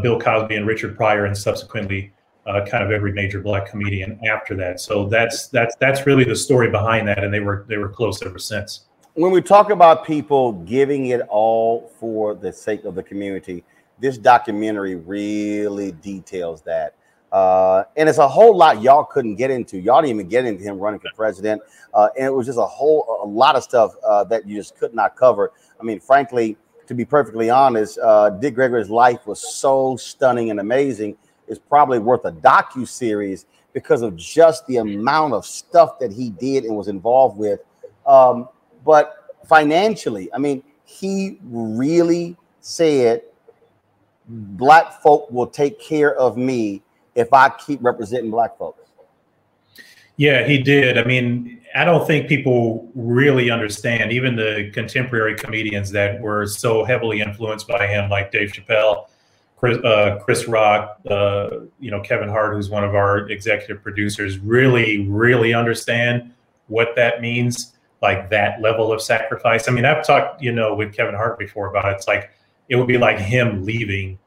Bill Cosby and Richard Pryor, and subsequently uh, kind of every major black comedian after that. So that's that's that's really the story behind that, and they were they were close ever since. when we talk about people giving it all for the sake of the community, this documentary really details that. Uh, and it's a whole lot y'all couldn't get into. Y'all didn't even get into him running for president. Uh, and it was just a whole a lot of stuff uh, that you just could not cover. I mean, frankly, to be perfectly honest, uh, Dick Gregory's life was so stunning and amazing. It's probably worth a docu series because of just the amount of stuff that he did and was involved with. Um, but financially, I mean, he really said, "Black folk will take care of me if I keep representing black folks." Yeah, he did. I mean, I don't think people really understand, even the contemporary comedians that were so heavily influenced by him, like Dave Chappelle, Chris, uh, Chris Rock, uh, you know, Kevin Hart, who's one of our executive producers, really, really understand what that means, like that level of sacrifice. I mean, I've talked, you know, with Kevin Hart before about it. It's like it would be like him leaving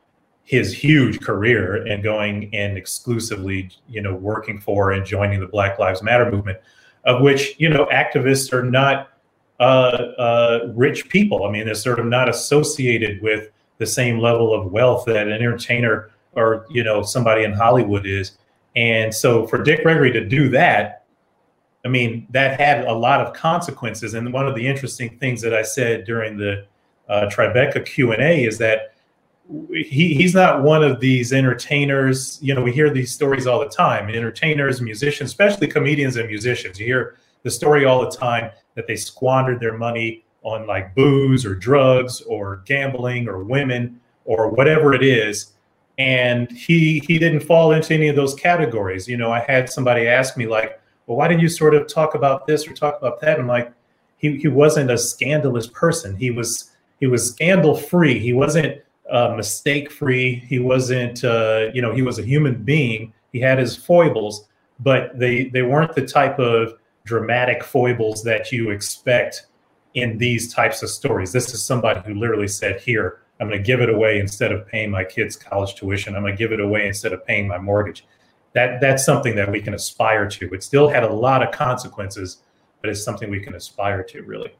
his huge career and going and exclusively, you know, working for and joining the Black Lives Matter movement, of which you know activists are not uh, uh, rich people. I mean, they're sort of not associated with the same level of wealth that an entertainer or you know somebody in Hollywood is. And so for Dick Gregory to do that, I mean, that had a lot of consequences. And one of the interesting things that I said during the uh, Tribeca Q and A is that he, he's not one of these entertainers. You know, we hear these stories all the time. Entertainers, musicians, especially comedians and musicians. You hear the story all the time that they squandered their money on like booze or drugs or gambling or women or whatever it is. And he he didn't fall into any of those categories. You know, I had somebody ask me like, well, why didn't you sort of talk about this or talk about that? I'm like, he he wasn't a scandalous person. He was he was scandal free. He wasn't uh, mistake free. He wasn't, uh, you know, he was a human being. He had his foibles, but they they weren't the type of dramatic foibles that you expect in these types of stories. This is somebody who literally said, "Here, I'm going to give it away instead of paying my kids' college tuition. I'm going to give it away instead of paying my mortgage." That that's something that we can aspire to. It still had a lot of consequences, but it's something we can aspire to, really.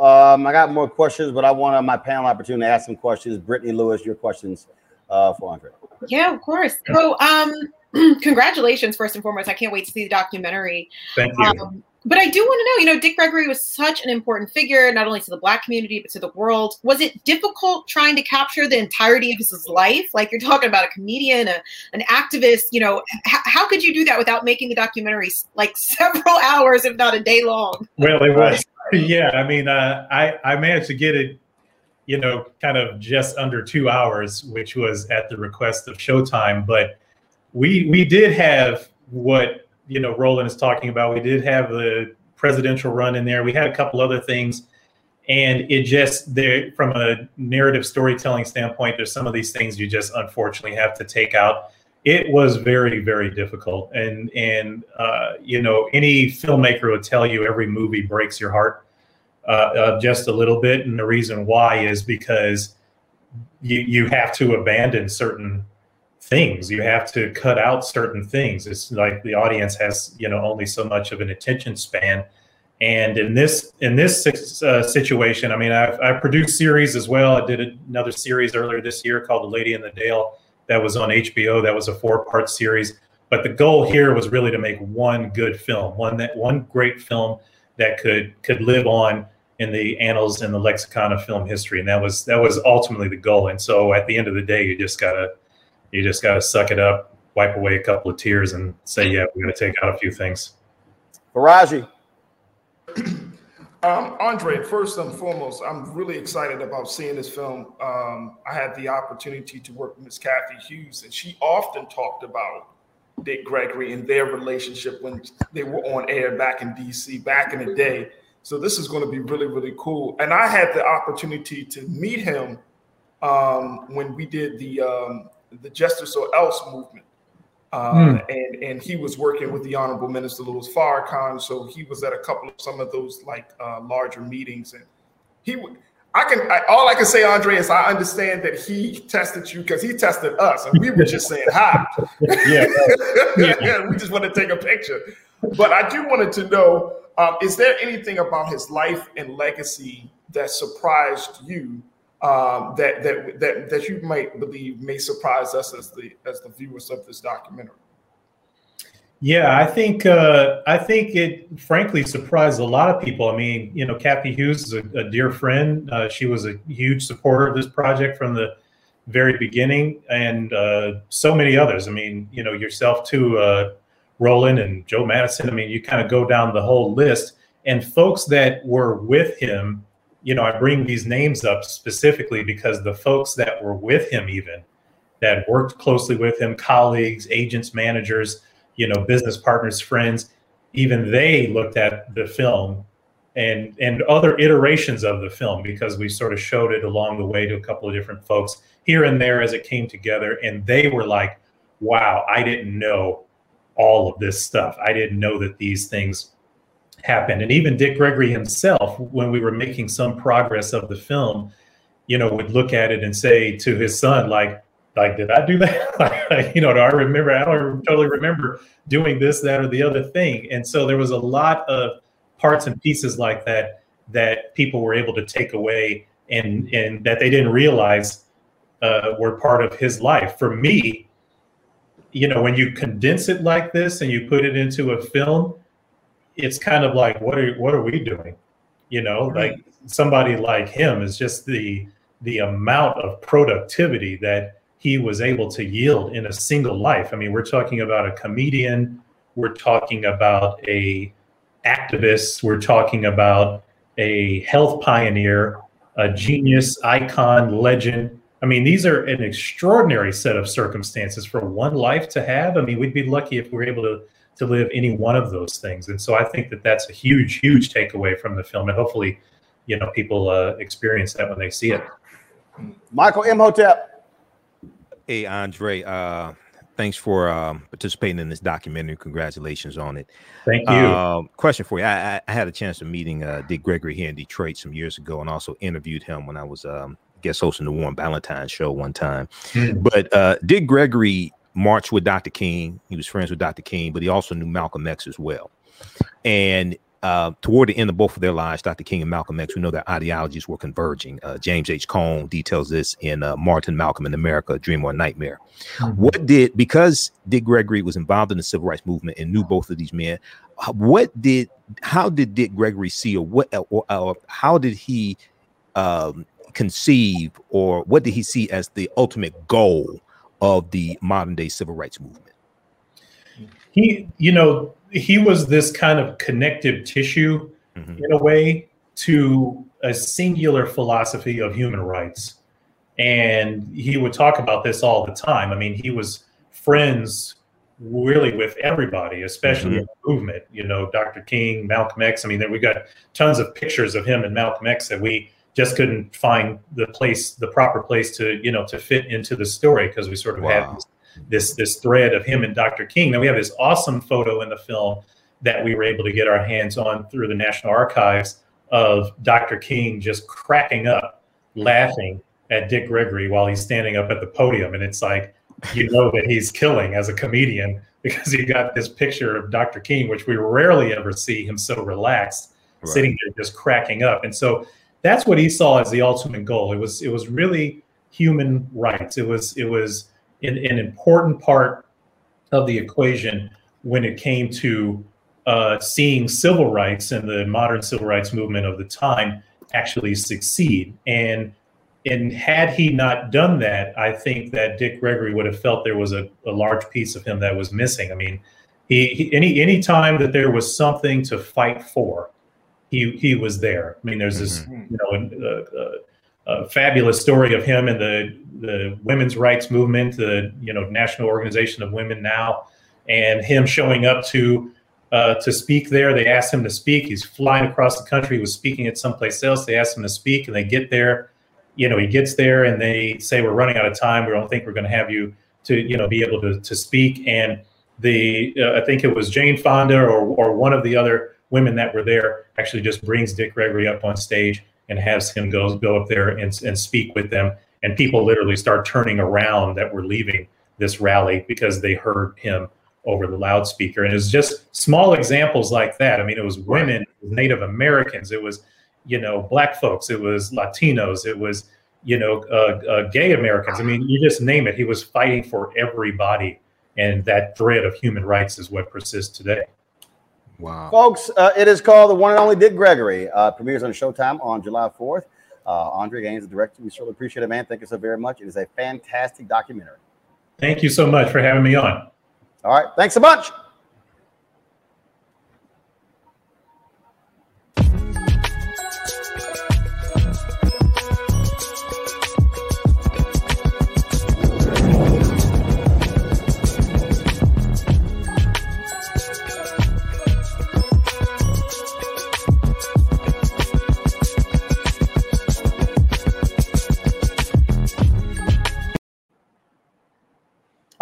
Um, I got more questions, but I want my panel opportunity to ask some questions. Brittany Lewis, your questions uh, for Andre. Yeah, of course. So, um, congratulations, first and foremost. I can't wait to see the documentary. Thank you. Um, but I do want to know, you know, Dick Gregory was such an important figure, not only to the Black community, but to the world. Was it difficult trying to capture the entirety of his life? Like you're talking about a comedian, a, an activist, you know, h- how could you do that without making the documentary like several hours, if not a day long? Well, it was. yeah, I mean, uh, I I managed to get it, you know, kind of just under two hours, which was at the request of Showtime. But we we did have what you know Roland is talking about. We did have the presidential run in there. We had a couple other things, and it just there from a narrative storytelling standpoint, there's some of these things you just unfortunately have to take out it was very very difficult and and uh, you know any filmmaker would tell you every movie breaks your heart uh, uh, just a little bit and the reason why is because you you have to abandon certain things you have to cut out certain things it's like the audience has you know only so much of an attention span and in this in this uh, situation i mean I've, I've produced series as well i did another series earlier this year called the lady and the dale that was on HBO. That was a four part series. But the goal here was really to make one good film, one that one great film that could could live on in the annals and the lexicon of film history. And that was that was ultimately the goal. And so at the end of the day, you just gotta you just gotta suck it up, wipe away a couple of tears, and say, yeah, we're gonna take out a few things. Faraji. Um, Andre, first and foremost, I'm really excited about seeing this film. Um, I had the opportunity to work with Miss Cathy Hughes, and she often talked about Dick Gregory and their relationship when they were on air back in DC back in the day. So this is going to be really, really cool. And I had the opportunity to meet him um, when we did the um, the Justice or Else movement. Uh, mm. and and he was working with the Honorable Minister Louis Farrakhan, so he was at a couple of some of those like uh, larger meetings, and he would. I can I, all I can say, Andre, is I understand that he tested you because he tested us, and we were just saying hi. yeah, yeah. we just want to take a picture. But I do wanted to know: um, is there anything about his life and legacy that surprised you um, that that that that you might believe may surprise us as the as the viewers of this documentary? Yeah, I think uh, I think it frankly surprised a lot of people. I mean, you know, Cathy Hughes is a, a dear friend. Uh, she was a huge supporter of this project from the very beginning, and uh, so many others. I mean, you know, yourself too, uh, Roland and Joe Madison. I mean, you kind of go down the whole list, and folks that were with him you know, I bring these names up specifically because the folks that were with him, even that worked closely with him, colleagues, agents, managers, you know, business partners, friends, even they looked at the film and and other iterations of the film because we sort of showed it along the way to a couple of different folks here and there as it came together. And they were like wow i didn't know all of this stuff. I didn't know that these things happened. And even dick gregory himself when we were making some progress of the film you know would look at it and say to his son like like did i do that? You know do i remember? I don't totally remember doing this that or the other thing. And so there was a lot of parts and pieces like that that people were able to take away and and that they didn't realize uh, were part of his life. For me, you know, when you condense it like this and you put it into a film, it's kind of like what are what are we doing? You know, like somebody like him is just the the amount of productivity that he was able to yield in a single life. I mean, we're talking about a comedian, we're talking about a activist, We're talking about a health pioneer, a genius, icon, legend. I mean, these are an extraordinary set of circumstances for one life to have. I mean, we'd be lucky if we're able to to live any one of those things. And so I think that that's a huge, huge takeaway from the film, and hopefully, you know, people uh, experience that when they see it. Michael Imhotep. Hey, Andre. Uh, thanks for um, participating in this documentary. Congratulations on it. Thank you. Uh, question for you: I, I, had a chance of meeting uh, Dick Gregory here in Detroit some years ago, and also interviewed him when I was um, guest hosting the Warren Ballentine show one time. Mm. But uh, Dick Gregory marched with Dr. King. He was friends with Dr. King, but he also knew Malcolm X as well. And uh, toward the end of both of their lives, Dr. King and Malcolm X, we know their ideologies were converging. Uh, James H. Cone details this in uh, Martin Malcolm in America, Dream or Nightmare. Mm-hmm. What did, because Dick Gregory was involved in the civil rights movement and knew both of these men, what did, how did Dick Gregory see or what, or, or how did he um, conceive or what did he see as the ultimate goal of the modern day civil rights movement? He, you know, he was this kind of connective tissue mm-hmm. in a way to a singular philosophy of human rights. And he would talk about this all the time. I mean, he was friends really with everybody, especially mm-hmm. in the movement. You know, Dr. King, Malcolm X. I mean, we got tons of pictures of him and Malcolm X that we just couldn't find the place, the proper place to, you know, to fit into the story because we sort of wow. had this this this thread of him and Dr. King. Then we have this awesome photo in the film that we were able to get our hands on through the National Archives of Dr. King just cracking up, laughing at Dick Gregory while he's standing up at the podium, and it's like you know that he's killing as a comedian because you got this picture of Dr. King, which we rarely ever see him so relaxed, right. sitting there just cracking up, and so that's what he saw as the ultimate goal. It was it was really human rights. It was it was an, an important part of the equation when it came to uh, seeing civil rights and the modern civil rights movement of the time actually succeed. And and had he not done that, I think that Dick Gregory would have felt there was a, a large piece of him that was missing. I mean, he, he, any any time that there was something to fight for, he he was there. I mean, there's this mm-hmm. you know uh, uh, a fabulous story of him and the the women's rights movement, the you know National Organization of Women now, and him showing up to uh, to speak there. They asked him to speak. He's flying across the country. He was speaking at someplace else. They asked him to speak, and they get there. You know, he gets there, and they say, "We're running out of time. We don't think we're going to have you to you know be able to to speak." And the uh, I think it was Jane Fonda or or one of the other women that were there actually just brings Dick Gregory up on stage and has him go go up there and, and speak with them. And people literally start turning around that were leaving this rally because they heard him over the loudspeaker. And it was just small examples like that. I mean, it was women, Native Americans, it was, you know, black folks, it was Latinos, it was, you know, uh, uh, gay Americans. I mean, you just name it. He was fighting for everybody. And that thread of human rights is what persists today. Wow. Folks, uh, it is called The One and Only Dick Gregory. Uh, premieres on Showtime on July 4th. Uh, Andre Gaines, the director. We surely appreciate it, man. Thank you so very much. It is a fantastic documentary. Thank you so much for having me on. All right. Thanks so much.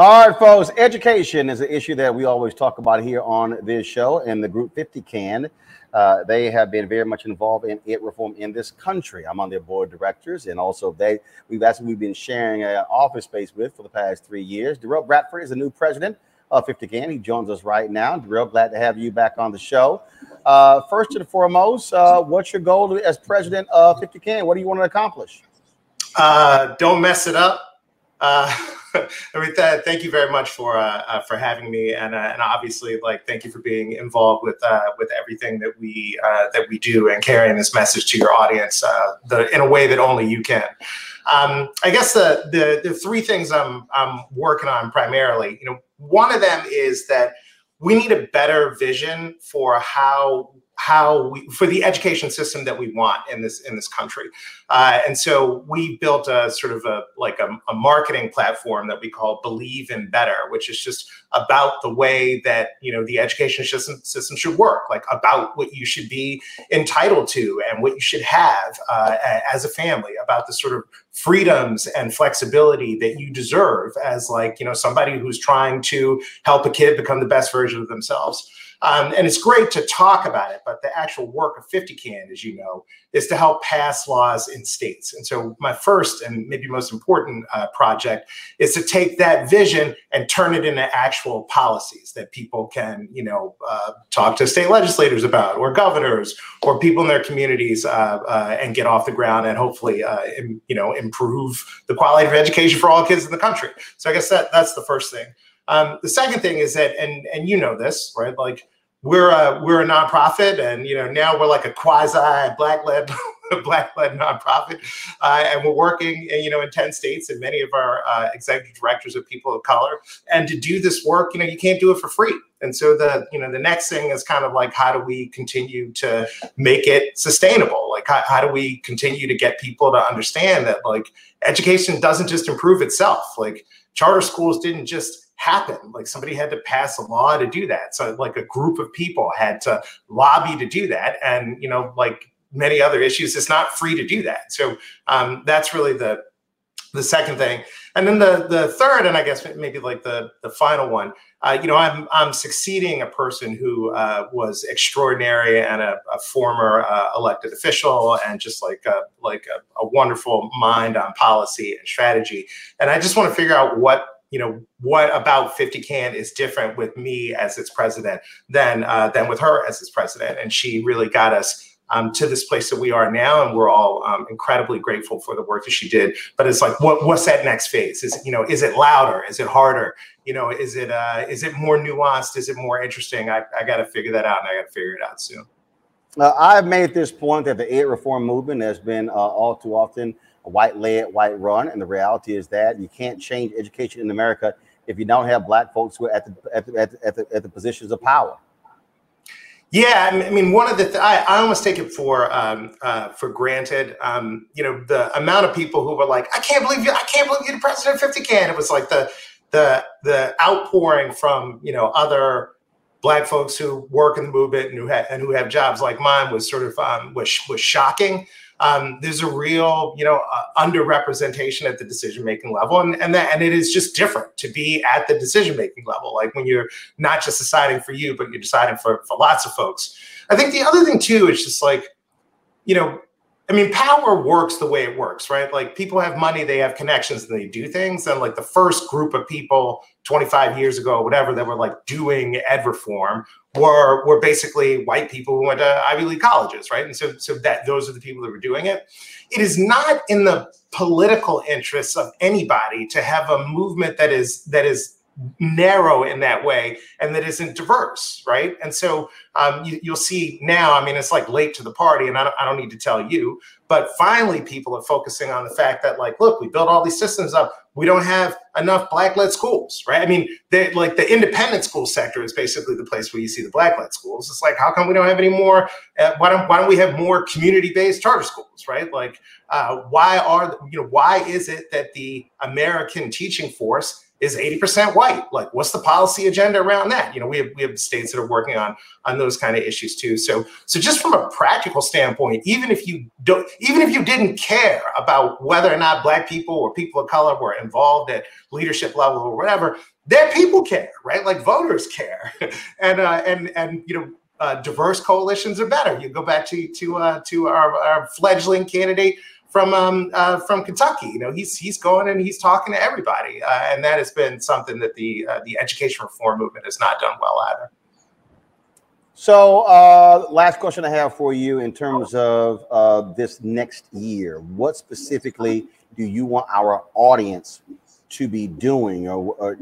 All right, folks. Education is an issue that we always talk about here on this show. And the group 50CAN, uh, they have been very much involved in ed reform in this country. I'm on their board of directors, and also they we've actually we've been sharing an office space with for the past three years. Derrell Bradford is the new president of 50CAN. He joins us right now. Derrell, glad to have you back on the show. Uh, first and foremost, uh, what's your goal as president of 50CAN? What do you want to accomplish? Uh, don't mess it up. Uh, thank you very much for uh, uh, for having me, and uh, and obviously, like, thank you for being involved with uh, with everything that we that we do and carrying this message to your audience the, in a way that only you can. Um, I guess the, the the three things I'm I'm working on primarily, you know, one of them is that we need a better vision for how how we for the education system that we want in this in this country. Uh, and so we built a sort of a like a, a, marketing platform that we call believe in better which is just about the way that you know the education system, system should work like about what you should be entitled to and what you should have uh, as a family about the sort of freedoms and flexibility that you deserve as like you know somebody who's trying to help a kid become the best version of themselves um, and it's great to talk about it, but the actual work of 50CAN, as you know, is to help pass laws in states. And so, my first and maybe most important uh, project is to take that vision and turn it into actual policies that people can, you know, uh, talk to state legislators about, or governors, or people in their communities, uh, uh and get off the ground and hopefully, uh, Im, you know, improve the quality of education for all kids in the country. So, I guess that that's the first thing. Um, the second thing is that, and and you know this, right? Like we're a we're a nonprofit, and you know now we're like a quasi black led black led nonprofit, uh, and we're working you know in ten states, and many of our uh, executive directors are people of color. And to do this work, you know, you can't do it for free. And so the you know the next thing is kind of like how do we continue to make it sustainable? Like how, how do we continue to get people to understand that like education doesn't just improve itself, like charter schools didn't just happen. Like somebody had to pass a law to do that. So like a group of people had to lobby to do that. And, you know, like many other issues, it's not free to do that. So um, that's really the the second thing. And then the the third, and I guess maybe like the the final one, uh, you know, I'm I'm succeeding a person who uh, was extraordinary and a, a former uh, elected official, and just like a, like a, a wonderful mind on policy and strategy. And I just want to figure out what you know what about 50CAN is different with me as its president than uh, than with her as its president. And she really got us um, to this place that we are now and we're all um, incredibly grateful for the work that she did. But it's like what what's that next phase? Is you know is it louder? Is it harder? You know is it uh, is it more nuanced? Is it more interesting? I, I got to figure that out and i got to figure it out soon. Uh, i've made this point that the ed reform movement has been uh, all too often white led, white run. And the reality is that you can't change education in America if you don't have black folks who are at the, at the, at the, at the, at the positions of power. Yeah, I mean, one of the th- I, I almost take it for um, uh, for granted. Um, you know, the amount of people who were like, "I can't believe you! I can't believe you're the president 50CAN." It was like the the the outpouring from you know other black folks who work in the movement and who have and who have jobs like mine was sort of um, was was shocking um, there's a real, you know, uh, underrepresentation at the decision making level, and and that and it is just different to be at the decision making level. Like when you're not just deciding for you, but you're deciding for for lots of folks. I think the other thing too is just like, you know, I mean, power works the way it works, right? Like people have money, they have connections, and they do things. And like the first group of people 25 years ago, whatever, that were like doing ed reform were were basically white people who went to Ivy League colleges, right? And so so that those are the people that were doing it. It is not in the political interests of anybody to have a movement that is that is narrow in that way and that isn't diverse, right? And so um, you, will see now. I mean, it's like late to the party, and I don't, I don't need to tell you, but finally, people are focusing on the fact that, like, look, we built all these systems up. We don't have enough black-led schools, right? I mean, like the independent school sector is basically the place where you see the black-led schools. It's like, how come we don't have any more? Uh, why don't Why don't we have more community-based charter schools, right? Like, uh, why are you know why is it that the American teaching force is 80% white. Like, what's the policy agenda around that? You know, we have we have states that are working on on those kind of issues too. So so just from a practical standpoint, even if you don't even if you didn't care about whether or not black people or people of color were involved at leadership level or whatever, their people care, right? Like voters care. and uh and and you know uh, diverse coalitions are better. You go back to to uh, to our, our fledgling candidate from um, uh, from Kentucky. You know, he's he's going and he's talking to everybody, uh, and that has been something that the uh, the education reform movement has not done well either. So, uh, last question I have for you in terms of uh, this next year, what specifically do you want our audience to be doing, or, or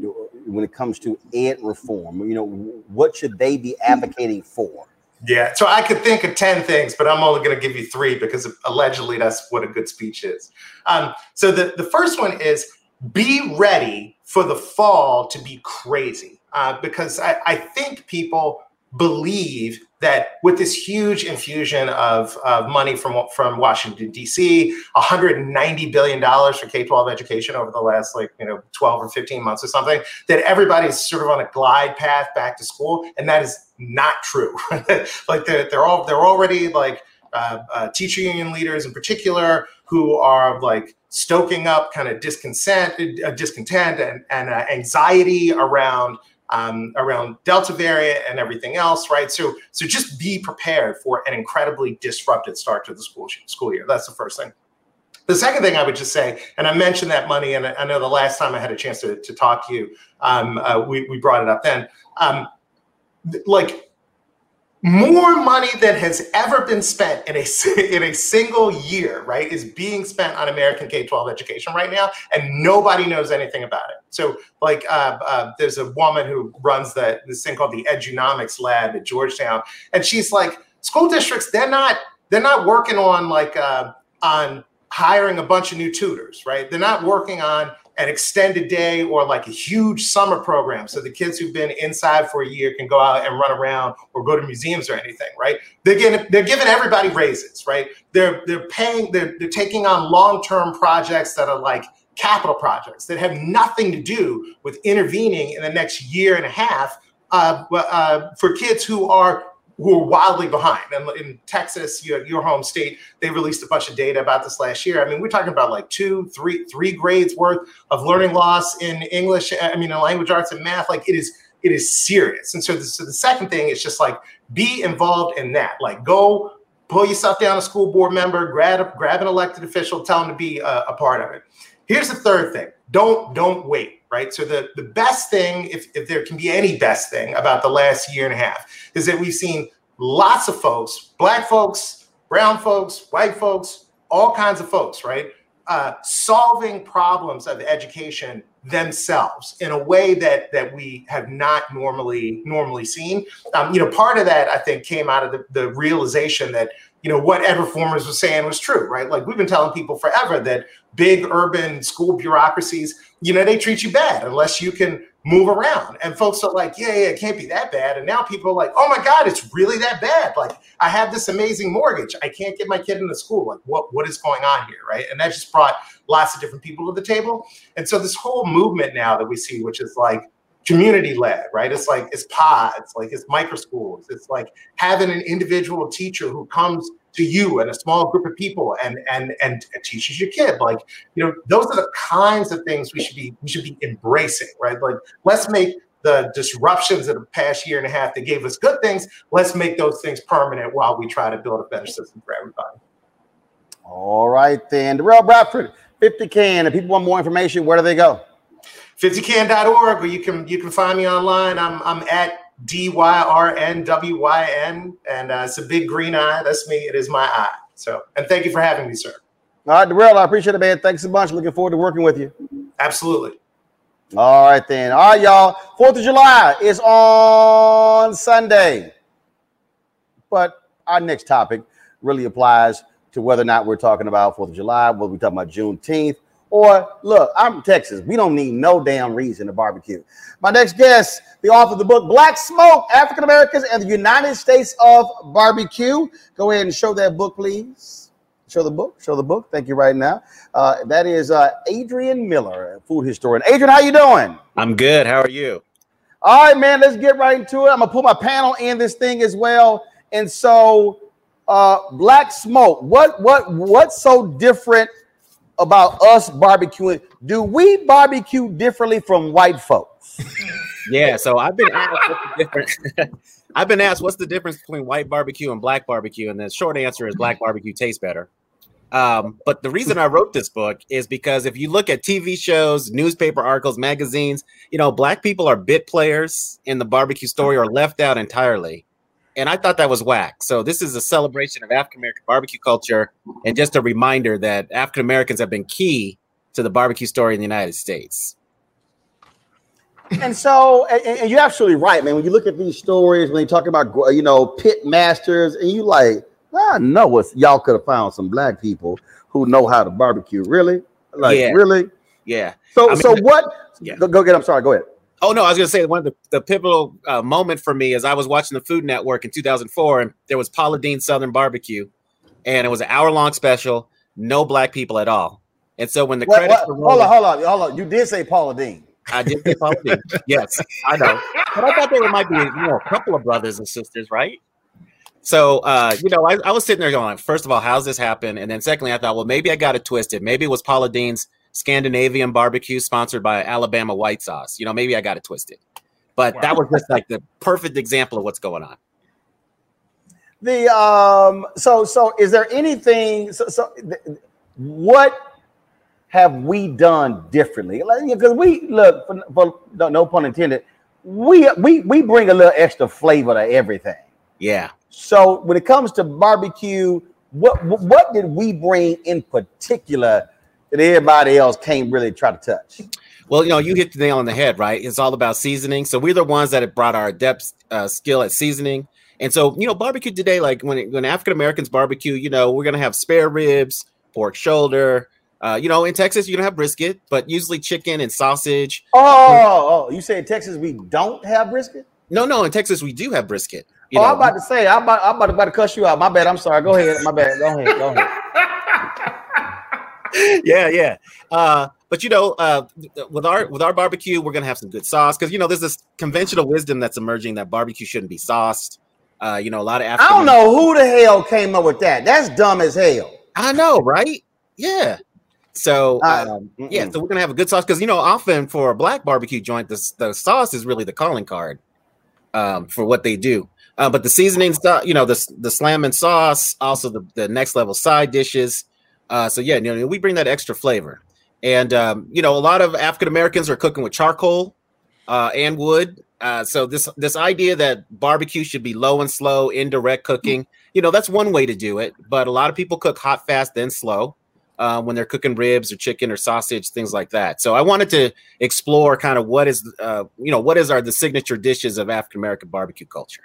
when it comes to ed reform? You know, what should they be advocating for? Yeah, so I could think of 10 things, but I'm only going to give you three because allegedly that's what a good speech is. Um, so the, the first one is be ready for the fall to be crazy uh, because I, I think people believe that with this huge infusion of, of money from, from Washington, D.C., $190 billion for K 12 education over the last like, you know, 12 or 15 months or something, that everybody's sort of on a glide path back to school. And that is not true. like they're, they're all, they're already like uh, uh, teacher union leaders in particular who are like stoking up kind of discontent, uh, discontent and, and uh, anxiety around um, around Delta variant and everything else, right? So, so just be prepared for an incredibly disrupted start to the school school year. That's the first thing. The second thing I would just say, and I mentioned that money, and I know the last time I had a chance to, to talk to you, um, uh, we, we brought it up then. Um, like more money than has ever been spent in a in a single year, right, is being spent on American K twelve education right now, and nobody knows anything about it. So, like, uh, uh, there's a woman who runs the this thing called the Edunomics Lab at Georgetown, and she's like, school districts they're not they're not working on like uh, on hiring a bunch of new tutors, right? They're not working on an extended day or like a huge summer program so the kids who've been inside for a year can go out and run around or go to museums or anything right? They're getting they're giving everybody raises right? They're they're paying they're, they're taking on long-term projects that are like capital projects that have nothing to do with intervening in the next year and a half uh, uh, for kids who are who are wildly behind. And in Texas, your, your home state, they released a bunch of data about this last year. I mean, we're talking about like two, three, three grades worth of learning loss in English. I mean, in language arts and math. Like it is, it is serious. And so, the, so the second thing is just like be involved in that. Like go pull yourself down a school board member, grab grab an elected official, tell them to be a, a part of it. Here's the third thing: don't don't wait. Right. So the the best thing, if if there can be any best thing about the last year and a half, is that we've seen lots of folks, black folks, brown folks, white folks, all kinds of folks, right? Uh, solving problems of education themselves in a way that that we have not normally normally seen. Um, you know, part of that I think came out of the, the realization that you know what ed reformers was saying was true, right? Like we've been telling people forever that big urban school bureaucracies, you know, they treat you bad unless you can move around. And folks are like, yeah, yeah, it can't be that bad. And now people are like, oh my God, it's really that bad. Like I have this amazing mortgage. I can't get my kid into school. Like what, what is going on here? Right. And that just brought lots of different people to the table. And so this whole movement now that we see, which is like community led, right? It's like it's pods, like it's micro schools. It's like having an individual teacher who comes to you and a small group of people and and and teaches your kid like you know those are the kinds of things we should be we should be embracing right? Like let's make the disruptions of the past year and a half that gave us good things let's make those things permanent while we try to build a better system for everybody. All right then. Derrell Bradford 50CAN if people want more information where do they go? 50can.org or you can you can find me online. I'm i'm at D Y R N W Y N, and uh, it's a big green eye. That's me. It is my eye. So, and thank you for having me, sir. All right, Derrell, I appreciate it, man. Thanks a bunch. Looking forward to working with you. Absolutely. All right, then. All right, y'all. Fourth of July is on Sunday, but our next topic really applies to whether or not we're talking about Fourth of July, whether we're talking about Juneteenth, or look, I'm Texas. We don't need no damn reason to barbecue. My next guest, the author of the book Black Smoke, African Americans and the United States of Barbecue. Go ahead and show that book, please. Show the book. Show the book. Thank you right now. Uh, that is uh, Adrian Miller, food historian. Adrian, how you doing? I'm good. How are you? All right, man. Let's get right into it. I'm gonna put my panel in this thing as well. And so, uh, Black Smoke. What what what's so different about us barbecuing? Do we barbecue differently from white folks? Yeah. So I've been asked what's the difference. I've been asked what's the difference between white barbecue and black barbecue, and the short answer is black barbecue tastes better. Um, but the reason I wrote this book is because if you look at TV shows, newspaper articles, magazines, you know, black people are bit players in the barbecue story or left out entirely. And I thought that was whack. So this is a celebration of African American barbecue culture and just a reminder that African Americans have been key to the barbecue story in the United States. and so, and, and you're absolutely right, man. When you look at these stories, when they talk about you know pit masters, and you like, I know what y'all could have found some black people who know how to barbecue. Really, like Yeah. really. Yeah. So, I mean, so what? Go, go get. I'm sorry. Go ahead. Oh no, I was gonna say one of the, the pivotal uh, moment for me is I was watching the Food Network in 2004, and there was Paula Deen Southern Barbecue, and it was an hour long special, no black people at all. And so when the What- credits what- were hold on, hold on, hold on. You did say Paula Deen. I did say Paula Deen. Yes, I know, but I thought there might be you know a couple of brothers and sisters, right? So uh, you know, I, I was sitting there going, like, first of all, how's this happen? And then secondly, I thought, well, maybe I got it twisted. Maybe it was Paula Deen's Scandinavian barbecue sponsored by Alabama white sauce. You know, maybe I got it twisted. But that was just like the perfect example of what's going on. The um. So so is there anything? So so th- what have we done differently? Because we look for, for no, no pun intended. We we we bring a little extra flavor to everything. Yeah. So when it comes to barbecue, what what did we bring in particular that everybody else can't really try to touch? Well, you know, you hit the nail on the head, right? It's all about seasoning. So we're the ones that have brought our adept uh, skill at seasoning. And so, you know, barbecue today, like when it, when African Americans barbecue, you know, we're gonna have spare ribs, pork shoulder. Uh, you know, in Texas, you're gonna have brisket, but usually chicken and sausage. Oh, oh, you say in Texas we don't have brisket? No, no, in Texas we do have brisket. You oh, know, I'm about to say, I'm about, I'm about, about to cuss you out. My bad. I'm sorry. Go ahead. My bad. Go ahead. Go ahead. yeah, yeah. Uh, but you know, uh, with our with our barbecue, we're gonna have some good sauce because you know there's this conventional wisdom that's emerging that barbecue shouldn't be sauced. Uh, you know, a lot of I don't know who the hell came up with that. That's dumb as hell. I know, right? Yeah. So um, yeah, so we're gonna have a good sauce because you know, often for a black barbecue joint, the the sauce is really the calling card um, for what they do. Uh, but the seasoning stuff, you know, the the slam and sauce, also the, the next level side dishes. Uh, so yeah, you know, we bring that extra flavor. And um, you know, a lot of African Americans are cooking with charcoal uh, and wood. Uh, so this this idea that barbecue should be low and slow, indirect cooking, you know, that's one way to do it. But a lot of people cook hot, fast, then slow uh, when they're cooking ribs or chicken or sausage, things like that. So I wanted to explore kind of what is, uh, you know, what is our the signature dishes of African American barbecue culture.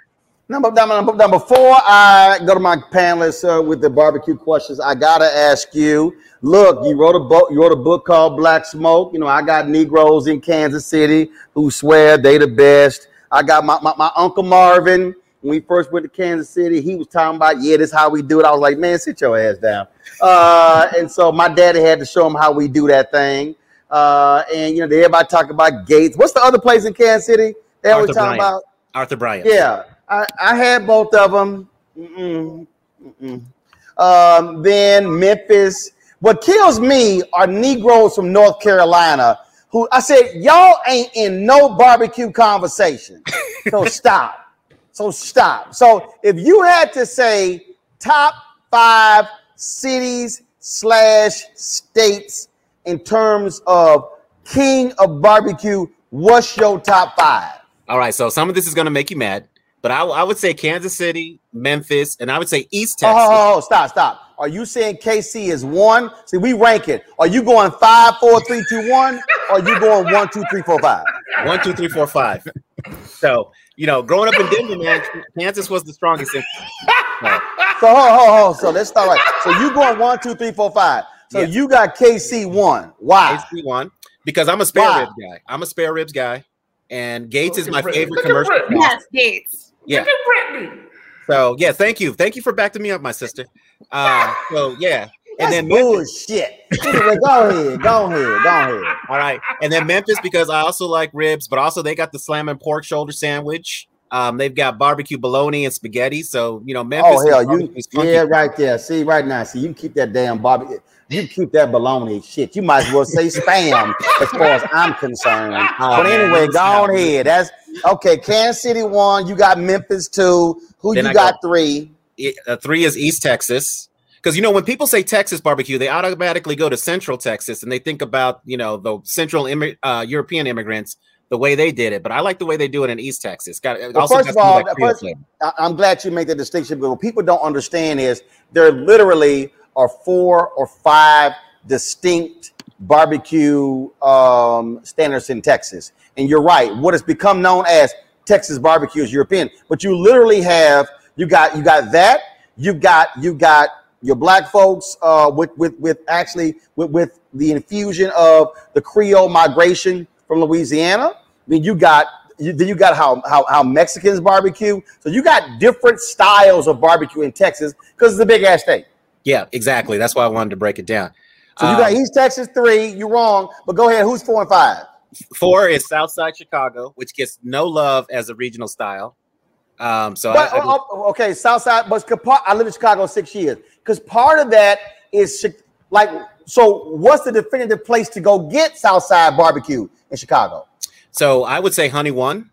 Number, number, number before I go to my panelists uh, with the barbecue questions, I gotta ask you. Look, you wrote a book. You wrote a book called Black Smoke. You know, I got Negroes in Kansas City who swear they the best. I got my, my, my uncle Marvin. When we first went to Kansas City, he was talking about, yeah, this is how we do it. I was like, man, sit your ass down. Uh, and so my daddy had to show him how we do that thing. Uh, and you know, they everybody talk about Gates. What's the other place in Kansas City? They always talking about Arthur Bryant. yeah, I, I had both of them. Mm-mm, mm-mm. Um, then Memphis. What kills me are Negroes from North Carolina who I said, y'all ain't in no barbecue conversation. So stop. So stop. So if you had to say top five cities slash states in terms of king of barbecue, what's your top five? All right, so some of this is going to make you mad, but I, I would say Kansas City, Memphis, and I would say East Oh, oh Texas. oh, oh, stop, stop. Are you saying KC is one? See, we rank it. Are you going five, four, three, two, one? Or are you going one, two, three, four, five? One, two, three, four, five. So, you know, growing up in Denver, man, Kansas was the strongest. In, so, So hold, hold, hold. So let's start right. So you going one, two, three, four, five. So Yeah. you got KC one. Why? KC one because I'm a spare Why? ribs guy. I'm a spare ribs guy, and Gates is my favorite Look commercial. Yes, Gates. Yeah. Look at Brittany. So yeah, thank you, thank you for backing me up, my sister. Uh, so yeah, and then bullshit. anyway, go ahead, go ahead, go ahead. All right, and then Memphis because I also like ribs, but also they got the slamming pork shoulder sandwich. Um, they've got barbecue bologna and spaghetti. So you know, Memphis. Oh hell, you yeah, right there. See right now. See, you keep that damn barbecue. You keep that bologna shit. You might as well say spam as far as I'm concerned. Oh, but anyway, go on ahead. That's okay. Kansas City one. You got Memphis two. Who then you I got go, three? Uh, three is East Texas because you know when people say Texas barbecue, they automatically go to Central Texas and they think about you know the Central Im- uh, European immigrants the way they did it. But I like the way they do it in East Texas. Got well, first of all, first, I'm glad you make the distinction. But what people don't understand is there literally are four or five distinct barbecue um, standards in Texas. And you're right. What has become known as Texas barbecue is European, but you literally have you got you got that you got you got your black folks uh, with with with actually with, with the infusion of the Creole migration from Louisiana. I mean, you got you, then you got how, how how Mexicans barbecue. So you got different styles of barbecue in Texas because it's a big ass state. Yeah, exactly. That's why I wanted to break it down. So you got um, East Texas three. You're wrong, but go ahead. Who's four and five? Four is Southside Chicago, which gets no love as a regional style. Um, so but, I, I, oh, okay, Southside, but I lived in Chicago six years because part of that is like so. What's the definitive place to go get Southside barbecue in Chicago? So I would say Honey One.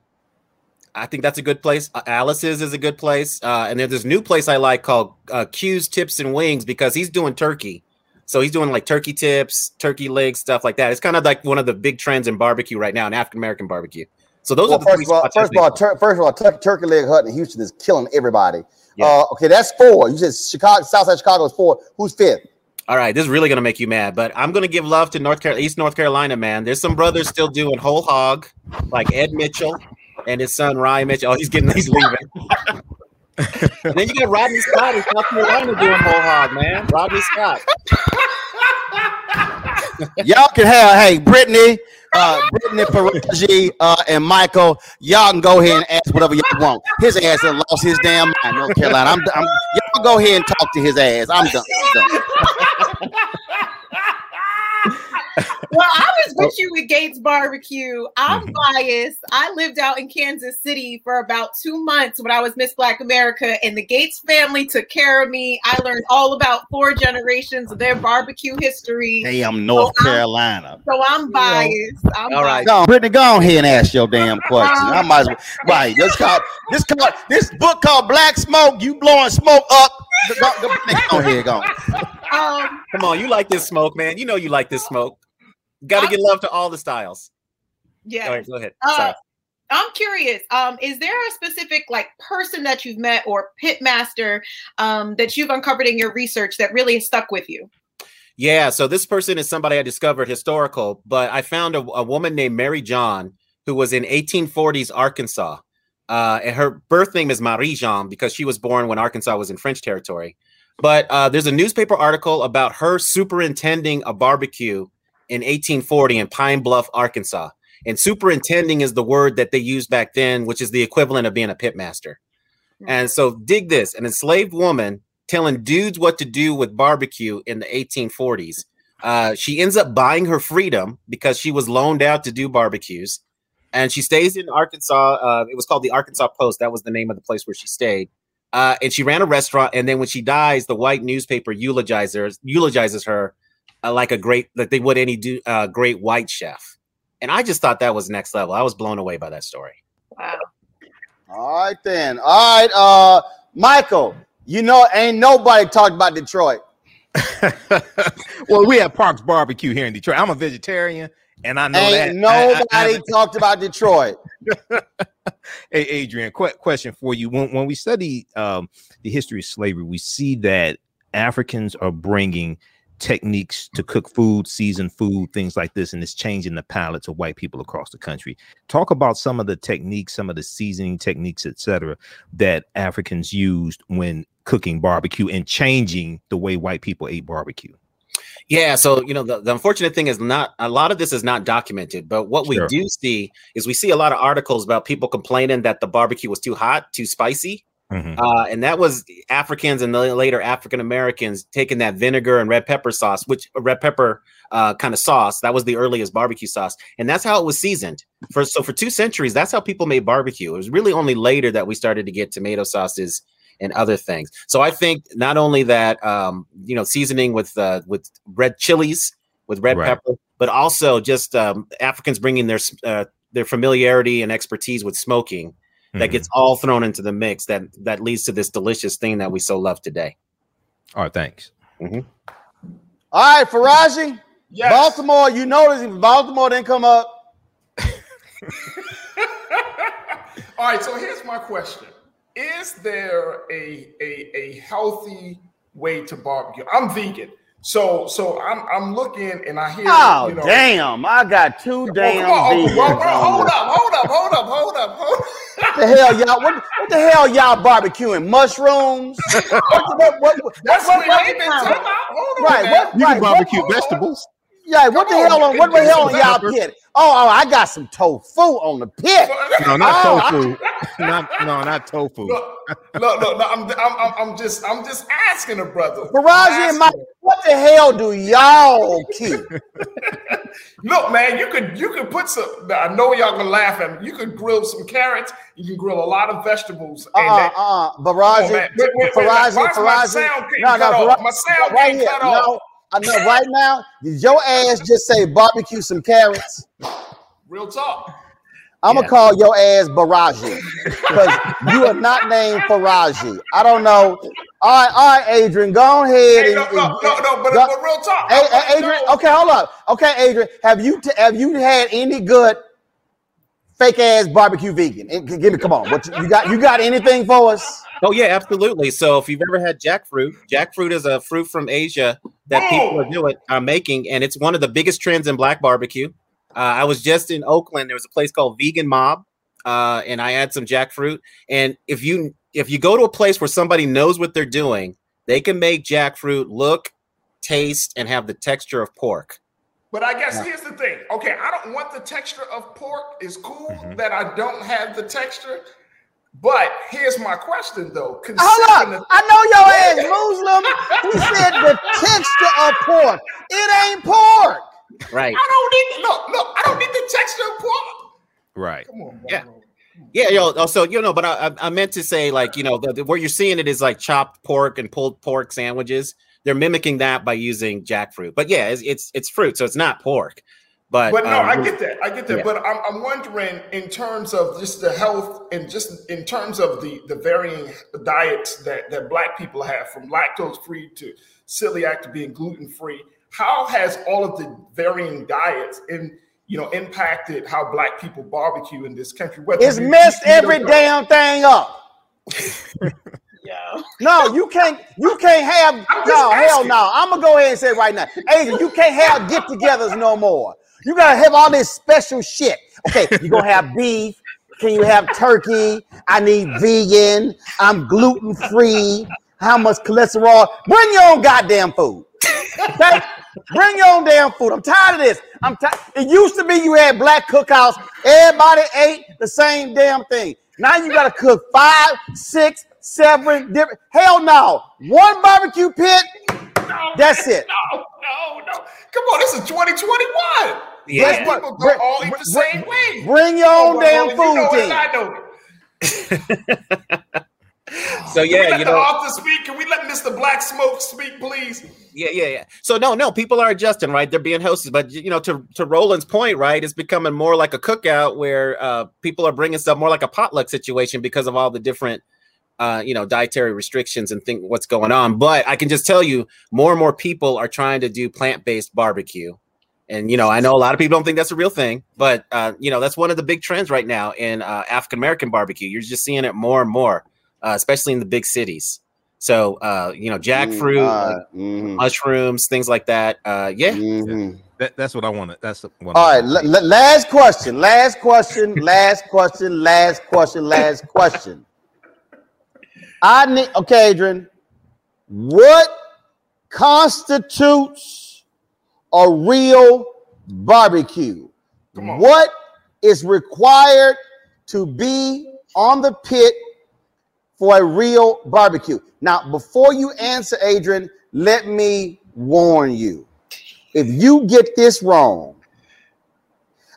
I think that's a good place. Uh, Alice's is a good place, uh, and there's this new place I like called uh, Q's Tips and Wings because he's doing turkey. So he's doing like turkey tips, turkey legs, stuff like that. It's kind of like one of the big trends in barbecue right now, in African American barbecue. So those well, are first of all, first of all, tur- first of all, tur- Turkey Leg Hut in Houston is killing everybody. Yeah. Uh, okay, that's four. You said Chicago, Southside Chicago is four. Who's fifth? All right, this is really gonna make you mad, but I'm gonna give love to North Carolina, East North Carolina, man. There's some brothers still doing whole hog, like Ed Mitchell and his son Ryan Mitchell. Oh, he's getting he's leaving. then you got Rodney Scott in South Carolina doing whole hog, man. Rodney Scott. Y'all can have hey Brittany, uh, Brittany Faraji, uh, and Michael. Y'all can go ahead and ask whatever y'all want. His ass has lost his damn mind, North Carolina. I'm, I'm y'all go ahead and talk to his ass. I'm done. I'm done. Well, I was with you with Gates Barbecue. I'm mm-hmm. biased. I lived out in Kansas City for about two months when I was Miss Black America, and the Gates family took care of me. I learned all about four generations of their barbecue history. Hey, I'm North so Carolina. I'm, so I'm biased. I'm all right, go on, Brittany, go on here and ask your damn question. I might as well. Right, this called this called this book called Black Smoke. You blowing smoke up. Go, go, go on here, go. Um, Come on, you like this smoke, man. You know you like this smoke. Got to give love to all the styles. Yeah. All right, go ahead. Uh, I'm curious. Um, is there a specific like person that you've met or pitmaster um, that you've uncovered in your research that really stuck with you? Yeah. So this person is somebody I discovered historical, but I found a, a woman named Mary John who was in 1840s Arkansas. Uh, and her birth name is Marie Jean because she was born when Arkansas was in French territory. But uh, there's a newspaper article about her superintending a barbecue in 1840 in Pine Bluff, Arkansas. And superintending is the word that they used back then, which is the equivalent of being a pitmaster. And so, dig this an enslaved woman telling dudes what to do with barbecue in the 1840s. Uh, she ends up buying her freedom because she was loaned out to do barbecues. And she stays in Arkansas. Uh, it was called the Arkansas Post. That was the name of the place where she stayed. Uh, and she ran a restaurant. And then when she dies, the white newspaper eulogizes, eulogizes her uh, like a great like they would any do uh, great white chef. And I just thought that was next level. I was blown away by that story. Wow. All right then. All right, uh, Michael. You know, ain't nobody talked about Detroit. well, we have Parks Barbecue here in Detroit. I'm a vegetarian, and I know ain't that nobody I, I talked about Detroit. hey, Adrian, qu- question for you: When when we study um, the history of slavery, we see that Africans are bringing techniques to cook food, season food, things like this, and it's changing the palates of white people across the country. Talk about some of the techniques, some of the seasoning techniques, etc., that Africans used when cooking barbecue and changing the way white people ate barbecue. Yeah, so you know the, the unfortunate thing is not a lot of this is not documented, but what sure. we do see is we see a lot of articles about people complaining that the barbecue was too hot, too spicy, Mhm. Uh, and that was Africans and the later African Americans taking that vinegar and red pepper sauce, which red pepper uh, kind of sauce. That was the earliest barbecue sauce, and that's how it was seasoned. For so for two centuries, that's how people made barbecue. It was really only later that we started to get tomato sauces and other things. So I think not only that, um, you know, seasoning with uh, with red chilies, with red Right. pepper, but also just um, Africans bringing their uh, their familiarity and expertise with smoking that gets all thrown into the mix that that leads to this delicious thing that we so love today. All right, thanks. Mm-hmm. All right, Faraji. Baltimore, you notice Baltimore didn't come up. All right, so here's my question: Is there a a, a healthy way to barbecue? I'm vegan, so so I'm I'm looking and I hear. Oh you know, damn! I got two damn. come on, vegans bro, bro, on hold up, hold up, hold up, hold up, hold up. What the hell, y'all? What, what the hell, y'all barbecuing? Mushrooms? what, what, what, what, That's what, what what- they been talking about. Right? man. What? You right, can what- barbecue vegetables. Yeah, what the on, hell you on can what the hell on y'all pepper. pit? Oh, oh, I got some tofu on the pit. No, not Oh, I- tofu. not no, not tofu. Look, look, look, look, I'm, I'm, I'm, I'm just, I'm just asking a brother. Faraji and Mike, what the hell do y'all keep? Look, man, you could, you could put some. I know y'all gonna laugh at me. You could grill some carrots. You can grill a lot of vegetables. and Uh, that- uh, sound getting No, no, cut? Faraji, My sound right getting here. cut No. I know. Right now, did your ass just say barbecue some carrots? Real talk. I'm gonna call your ass Baraji because you are not named Faraji. I don't know. All right, all right, Adrian, go ahead. Hey, and, no, no, and- no, no, but, go- but real talk. Hey, I wanna hey, Adrian. know- Okay, hold up. Okay, Adrian, have you t- have you had any good fake ass barbecue vegan? Give me, come on. What you you got? You got anything for us? Oh yeah, absolutely. So if you've ever had jackfruit, jackfruit is a fruit from Asia that people are doing are making, and it's one of the biggest trends in black barbecue. Uh, I was just in Oakland. There was a place called Vegan Mob, uh, and I had some jackfruit. And if you if you go to a place where somebody knows what they're doing, they can make jackfruit look, taste, and have the texture of pork. But I guess here's the thing. Okay, I don't want the texture of pork. It's cool Mm-hmm. that I don't have the texture. But here's my question though. Hold Considering up. I know your ass Muslim. He said the texture of pork. It ain't pork. Right. I don't need look, look, I don't need the texture of pork. Right. Come on, Yeah. Yeah, yo. know, also, you know, but I, I- meant to say, like, you know, the, the- where you're seeing it is like chopped pork and pulled pork sandwiches. They're mimicking that by using jackfruit. But yeah, it's it's, it's fruit, so it's not pork. But But no, um, I get that. I get that. yeah. But I'm, I'm wondering in terms of just the health and just in terms of the the varying diets that that black people have from lactose free to celiac to being gluten free. How has all of the varying diets in you know impacted how black people barbecue in this country? Whether It's you- messed every know- damn thing up. Yeah. No, you can't. You can't have. No, hell no. I'm gonna go ahead and say it right now, Adrian. You can't have get-togethers no more. You gotta have all this special shit. Okay, you gonna have beef. Can you have turkey? I need vegan. I'm gluten free. How much cholesterol? Bring your own goddamn food. Okay? Bring your own damn food. I'm tired of this. I'm tired. It used to be you had black cookouts. Everybody ate the same damn thing. Now you gotta cook five, six, seven different. Hell no. One barbecue pit. No, That's it. No, no, no. Come on, this is 2021. Yeah. Black people Bring- don't all eat the bring- same way. Bring your Oh, own well, damn you know food it, team. I know it. so Can we yeah, let you the know, author speak? Can we let Mr. Black Smoke speak, please? Yeah, yeah, yeah. So no, no, people are adjusting, right? They're being hosted, but you know, to to Roland's point, right? It's becoming more like a cookout where uh, people are bringing stuff more like a potluck situation because of all the different. Uh, you know, dietary restrictions and think what's going on. But I can just tell you, more and more people are trying to do plant-based barbecue. And you know, I know a lot of people don't think that's a real thing, but uh, you know, that's one of the big trends right now in uh, African American barbecue. You're just seeing it more and more, uh, especially in the big cities. So, uh, you know, jackfruit, uh, like, mushrooms, things like that. Uh, yeah, That, that's what I want to. That's the one. All right, la- la- last question, last question, last question, last question, last question. I need okay, Adrian. What constitutes a real barbecue? What is required to be on the pit for a real barbecue? Now, before you answer, Adrian, let me warn you. If you get this wrong,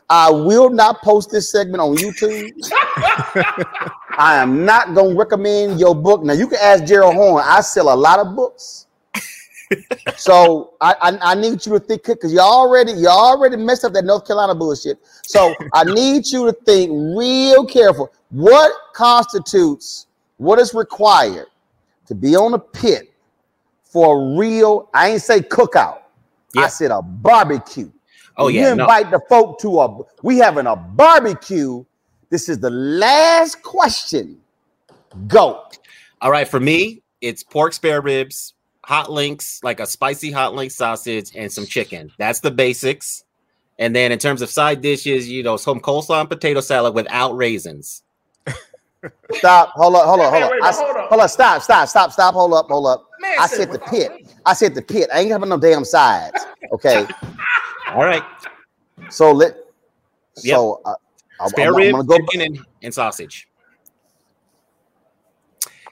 I will not post this segment on YouTube. I am not going to recommend your book. Now, you can ask Gerald Horne. I sell a lot of books. so I, I, I need you to think because you already you already messed up that North Carolina bullshit. So I need you to think real careful. What constitutes what is required to be on a pit for a real? I ain't say cookout. I said a barbecue. Oh, yeah, You no. invite the folk to a. We having a barbecue. This is the last question. Go. All right, for me, it's pork spare ribs, hot links, like a spicy hot link sausage, and some chicken. That's the basics. And then in terms of side dishes, you know, some coleslaw and potato salad without raisins. Stop. Hold up. Hold up. Hold Wait, up. wait, I, hold up. hold up. Stop. Stop. Stop. Stop. Hold up. Hold up. Man I said said the without pit. I said the pit. I ain't having no damn sides. Okay. All right. So let. Yep. So uh, I, Spare I'm, I'm go. chicken, and, and sausage.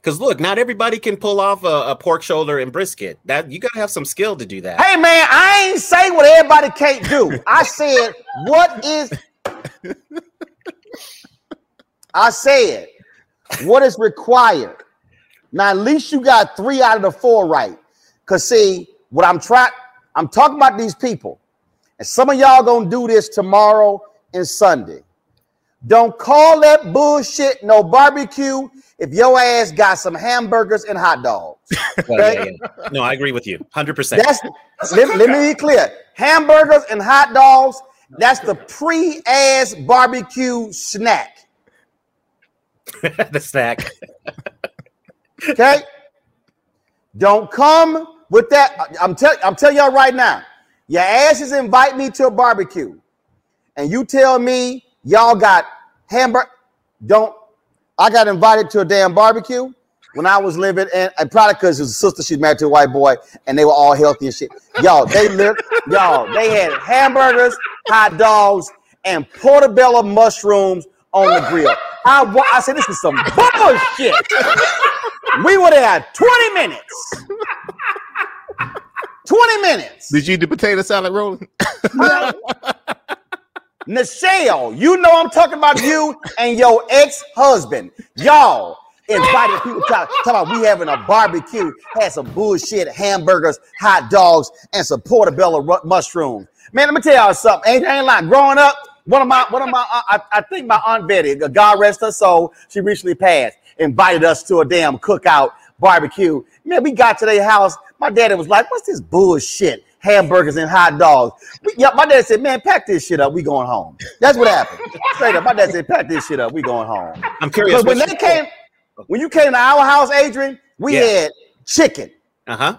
Because look, not everybody can pull off a, a pork shoulder and brisket. That you gotta have some skill to do that. Hey man, I ain't say what everybody can't do. I said what is. I said what is required. Now at least you got three out of the four right. Cause see what I'm trying. I'm talking about these people, and some of y'all gonna do this tomorrow and Sunday. Don't call that bullshit no barbecue if your ass got some hamburgers and hot dogs. Well, yeah, yeah. No, I agree with you, hundred percent. That's let, let me be clear. Hamburgers and hot dogs, that's the pre-ass barbecue snack. the snack. Okay? Don't come with that. I'm telling I'm telling y'all right now. Your asses invite me to a barbecue, and you tell me y'all got hamburger. Don't I got invited to a damn barbecue when I was living in and probably because his sister she's married to a white boy and they were all healthy and shit. Y'all, they lived, y'all, they had hamburgers, hot dogs, and portobello mushrooms on the grill. I, wa- I said, this is some bullshit. We would have had 20 minutes. 20 minutes. Did you eat the potato salad rolling? Nichelle, you know I'm talking about you and your ex-husband. Y'all invited people to talk about we having a barbecue, had some bullshit hamburgers, hot dogs, and some portobello mushrooms. Man, let me tell y'all something. Ain't, ain't like growing up. One of my, one of my, I, I think my aunt Betty, God rest her soul, she recently passed, invited us to a damn cookout barbecue. Man, we got to their house. My daddy was like, "What's this bullshit? Hamburgers and hot dogs." We, yeah, my dad said, "Man, pack this shit up. We going home." That's what happened. Straight up, my dad said, "Pack this shit up. We going home." I'm curious. Because when they came, when you came to our house, Adrian, we Yeah. had chicken, Uh huh.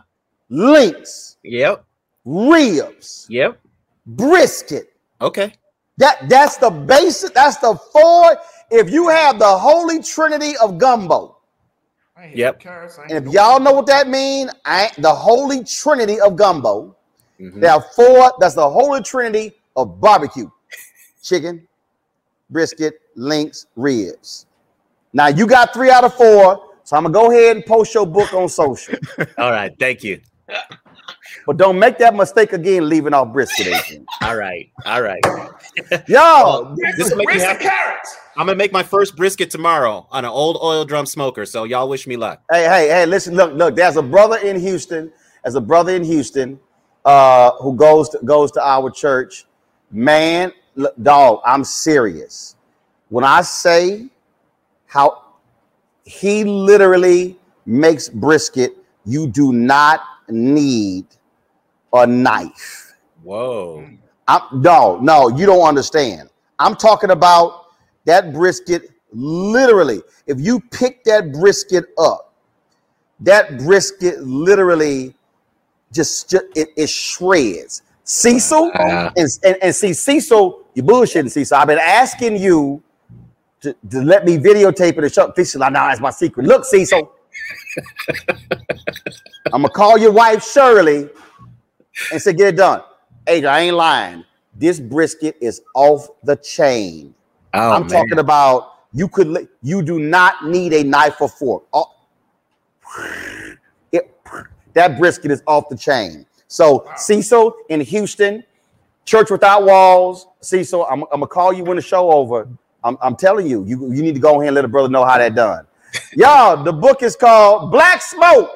links, Yep. ribs, Yep. brisket. Okay. That that's the basic. That's the four. If you have the holy trinity of gumbo, Yep. and if y'all know what that means, I the holy trinity of gumbo. Mm-hmm. There are four. That's the holy trinity of barbecue: chicken, brisket, links, ribs. Now you got three out of four. So I'm gonna go ahead and post your book on social. All right. Thank you. But don't make that mistake again, leaving off brisket. All right. All right. Yo, this will make me happy. I'm gonna make my first brisket tomorrow on an old oil drum smoker. So y'all wish me luck. Hey, hey, hey, listen, look, look, there's a brother in Houston, there's a brother in Houston uh who goes to goes to our church. Man, look, dog, I'm serious. When I say how he literally makes brisket, you do not need a knife. Whoa. I'm, no, no, you don't understand. I'm talking about that brisket. Literally, if you pick that brisket up, that brisket literally just, just it, it shreds. Cecil uh, Wow. and, and, and see Cecil, you bullshitting Cecil. I've been asking you to, to let me videotape it and show Cecil. Now that's my secret. Look, Cecil. I'm gonna call your wife Shirley and say, get it done. Adrian, I ain't lying. This brisket is off the chain. Oh, I'm man. talking about You could you do not need a knife or fork. Oh, it- that brisket is off the chain. So Cecil in Houston, Church Without Walls. Cecil, I'm, I'm gonna call you when the show over. I'm, I'm telling you, you, you need to go ahead and let a brother know how that done. Y'all, the book is called Black Smoke: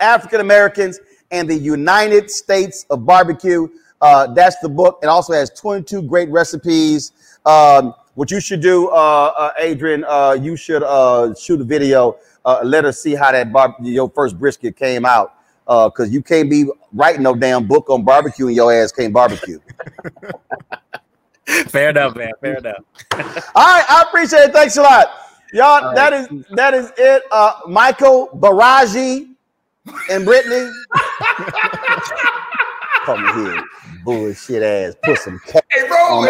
African Americans and the United States of Barbecue. Uh, that's the book. It also has 22 great recipes. Um, what you should do, uh, uh, Adrian, uh, you should uh, shoot a video. Uh, let us see how that bar- your first brisket came out. Because you can't be writing no damn book on barbecue and your ass can't barbecue. Fair enough, man. Fair enough. All right, I appreciate it. Thanks a lot, y'all. That is that is it. Uh, Michael Faraji and Brittany. Come here, bullshit ass. Put some. Ca- Hey, bro.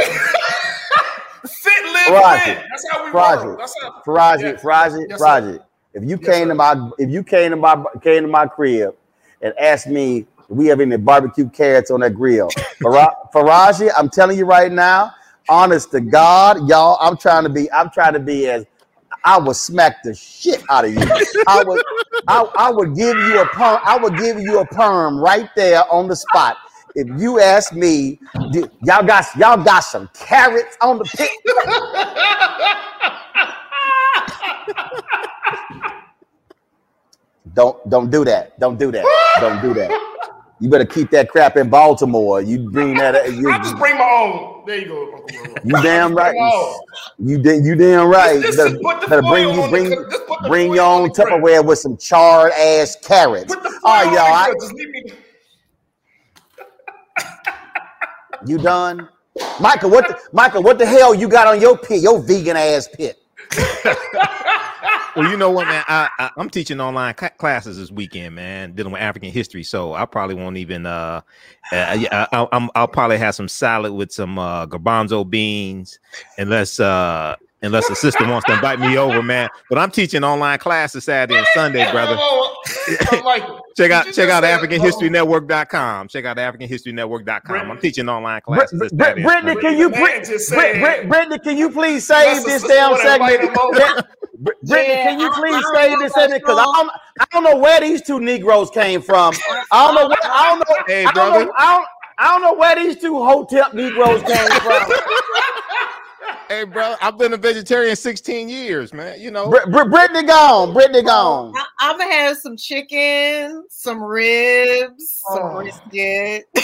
Fit, live, Faraji, win. That's how we Faraji, roll. That's how. Yes. Faraji, Yes, sir. If you came to my, if you came to my, came to my crib and asked me, we have any barbecue carrots on that grill? Fara- Faraji, I'm telling you right now, honest to God, y'all, I'm trying to be, I'm trying to be as, I would smack the shit out of you. I would, I, I would give you a perm, I would give you a perm right there on the spot. If you ask me, do- y'all got y'all got some carrots on the pit. Don't don't do that. Don't do that. Don't do that. You better keep that crap in Baltimore. You bring that. You, I just bring my own. There you go. You damn right. Bring my own. You da- you damn right. Just- just the better bring you bring the- just put the bring your own. Tupperware with some charred ass carrots. Put the foil All right, y'all. I- Just leave me. you done, Michael? What the, Michael? What the hell you got on your pit? Your vegan ass pit. Well, you know what, man? I, I I'm teaching online cla- classes this weekend, man, dealing with African history. So I probably won't even. Uh, uh I, I'm I'll probably have some salad with some uh, garbanzo beans, unless uh unless the sister wants to invite me over, man. But I'm teaching online classes Saturday and Sunday, brother. I'm like, Check out check just out said- AfricanHistoryNetwork.com. Check out AfricanHistoryNetwork.com. I'm teaching online classes this Brit- Saturday. Brittany, can you Man Brit- just Brit- Brittany, can you please save That's this damn segment? him Brittany, Yeah, can you please save this that segment? Because I song. don't, I don't know where these two Negroes came from. I don't know. Where, I don't know. Hey, I don't brother. know. I don't, I don't know where these two hotel Negroes came from. Hey, bro, I've been a vegetarian 16 years, man. You know, Brit- Brit- Brittany gone. Brittany gone. I, I'm gonna have some chicken, some ribs, some Oh. brisket.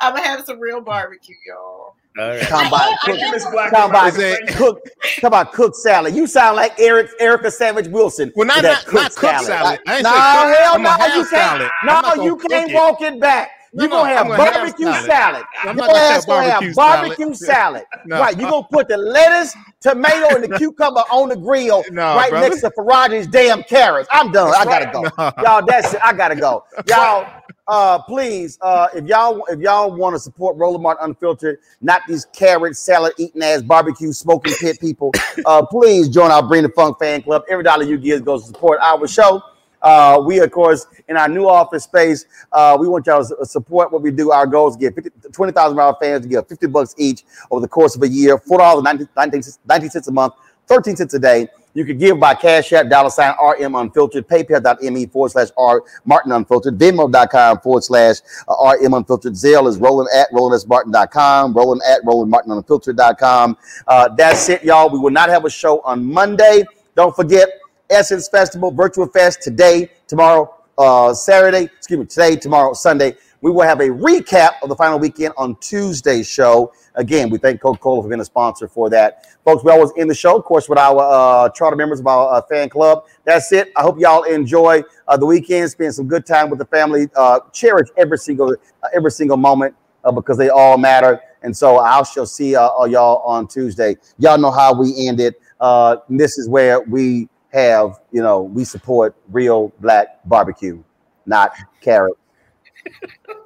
I'm gonna have some real barbecue, y'all. All right. Come by, Thank you, Miss Black. come by, cook. Come about cook salad. You sound like Eric Erica Savage Wilson. Well, not- with that not- not cooked salad. I ain't no, say cooked. hell no, gonna you have can't. salad. No, gonna you can't it. walk it back. You're gonna have barbecue salad. I'm Your not gonna have ass gonna have barbecue salad. barbecue salad. No. Right. You're gonna put the lettuce, tomato, and the cucumber on the grill No, right brother. next to Faraji's damn carrots. I'm done. I gotta go. No. Y'all, that's it. I gotta go. Y'all, uh, please, uh, if y'all if y'all want to support Roland Mart Unfiltered, not these carrot salad eating ass barbecue smoking pit people, uh, please join our Bring the Funk fan club. Every dollar you give goes to support our show. Uh, we, of course, in our new office space, uh, we want y'all to support what we do. Our goal is to get 50 20,000 of our fans to give 50 bucks each over the course of a year, $4, 19, 19, 19 a month, 13 cents a day. You can give by Cash App, dollar sign RM Unfiltered, paypal.me forward slash R Martin Unfiltered, Venmo.com forward slash uh, RM Unfiltered. Zelle is Roland at rolandsmartin.com, Roland at RolandMartinUnfiltered.com. Uh, that's it, y'all. We will not have a show on Monday. Don't forget, Essence Festival, Virtual Fest today, tomorrow, uh, Saturday, excuse me, today, tomorrow, Sunday. We will have a recap of the final weekend on Tuesday's show. Again, we thank Coca Cola for being a sponsor for that. Folks, we always end the show, of course, with our uh, charter members of our uh, fan club. That's it. I hope y'all enjoy uh, the weekend, spend some good time with the family. Uh, cherish every single uh, every single moment uh, because they all matter. And so I shall see y'all on Tuesday. Y'all know how we end it. Uh, this is where we have, you know, we support real black barbecue, not carrot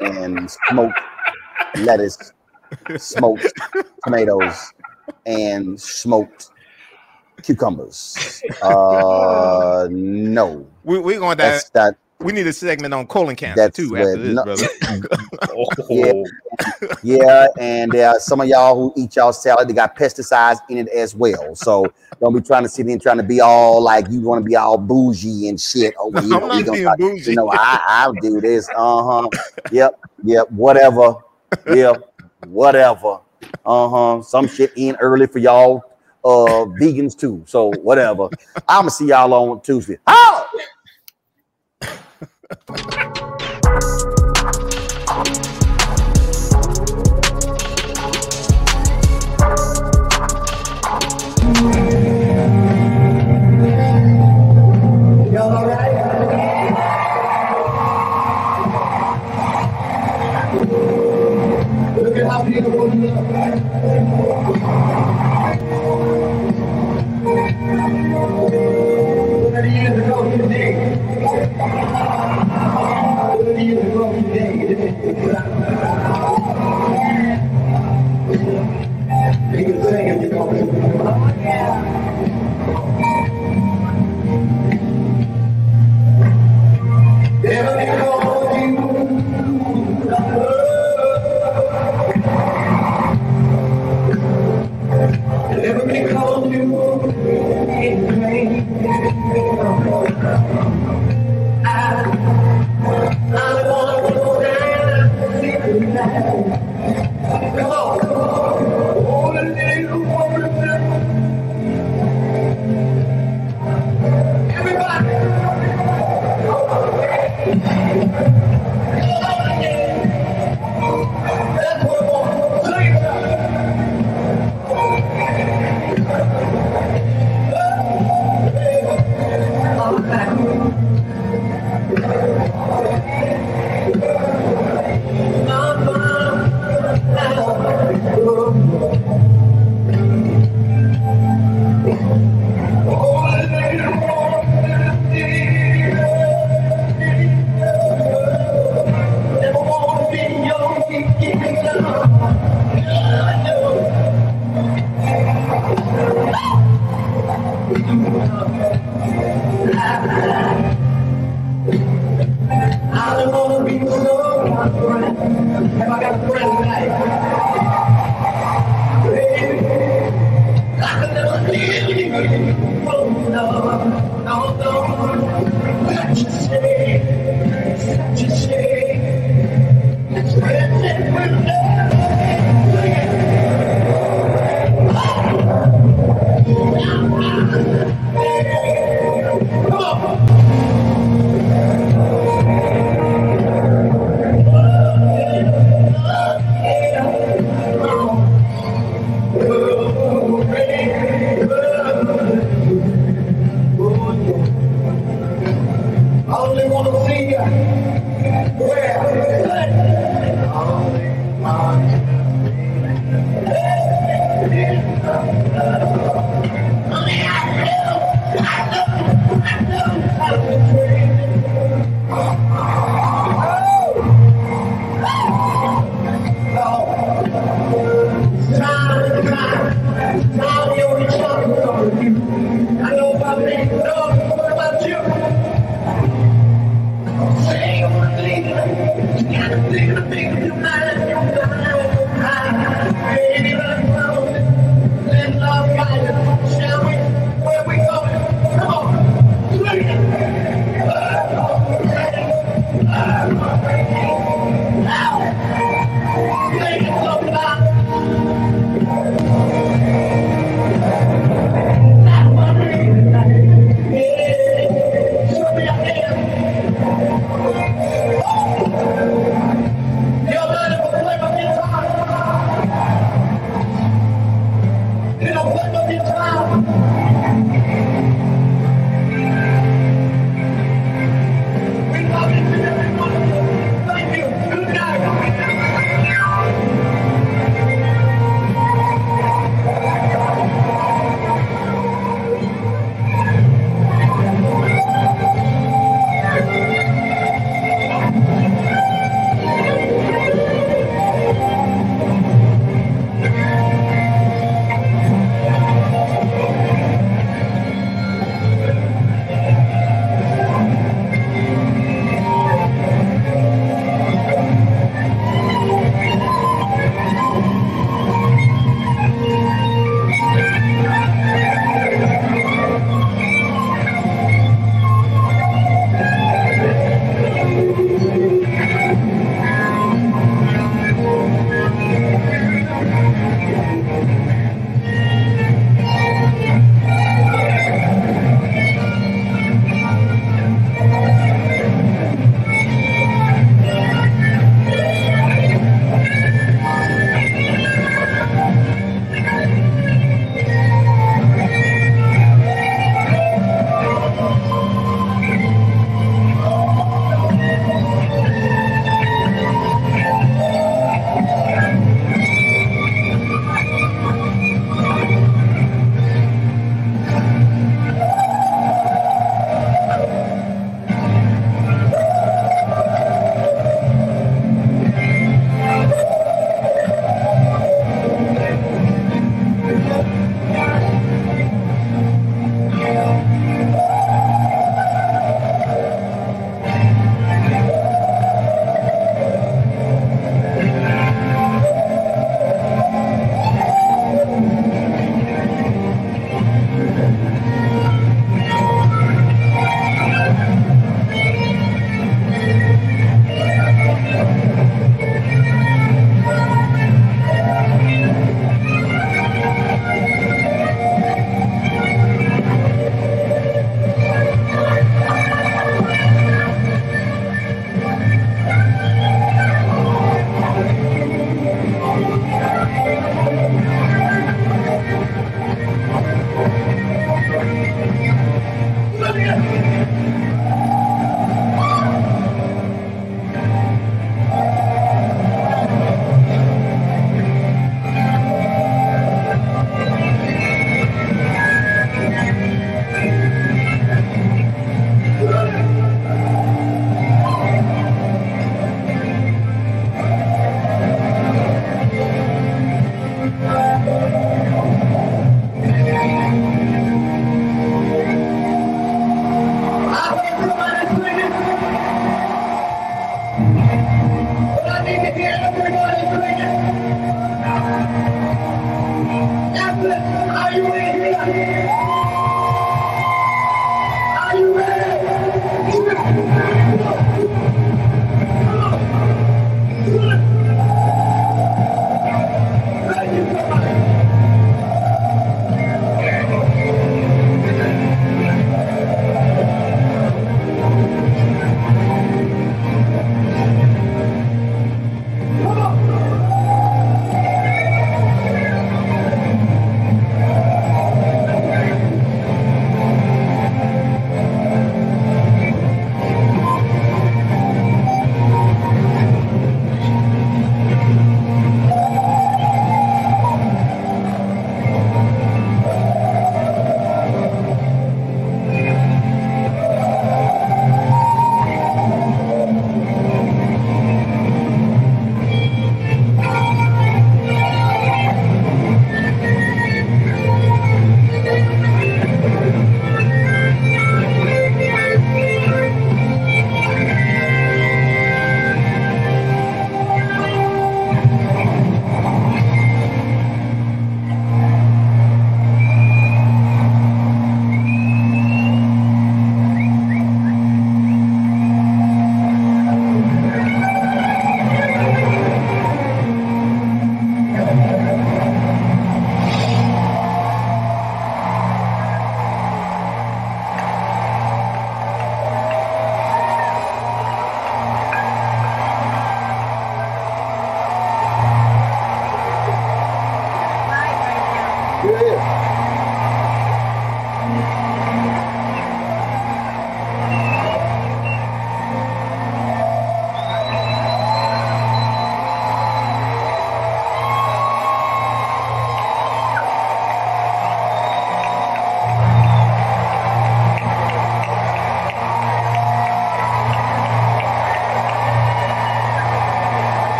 and smoked lettuce, smoked tomatoes, and smoked cucumbers. Uh, no, we, we're going to that's that. We need a segment on colon cancer That's too after this, no- brother. Yeah, yeah, and there are some of y'all who eat y'all salad, they got pesticides in it as well. So don't be trying to sit in trying to be all like you want to be all bougie and shit. Oh, well, you I'm not we gonna being bougie. You know, I I'll do this. Uh huh. Yep. Yep. Whatever. Yep. Whatever. Uh huh. Some shit in early for y'all uh vegans too. So whatever. I'm gonna see y'all on Tuesday. Oh! Ha ha ha!